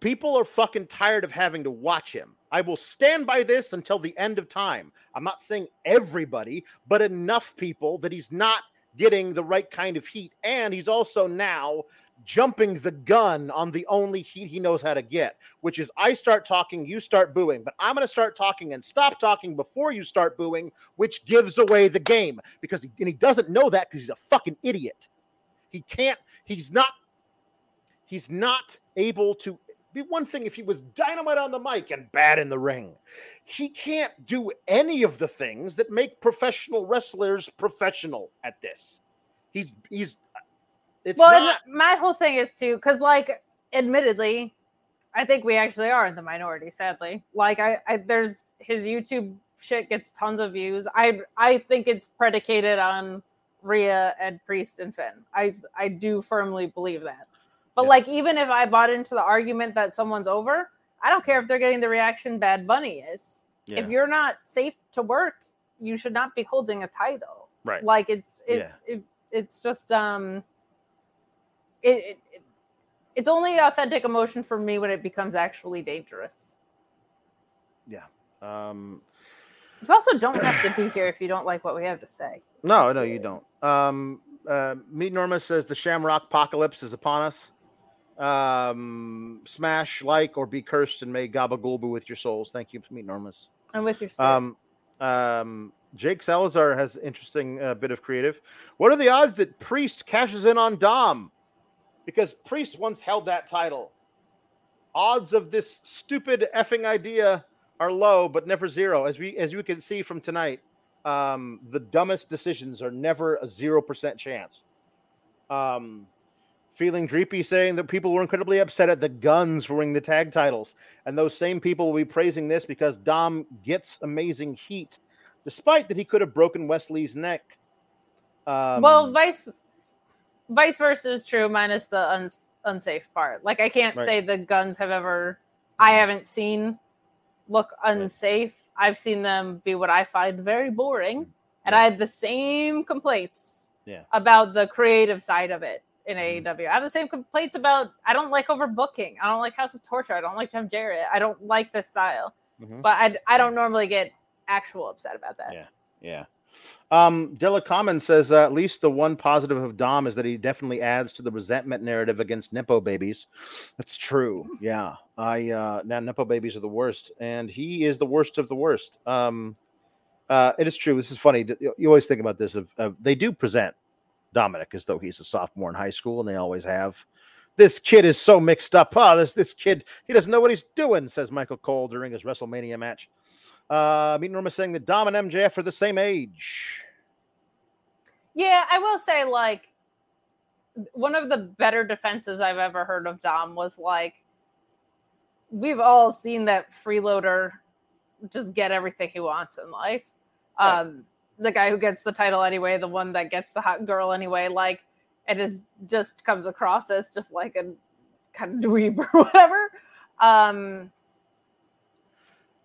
People are fucking tired of having to watch him. I will stand by this until the end of time. I'm not saying everybody, but enough people that he's not getting the right kind of heat. And he's also now jumping the gun on the only heat he knows how to get, which is I start talking, you start booing, but I'm going to start talking and stop talking before you start booing, which gives away the game because he, and he doesn't know that because he's a fucking idiot. He can't, he's not, he's not able to be one thing if he was dynamite on the mic and bad in the ring. He can't do any of the things that make professional wrestlers professional at this. He's he's it's well, not my whole thing is too, because like, admittedly, I think we actually are in the minority. Sadly, like I, I there's his YouTube shit gets tons of views. I I think it's predicated on Rhea and Priest and Finn. I I do firmly believe that. But Yeah. like, even if I bought into the argument that someone's over, I don't care if they're getting the reaction Bad Bunny is. yeah, If you're not safe to work, you should not be holding a title. right. Like it's it, Yeah. it it's just um it, it, it it's only authentic emotion for me when it becomes actually dangerous. Yeah. Um You also don't have to be here if you don't like what we have to say. No, no, you don't. Um, uh, Meet Norma says the Shamrock apocalypse is upon us. Um, smash, like, or be cursed, and may Gabagulbu with your souls. Thank you, Meet Normas. And with your spirit. Um, um, Jake Salazar has interesting uh, bit of creative. What are the odds that Priest cashes in on Dom? Because Priest once held that title. Odds of this stupid effing idea are low, but never zero. As we as you can see from tonight, um, the dumbest decisions are never a zero percent chance. Um, feeling dreepy saying that people were incredibly upset at the guns winning the tag titles. And those same people will be praising this because Dom gets amazing heat, despite that he could have broken Wes Lee's neck. Um, well, vice vice versa is true, minus the uns unsafe part. Like I can't Right. say the guns have ever I haven't seen look unsafe. I've seen them be what I find very boring. And I had the same complaints Yeah. about the creative side of it in Mhm. AEW. I have the same complaints about I don't like overbooking. I don't like House of Torture. I don't like Jeff Jarrett. I don't like this style. Mhm. But I, I don't normally get actual upset about that. Yeah. Yeah. Um, Della Common says uh, at least the one positive of Dom is that he definitely adds to the resentment narrative against Nepo babies. That's true. Yeah. I uh now Nepo babies are the worst, and he is the worst of the worst. Um uh it is true. This is funny. You always think about this of, of they do present Dominik as though he's a sophomore in high school, and they always have. This kid is so mixed up. Oh, this this kid, he doesn't know what he's doing, says Michael Cole during his WrestleMania match. Uh, Meet Norma saying that Dom and MJF are the same age. Yeah, I will say like one of the better defenses I've ever heard of Dom was like we've all seen that freeloader just get everything he wants in life. Right. Um the guy who gets the title anyway, the one that gets the hot girl anyway, like it is just comes across as just like a kind of dweeb or whatever. Um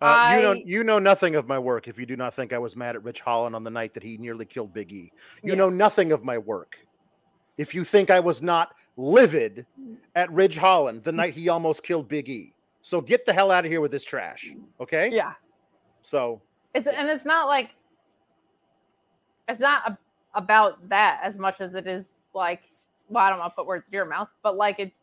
Uh, you know, you know nothing of my work if you do not think I was mad at Ridge Holland on the night that he nearly killed Big E. You Yeah. know nothing of my work if you think I was not livid at Ridge Holland the night he almost killed Big E. So get the hell out of here with this trash, okay? yeah. So It's and it's not like it's not a, about that as much as it is like well, I don't want to put words in your mouth, but like it's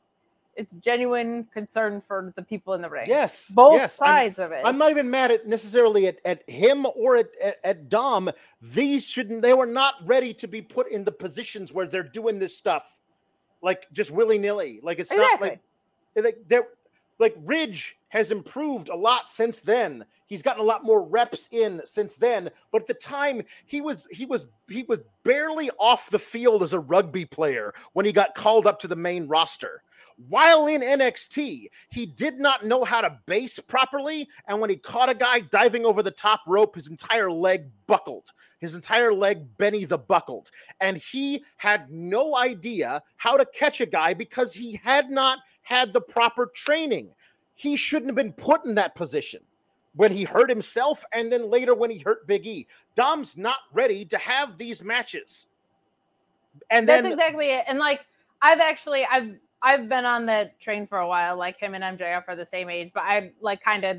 it's genuine concern for the people in the ring. yes, both yes, I'm- sides of it. I'm not even mad at necessarily at, at him or at, at, at Dom. These shouldn't, they were not ready to be put in the positions where they're doing this stuff like just willy nilly. Like it's not exactly. like, like they're like Ridge has improved a lot since then. He's gotten a lot more reps in since then. But at the time, he was he was he was barely off the field as a rugby player when he got called up to the main roster. While in NXT, he did not know how to base properly. And when he caught a guy diving over the top rope, his entire leg buckled. His entire leg Benny the buckled. And he had no idea how to catch a guy because he had not had the proper training. He shouldn't have been put in that position when he hurt himself and then later when he hurt Big E. Dom's not ready to have these matches. And That's then exactly it. And like I've actually I've I've been on that train for a while. Like him and MJF are the same age, but I like kind of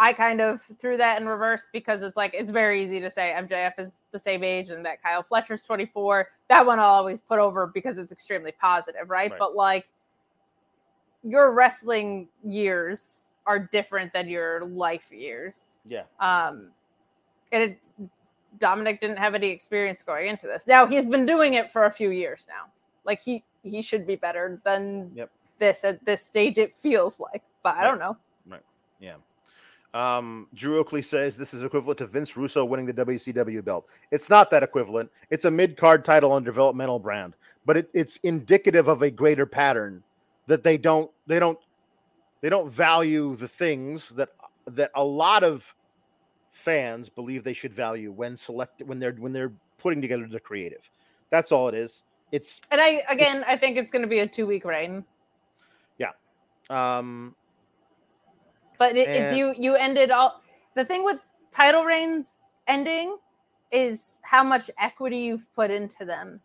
I kind of threw that in reverse because it's like it's very easy to say MJF is the same age and that Kyle Fletcher's 24. That one I'll always put over because it's extremely positive, right? Right. But like your wrestling years are different than your life years. Yeah. Um, and it, Dominik didn't have any experience going into this. Now he's been doing it for a few years now. Like he he should be better than Yep. this at this stage. It feels like, but I Right. don't know. Right. Yeah. Um, Drew Oakley says this is equivalent to Vince Russo winning the WCW belt. It's not that equivalent. It's a mid card title on developmental brand, but it, it's indicative of a greater pattern that they don't they don't they don't value the things that that a lot of fans believe they should value when select when they're when they're putting together the creative. That's all it is. It's And I again, I think it's going to be a two week reign. Yeah. Um But it, it's you. You ended all. The thing with title reigns ending is how much equity you've put into them.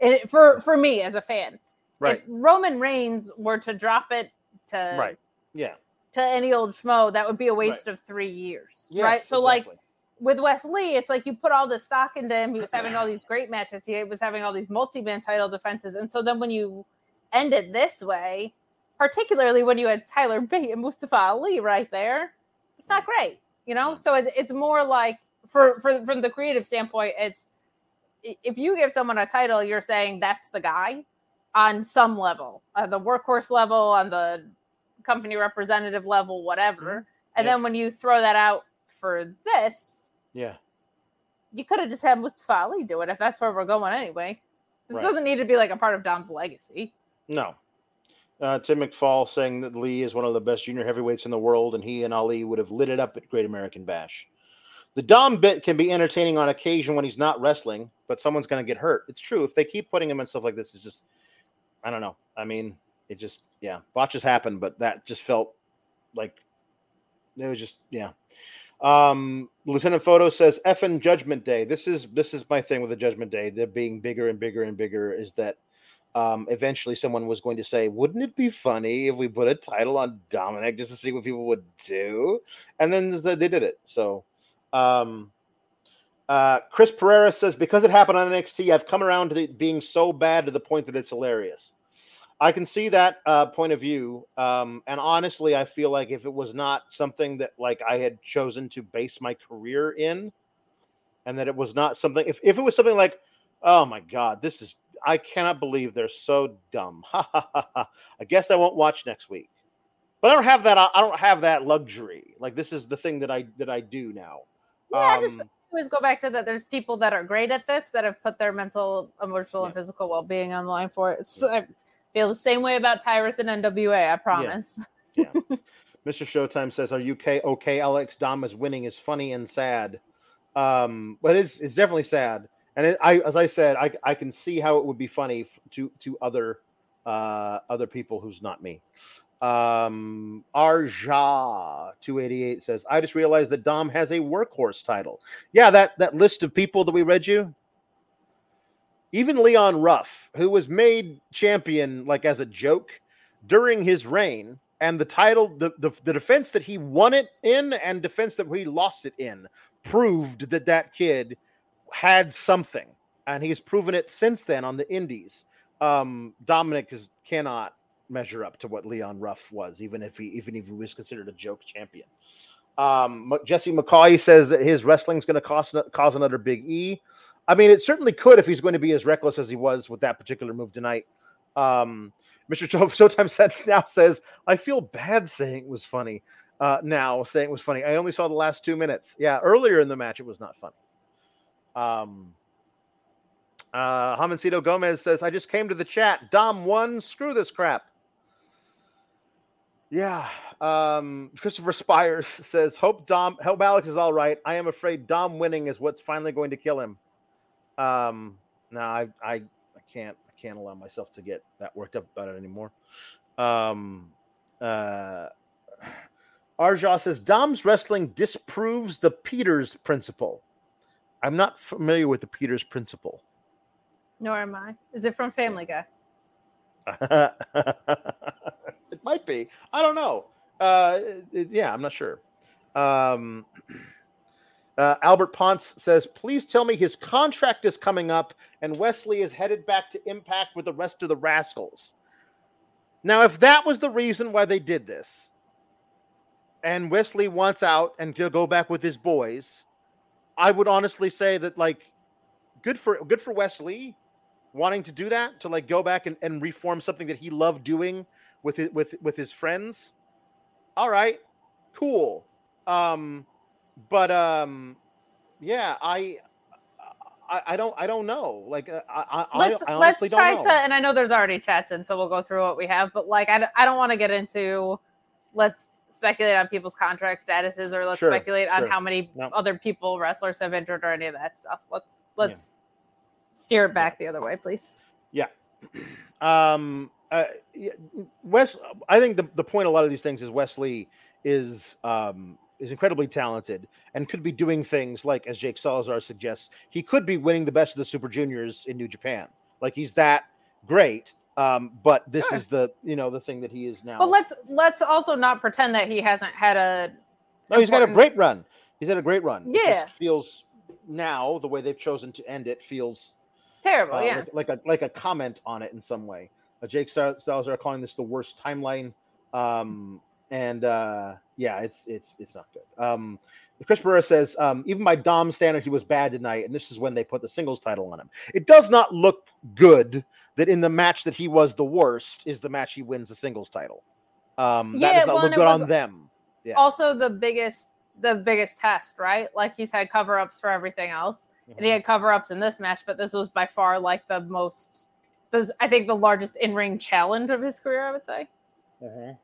It, for for me as a fan, right if Roman Reigns were to drop it to right yeah to any old schmo, that would be a waste of three years, right? Yes, So like exactly. With Wes Lee, it's like you put all this stock into him. He was having all these great matches. He was having all these multi-man title defenses, and so then when you end it this way, particularly when you had Tyler Bate and Mustafa Ali right there, it's not great, you know. So it, it's more like for for from the creative standpoint, it's if you give someone a title, you're saying that's the guy on some level, uh, the workhorse level, on the company representative level, whatever. And Yep. then when you throw that out for this, yeah you could have just had Mustafa Ali do it if that's where we're going anyway. This Right. doesn't need to be like a part of Dom's legacy. No. Uh, Tim McFall saying that Lee is one of the best junior heavyweights in the world, and he and Ali would have lit it up at Great American Bash. The Dom bit can be entertaining on occasion when he's not wrestling, but someone's going to get hurt. It's true. If they keep putting him in stuff like this, it's just, I don't know. I mean, it just, yeah, botches happen, but that just felt like it was just, yeah. Um, Lieutenant Photo says, "Effing Judgment Day." This is this is my thing with the Judgment Day. They're being bigger and bigger and bigger. Is that um, eventually someone was going to say, "Wouldn't it be funny if we put a title on Dominik just to see what people would do?" And then th- they did it. So, um, uh, Chris Pereira says, "Because it happened on NXT, I've come around to being so bad to the point that it's hilarious." I can see that uh, point of view, um, and honestly, I feel like if it was not something that like I had chosen to base my career in, and that it was not something, if if it was something like, "Oh my God, this is I cannot believe they're so dumb," ha ha ha ha. I guess I won't watch next week. But I don't have that. I don't have that luxury. Like this is the thing that I that I do now. Yeah, I just Um, always go back to that. There's people that are great at this that have put their mental, emotional, and physical well being on the line for it. It's, I feel the same way about Tyrus and NWA. I promise. Yeah. Mr. Showtime says, "Are you okay? Okay, Alex Dom is winning is funny and sad, um, but it's it's definitely sad. And it, I, as I said, I I can see how it would be funny to to other uh, other people who's not me. Um, Arja two eighty eight says, I just realized that Dom has a workhorse title. Yeah, that that list of people that we read you. Even Leon Ruff, who was made champion like as a joke during his reign, and the title, the, the, the defense that he won it in and defense that he lost it in, proved that that kid had something, and he's proven it since then on the Indies. Um, Dominik is cannot measure up to what Leon Ruff was, even if he even if he was considered a joke champion. Um, Jesse McCauley says that his wrestling's going to cause cause another big E. I mean, it certainly could if he's going to be as reckless as he was with that particular move tonight. Um, Mr. Show- Showtime said now says, I feel bad saying it was funny. Uh, now saying it was funny. I only saw the last two minutes. Yeah, earlier in the match it was not funny. Um, uh, Hamancito Gomez says, I just came to the chat. Dom won. Screw this crap. Yeah. Um, Christopher Spires says, Hope Dom, hope Alex is all right. I am afraid Dom winning is what's finally going to kill him. Um, no, I, I, I can't, I can't allow myself to get that worked up about it anymore. Um, uh, Arja says Dom's wrestling disproves the Peters principle. I'm not familiar with the Peters principle. Nor am I. Is it from Family Guy? it might be. I don't know. Uh, it- yeah, I'm not sure. Um, uh, Albert Ponce says, "Please tell me his contract is coming up, and Wes Lee is headed back to Impact with the rest of the Rascalz." Now, if that was the reason why they did this, and Wes Lee wants out and to go back with his boys, I would honestly say that like, good for good for Wes Lee wanting to do that to like go back and, and reform something that he loved doing with his, with with his friends. All right, cool. Um, but um, yeah, I, I, I don't, I don't know. Like, uh, I, I, let's I let's try to and i know there's already chats in so we'll go through what we have but like I, I don't want to get into let's speculate on people's contract statuses or let's Sure, speculate on how many No. other people wrestlers have injured or any of that stuff let's let's steer it back the other way please Yeah. um uh, Wes I think the, the point of a lot of these things is Wes Lee is um is incredibly talented and could be doing things like as Jake Salazar suggests he could be winning the best of the super juniors in New Japan like he's that great um but this Sure. is the you know the thing that he is now but let's let's also not pretend that he hasn't had a no he's got a great run he's had a great run It just Yeah. feels now the way they've chosen to end it feels terrible uh, yeah like, like a like a comment on it in some way. Uh, Jake Sal- Salazar calling this the worst timeline, um, and uh, yeah, it's it's it's not good. Um, Chris Barrera says um, even by Dom standard, he was bad tonight, and this is when they put the singles title on him. It does not look good that in the match that he was the worst is the match he wins the singles title. Um, that Yeah, does not well, look good on them. Yeah. also the biggest the biggest test right like he's had cover-ups for everything else and he Mhm. had cover-ups in this match but this was by far like the most this i think the largest in-ring challenge of his career i would say Mhm.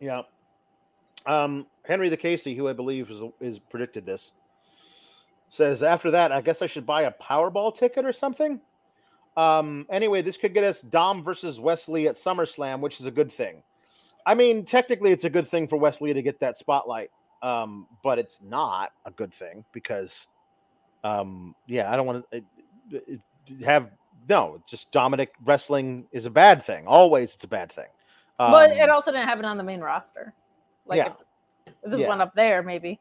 Yeah. Um, Henry the Casey, who I believe is, is predicted this, says after that, I guess I should buy a Powerball ticket or something. Um, anyway, this could get us Dom versus Wes Lee at SummerSlam, which is a good thing. I mean, technically, it's a good thing for Wes Lee to get that spotlight, um, but it's not a good thing because, um, yeah, I don't want to have no. Just Dominik wrestling is a bad thing. Always, it's a bad thing. But Um, it also didn't happen on the main roster like Yeah. if, if this Yeah. went up there maybe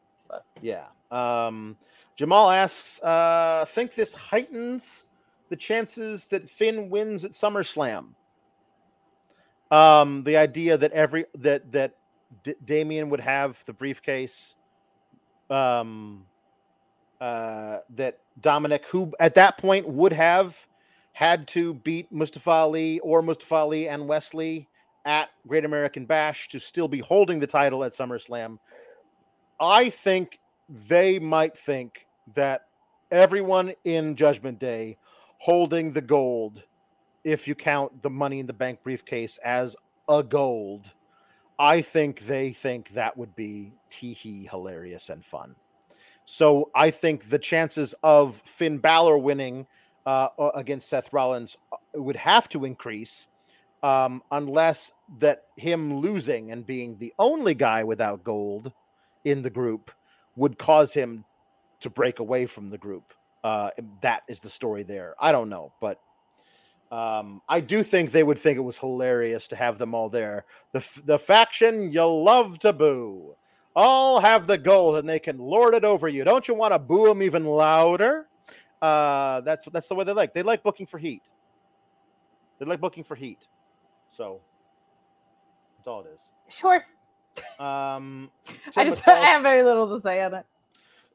Yeah. Um, Jamal asks, uh, think this heightens the chances that Finn wins at SummerSlam. Um, the idea that every that that D- Damian would have the briefcase, um, uh, that Dominik, who at that point would have had to beat Mustafa Ali or Mustafa Ali and Wes Lee at Great American Bash to still be holding the title at SummerSlam. I think they might think that everyone in Judgment Day holding the gold, if you count the money in the bank briefcase as a gold, I think they think that would be teehee hilarious and fun. So I think the chances of Finn Balor winning uh, uh, against Seth Rollins uh, would have to increase um, unless that him losing and being the only guy without gold in the group would cause him to break away from the group. Uh, that is the story there. I don't know, but um, I do think they would think it was hilarious to have them all there. The the faction you love to boo, all have the gold and they can lord it over you. Don't you want to boo them even louder? Uh, that's that's the way they like. They like booking for heat. They like booking for heat. So that's all it is. sure Um, i just i have very little to say on it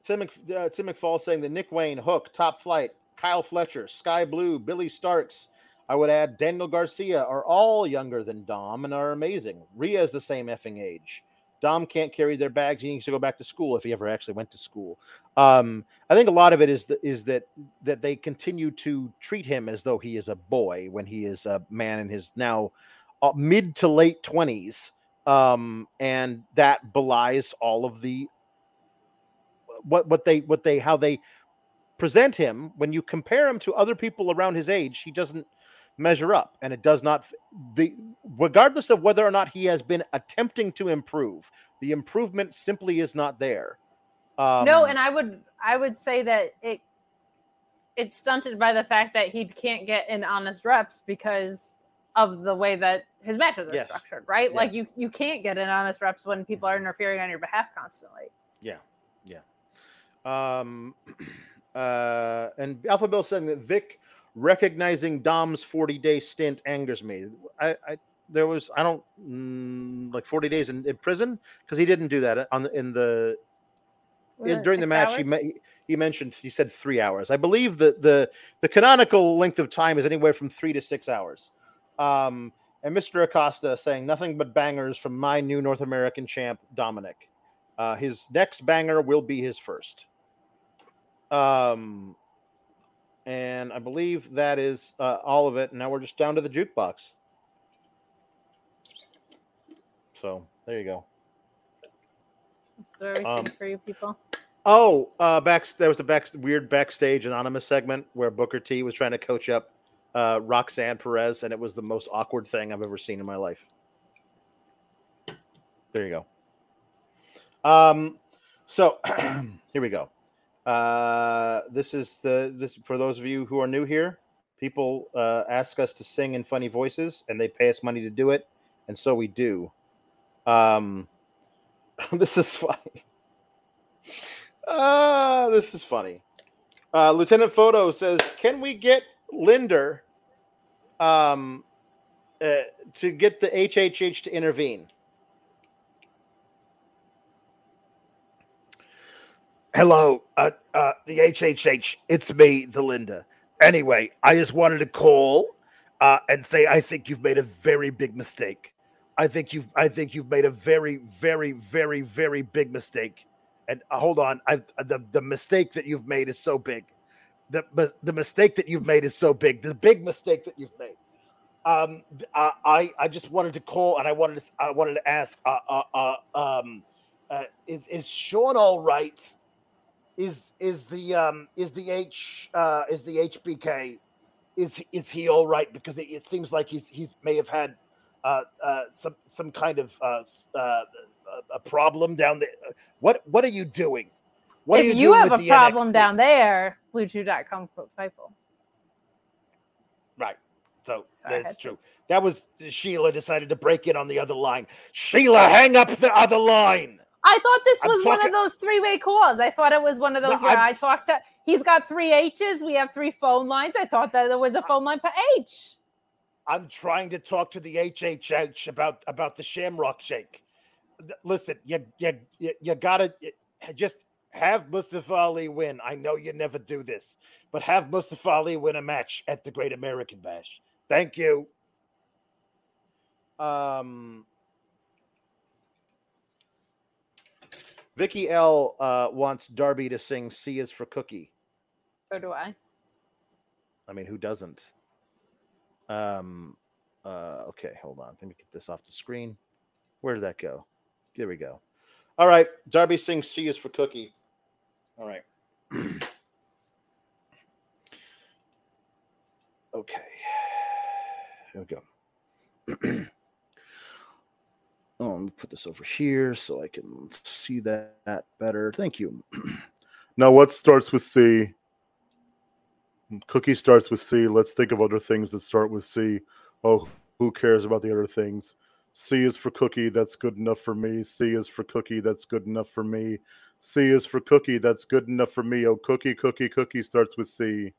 Tim, uh, Tim McFall saying that Nick Wayne, Hook, Top Flight, Kyle Fletcher, Skye Blue, Billie Starkz, I would add Daniel Garcia are all younger than Dom and are amazing. Rhea is the same effing age. Dom can't carry their bags. He needs to go back to school if he ever actually went to school. Um, I think a lot of it is that is that that they continue to treat him as though he is a boy when he is a man in his now uh, mid to late twenties, um, and that belies all of the what what they what they how they present him when you compare him to other people around his age he doesn't measure up and it does not the regardless of whether or not he has been attempting to improve the improvement simply is not there um, no and i would i would say that it it's stunted by the fact that he can't get in honest reps because of the way that his matches are Yes. structured, right? Yeah. Like you you can't get in honest reps when people are interfering on your behalf constantly. Yeah, yeah. Um, uh, and Alpha Bill saying that Vic recognizing Dom's 40 day stint angers me. I, I there was I don't mm, like 40 days in, in prison because he didn't do that on in the in, during the match. He, hours? me- he mentioned he said three hours. I believe that the the canonical length of time is anywhere from three to six hours. Um, and Mr. Acosta saying nothing but bangers from my new North American champ Dominik. Uh, his next banger will be his first. Um, and I believe that is uh, all of it. Now we're just down to the jukebox. So there you go. So everything Um, for you people. Oh, uh, back there was the back weird backstage anonymous segment where Booker T was trying to coach up uh, Roxanne Perez, and it was the most awkward thing I've ever seen in my life. There you go. Um, so here we go. Uh, this is the this for those of you who are new here. People uh, ask us to sing in funny voices, and they pay us money to do it, and so we do. Um, this is funny. Ah, this is funny. Uh, Lieutenant Photo says, "Can we get Linder um, uh, to get the HHH to intervene?" Hello, uh, uh, the HHH. It's me, the Linda. Anyway, I just wanted to call uh, and say I think you've made a very big mistake. I think you've I think you've made a very, very, very, very big mistake. And uh, hold on, I the the mistake that you've made is so big. The the- mistake that you've made is so big. The big mistake that you've made. Um, uh, I I just wanted to call and I wanted to I wanted to ask. Uh, uh, uh um, uh, is is Sean all right? is is the um is the h uh is the hbk is is he all right because it, it seems like he's he's may have had uh uh some some kind of uh, uh a- problem down there what what are you doing what are if you, you, have a problem NXT? down there, bluechew.com quote Fightful. right so Sorry, that's had to- true that was sheila decided to break in on the other line sheila hang up the other line I thought this I'm was one of those three-way calls. I thought it was one of No, those where I'm- I talked to. He's got three H's. We have three phone lines. I thought that there was a phone line per H. I'm trying to talk to the HHH about about the Shamrock Shake. Listen, you you you, gotta just have Mustafa Ali win. I know you never do this, but have Mustafa Ali win a match at the Great American Bash. Thank you. Um, Vicky L uh, wants Darby to sing "C is for Cookie." So do I. I mean, who doesn't? Um, uh, okay, hold on. Let me get this off the screen. Where did that go? There we go. All right, Darby sings "C is for Cookie." All right. okay. Here we go. oh, let me put this over here so I can see that better. Thank you. Now, what starts with C? Cookie starts with C. Let's think of other things that start with C. Oh, who cares about the other things? C is for cookie. That's good enough for me. C is for cookie. That's good enough for me. C is for cookie. That's good enough for me. Oh, cookie, cookie, cookie starts with C.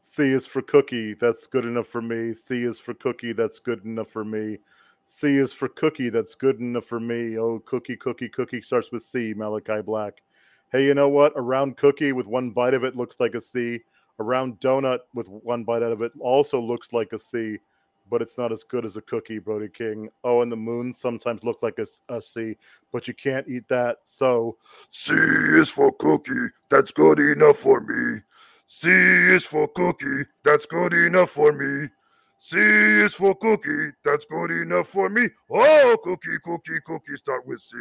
C is for cookie. That's good enough for me. C is for cookie. That's good enough for me. C is for cookie. That's good enough for me. Oh, cookie, cookie, cookie starts with C. Malachi Black. Hey, you know what? A round cookie with one bite of it looks like a C. A round donut with one bite out of it also looks like a C, but it's not as good as a cookie, Brody King. Oh, and the moon sometimes look like a, a C, but you can't eat that. So C is for cookie. That's good enough for me. C is for cookie. That's good enough for me. C is for cookie. That's good enough for me. Oh, cookie, cookie, cookie. Start with C.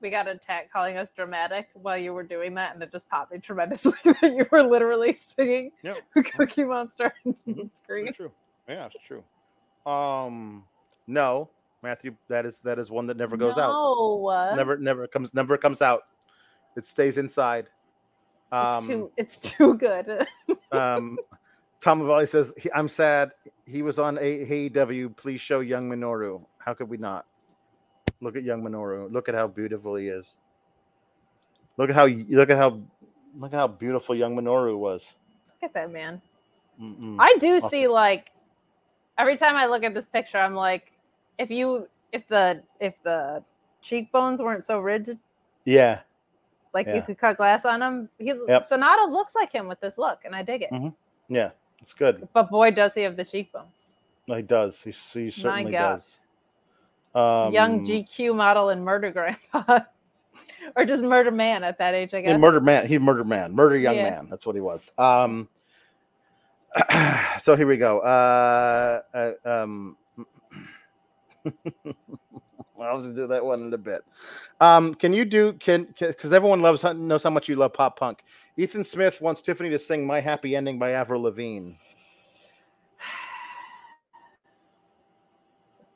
We got a tag calling us dramatic while you were doing that, and it just popped me tremendously that you were literally singing Yep. the Cookie Monster Mhm. screen. True. Yeah, it's true. Um, no, Matthew, that is that is one that never goes out. no. Never, never comes, never comes out. It stays inside. Um, It's too it's too good. um, Tom Valley says, "He- "I'm sad. He was on A- AEW. Please show young Minoru. How could we not? Look at young Minoru. Look at how beautiful he is. Look at how look at how look at how beautiful young Minoru was. Look at that man. Mm-mm. I do Awesome. see like every time I look at this picture, I'm like, if you if the if the cheekbones weren't so rigid, yeah, like Yeah. you could cut glass on him. He Yep. Sanada looks like him with this look, and I dig it. Mhm. yeah, it's good. But boy, does he have the cheekbones. He does. He, he certainly does. Um, Young GQ model and murder grandpa, or just murder man at that age, I guess. murder man. He murdered man. Murder young Yeah. man. That's what he was. Um. so here we go. Uh. uh um. I'll just do that one in a bit. Um. Can you do? Can because everyone loves knows how much you love pop punk. Ethan Smith wants Tiffany to sing "My Happy Ending" by Avril Lavigne.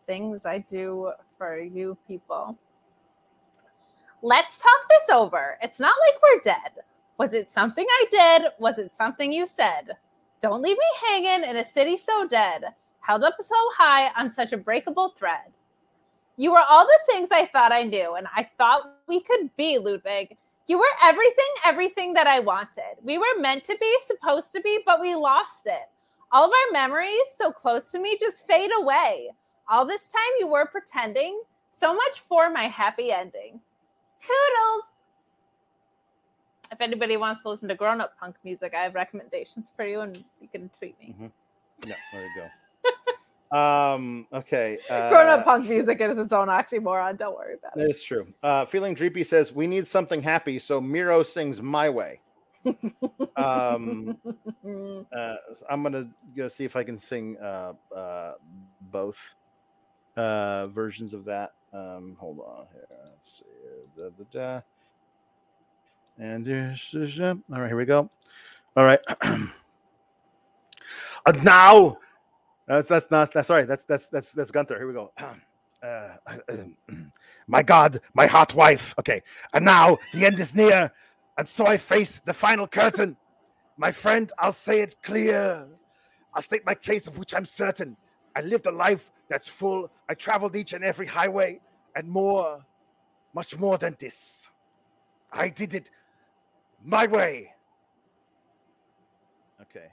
Things I do for you people. Let's talk this over. It's not like we're dead. Was it something I did? Was it something you said? Don't leave me hanging in a city so dead, held up so high on such a breakable thread. You were all the things I thought I knew, and I thought we could be, Ludwig. You were everything, everything that I wanted. We were meant to be, supposed to be, but we lost it. All of our memories, so close to me, just fade away. All this time you were pretending. So much for my happy ending. Toodles! If anybody wants to listen to grown up punk music, I have recommendations for you and you can tweet me. Yeah, there you go. um. Okay. Uh, grown up punk music is its own oxymoron. Don't worry about it. is true. Uh, Feeling Dreepy says we need something happy, so Miro sings "My Way." Um, uh, I'm gonna go see if I can sing uh, uh, both uh, versions of that. Um, hold on here. Let's see. Da, da, da. And this is uh, all right. Here we go. All right. and now, that's that's not that's sorry. That's that's that's that's Gunther. Here we go. Uh, My God, my hot wife. Okay, and now the end is near, and so I face the final curtain. My friend, I'll say it clear. I'll state my case of which I'm certain. I lived a life that's full. I traveled each and every highway, and more, much more than this. I did it my way. Okay,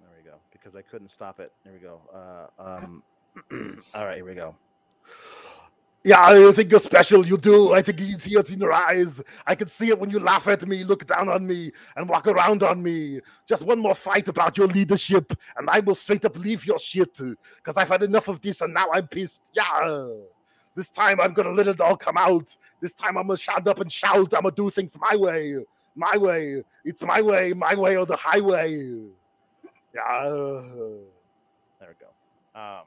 there we go. Because I couldn't stop it. There we go. Uh, um, all right, here we go. Yeah, I think you're special. You do. I think you see it in your eyes. I can see it when you laugh at me, look down on me, and walk around on me. Just one more fight about your leadership, and I will straight up leave your shit. Because I've had enough of this, and now I'm pissed. Yeah. This time I'm gonna let it all come out. This time I'm gonna stand up and shout. I'm gonna do things my way. My way. It's my way, my way or the highway. Yeah. There we go. Um,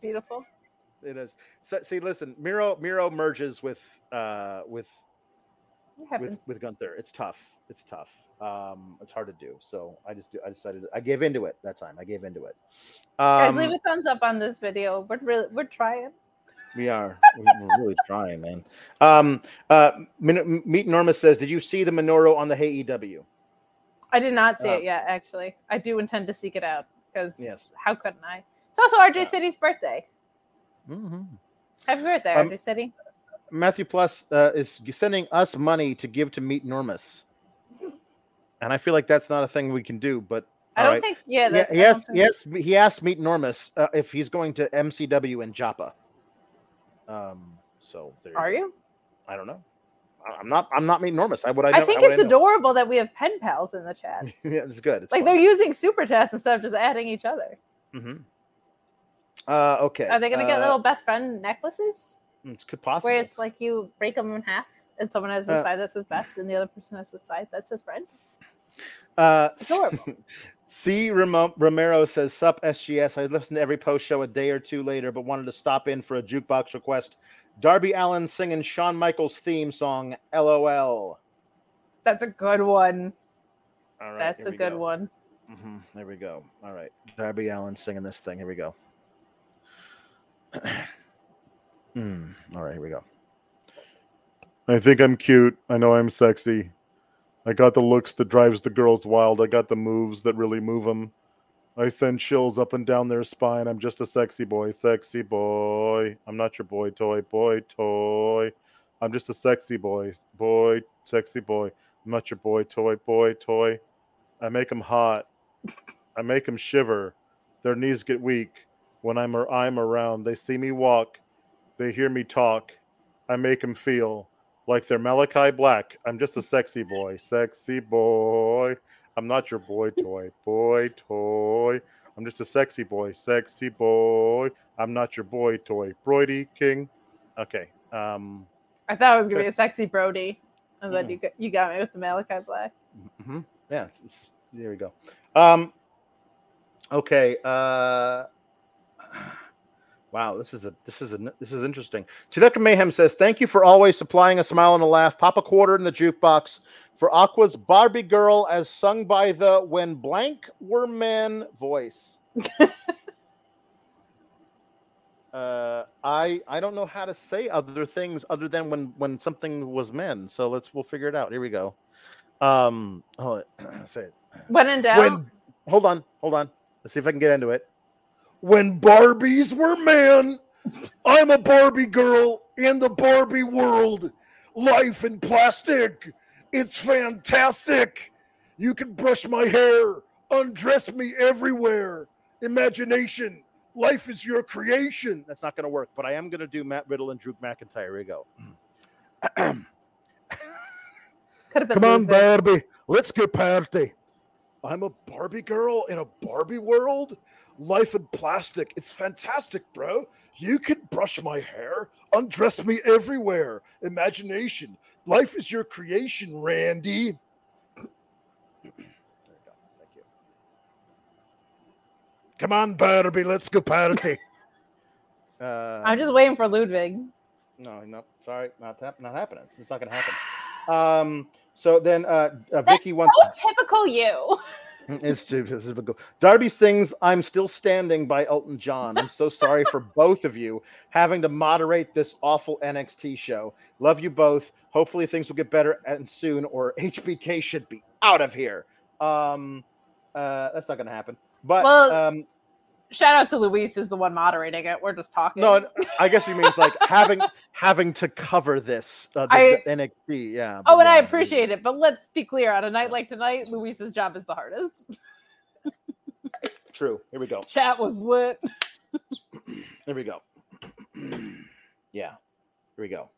beautiful. It is. So, see, listen, Miro Miro merges with uh with with with Gunther. It's tough. It's tough. Um, it's hard to do. So I just I decided I gave into it that time. I gave into it. Guys, Um, leave a thumbs up on this video. We're really we're trying. We are. We're really trying, man. Um, uh, Min- Meet Norma says, "Did you see the Minoru on the Hey EW?" I did not see Uh, it yet, actually. I do intend to seek it out because Yes. how couldn't I? It's also RJ Yeah. City's birthday. Mm-hmm. Happy birthday, Um, RJ City. Matthew Plus uh, is sending us money to give to Meet Normus, and I feel like that's not a thing we can do. But I don't right. think. Yeah. yeah, I yes, don't think- yes. He asked Meet Normus uh, if he's going to MCW in Joppa. Um. So there Are go. you? I don't know. I- I'm not. I'm not Meet Normus. I would. I, I think would it's I adorable that we have pen pals in the chat. yeah, it's good. It's like they're using super chats instead of just adding each other. hmm Uh, okay. Are they gonna get uh, little best friend necklaces It's could possibly. where it's like you break them in half and someone has the Uh, side that says best and the other person has the side that says friend? Uh, It's adorable. C. Romero says, Sup, SGS. I listened to every post show a day or two later, but wanted to stop in for a jukebox request. Darby Allin singing Shawn Michaels' theme song, LOL. That's a good one. All right. That's a good go. one. hmm There we go. All right. Darby Allin singing this thing. Here we go. Hmm. All right. Here we go. I think I'm cute. I know I'm sexy. I got the looks that drives the girls wild. I got the moves that really move them. I send chills up and down their spine. I'm just a sexy boy, sexy boy. I'm not your boy toy, boy toy. I'm just a sexy boy, boy, sexy boy. I'm not your boy toy, boy toy. I make them hot. I make them shiver. Their knees get weak when I'm I'm around. They see me walk. They hear me talk. I make them feel like they're Malachi Black. I'm just a sexy boy, sexy boy. I'm not your boy toy, boy toy. I'm just a sexy boy, sexy boy. I'm not your boy toy, Brody King. Okay. Um. I thought it was gonna be a sexy Brody, and then Mm. you got, you got me with the Malachi Black. hmm Yeah. it's- it's- there we go. Um. Okay. Uh. Wow, this is a this is a this is interesting. Chideka Mayhem says, "Thank you for always supplying a smile and a laugh. Pop a quarter in the jukebox for Aqua's Barbie Girl, as sung by the When Blank Were Men voice." uh, I I don't know how to say other things other than when when something was men. So let's we'll figure it out. Here we go. Um, oh, say it. When in doubt, When hold on, hold on. Let's see if I can get into it. When Barbies were men, I'm a Barbie girl in the Barbie world. Life in plastic. It's fantastic. You can brush my hair, undress me everywhere. Imagination. Life is your creation. That's not going to work, but I am going to do Matt Riddle and Drew McIntyre. Here we go. could have been. Come on, Barbie. Let's get party. I'm a Barbie girl in a Barbie world. Life in plastic. It's fantastic, bro. You can brush my hair, undress me everywhere. Imagination. Life is your creation, Randy. There we go. Thank you. Come on, Barbie. Let's go party. Uh, I'm just waiting for Ludwig. no, no, sorry, not hap- not happening. It's not going to happen. Um, so then uh, uh That's Vicky wants. so typical you. It's typical. Darby's things. I'm still standing by Elton John. I'm so sorry for both of you having to moderate this awful NXT show. Love you both. Hopefully things will get better and soon, or HBK should be out of here. Um, uh, that's not going to happen. But Well, um, Shout out to Luis, who's the one moderating it. We're just talking. no, I guess he means like having having to cover this uh, the, I- the NXT. Yeah. Oh, and I yeah. appreciate it, but let's be clear: on a night like tonight, Luis's job is the hardest. True. Here we go. Chat was lit. Here we go. yeah. Here we go.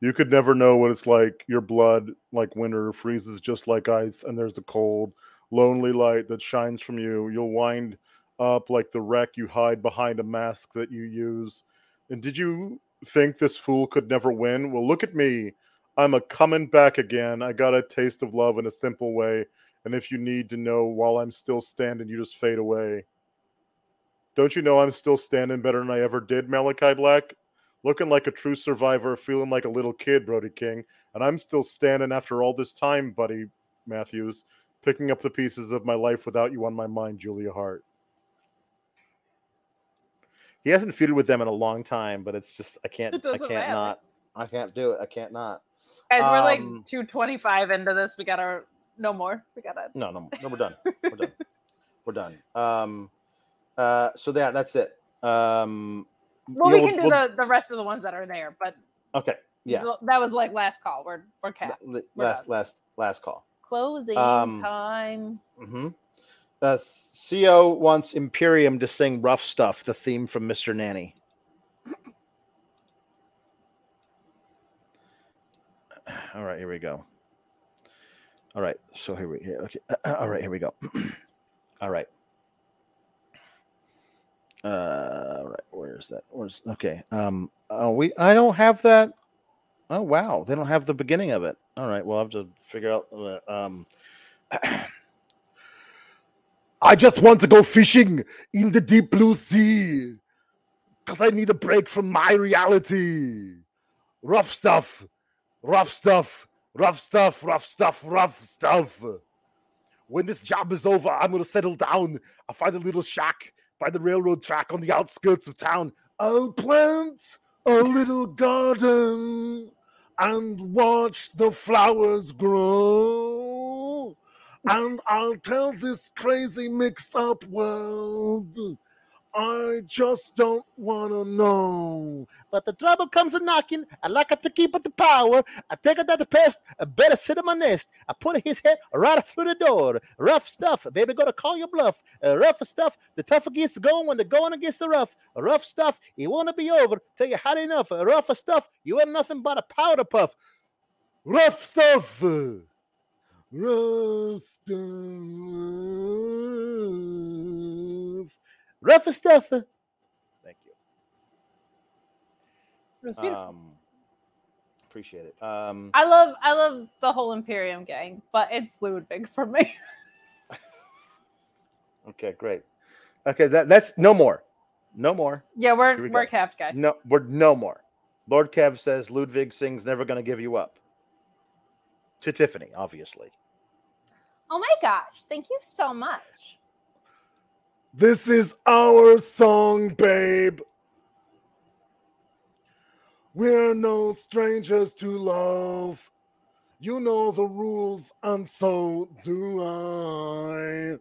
You could never know what it's like. Your blood, like winter, freezes just like ice, and there's the cold, lonely light that shines from you. You'll wind up like the wreck you hide behind a mask that you use. And did you think this fool could never win? Well, look at me. I'm a coming back again. I got a taste of love in a simple way. And if you need to know while I'm still standing, you just fade away. Don't you know I'm still standing better than I ever did, Malachi Black? Looking like a true survivor, feeling like a little kid, Brody King. And I'm still standing after all this time, buddy Matthews, picking up the pieces of my life without you on my mind, Julia Hart. He hasn't feuded with them in a long time, but it's just I can't I can't matter. not I can't do it. I can't not. Guys, we're like Um, 225 into this. We gotta no more. We gotta. No, no, no, we're done. We're done. We're done. Um uh so that that's it. Um Well, yeah, we can do we'll- the, the rest of the ones that are there, but Okay. Yeah. that was like last call. We're we're capped. L- We're last done. last last call. Closing um, time. Mm-hmm. Uh, Co wants Imperium to sing "Rough Stuff," the theme from Mr. Nanny. All right, here we go. All right, so here we here. Okay, all right, here we go. all right. Uh, right. where's that? Where's okay? Um, oh, we I don't have that. Oh wow, they don't have the beginning of it. All right, well I'll have to figure out. uh, Um, I just want to go fishing in the deep blue sea. Because I need a break from my reality. Rough stuff, rough stuff, rough stuff, rough stuff, rough stuff. When this job is over, I'm to settle down. I'll find a little shack by the railroad track on the outskirts of town. I'll plant a little garden and watch the flowers grow. And I'll tell this crazy mixed up world. I just don't want to know. But the trouble comes a knocking. I like to keep it the power. I take to the pest. I better sit in my nest. I put his head right through the door. Rough stuff. Baby, gonna call your bluff. Uh, rough stuff. The tougher gets going when the going against the rough. Rough stuff. It won't be over till you had enough. Rough stuff. You ain't nothing but a powder puff. Rough stuff. Rough stuff. Rough stuff. Thank you. It was beautiful. Um, appreciate it. Um, I love I love the whole Imperium gang, but it's Ludwig for me. okay, great. Okay, that, that's no more. No more. yeah, we're we we're go. capped, guys. No, we're no more. Lord Kev says Ludwig sings "Never Gonna Give You Up" to Tiffany, obviously. Oh my gosh, thank you so much. This is our song, babe. We're no strangers to love. You know the rules, and so do I.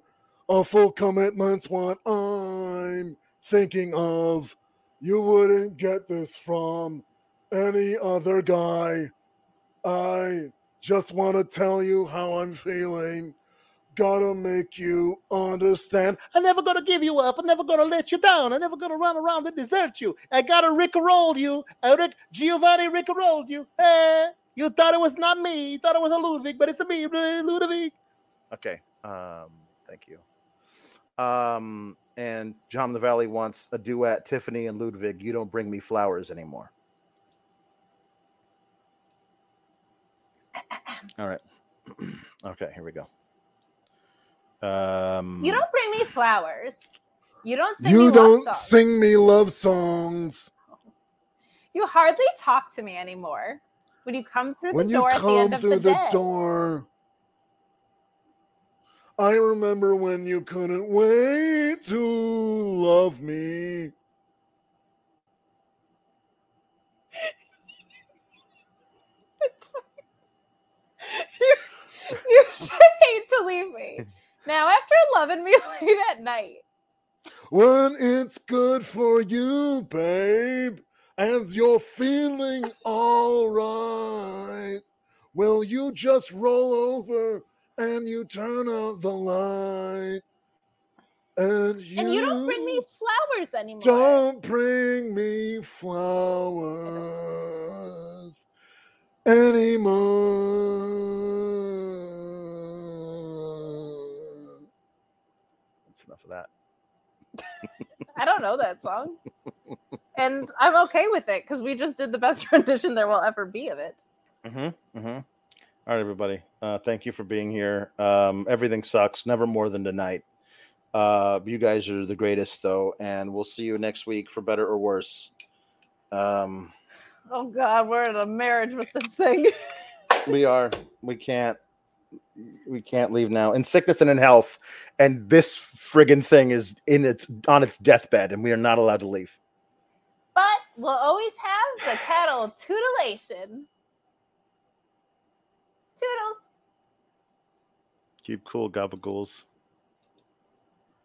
A full commitment's what I'm thinking of. You wouldn't get this from any other guy. I just want to tell you how I'm feeling. Gotta make you understand. I'm never gonna give you up. I'm never gonna let you down. I'm never gonna run around and desert you. I gotta rickroll you. I Rick Giovanni rickrolled you. Eh, you thought it was not me. You thought it was a Ludwig, but it's a me, Ludwig. Okay. Um, thank you. Um, and John the Valley wants a duet. Tiffany and Ludwig. You don't bring me flowers anymore. All right. okay, here we go. Um, You don't bring me flowers. You don't sing me You love don't songs. sing me love songs. You hardly talk to me anymore. When you come through when the you door at the come end of through the, the, day. door. I remember when you couldn't wait to love me. It's fine. you, you say hate to leave me. Now, after loving me late at night, When it's good for you, babe, and you're feeling all right, will you just roll over and you turn out the light? And you, and you don't bring me flowers anymore. Don't bring me flowers anymore. That's enough of that. I don't know that song. and I'm okay with it because we just did the best rendition there will ever be of it. Mm-hmm. Mm-hmm. All right, everybody. Uh, thank you for being here. Um, everything sucks. Never more than tonight. Uh, you guys are the greatest, though, and we'll see you next week for better or worse. Um, Oh God, we're in a marriage with this thing. we are. We can't. We can't leave now. In sickness and in health, and this friggin' thing is in its on its deathbed, and we are not allowed to leave. but we'll always have the cattle tutelation. Toodles. Keep cool, gabagools.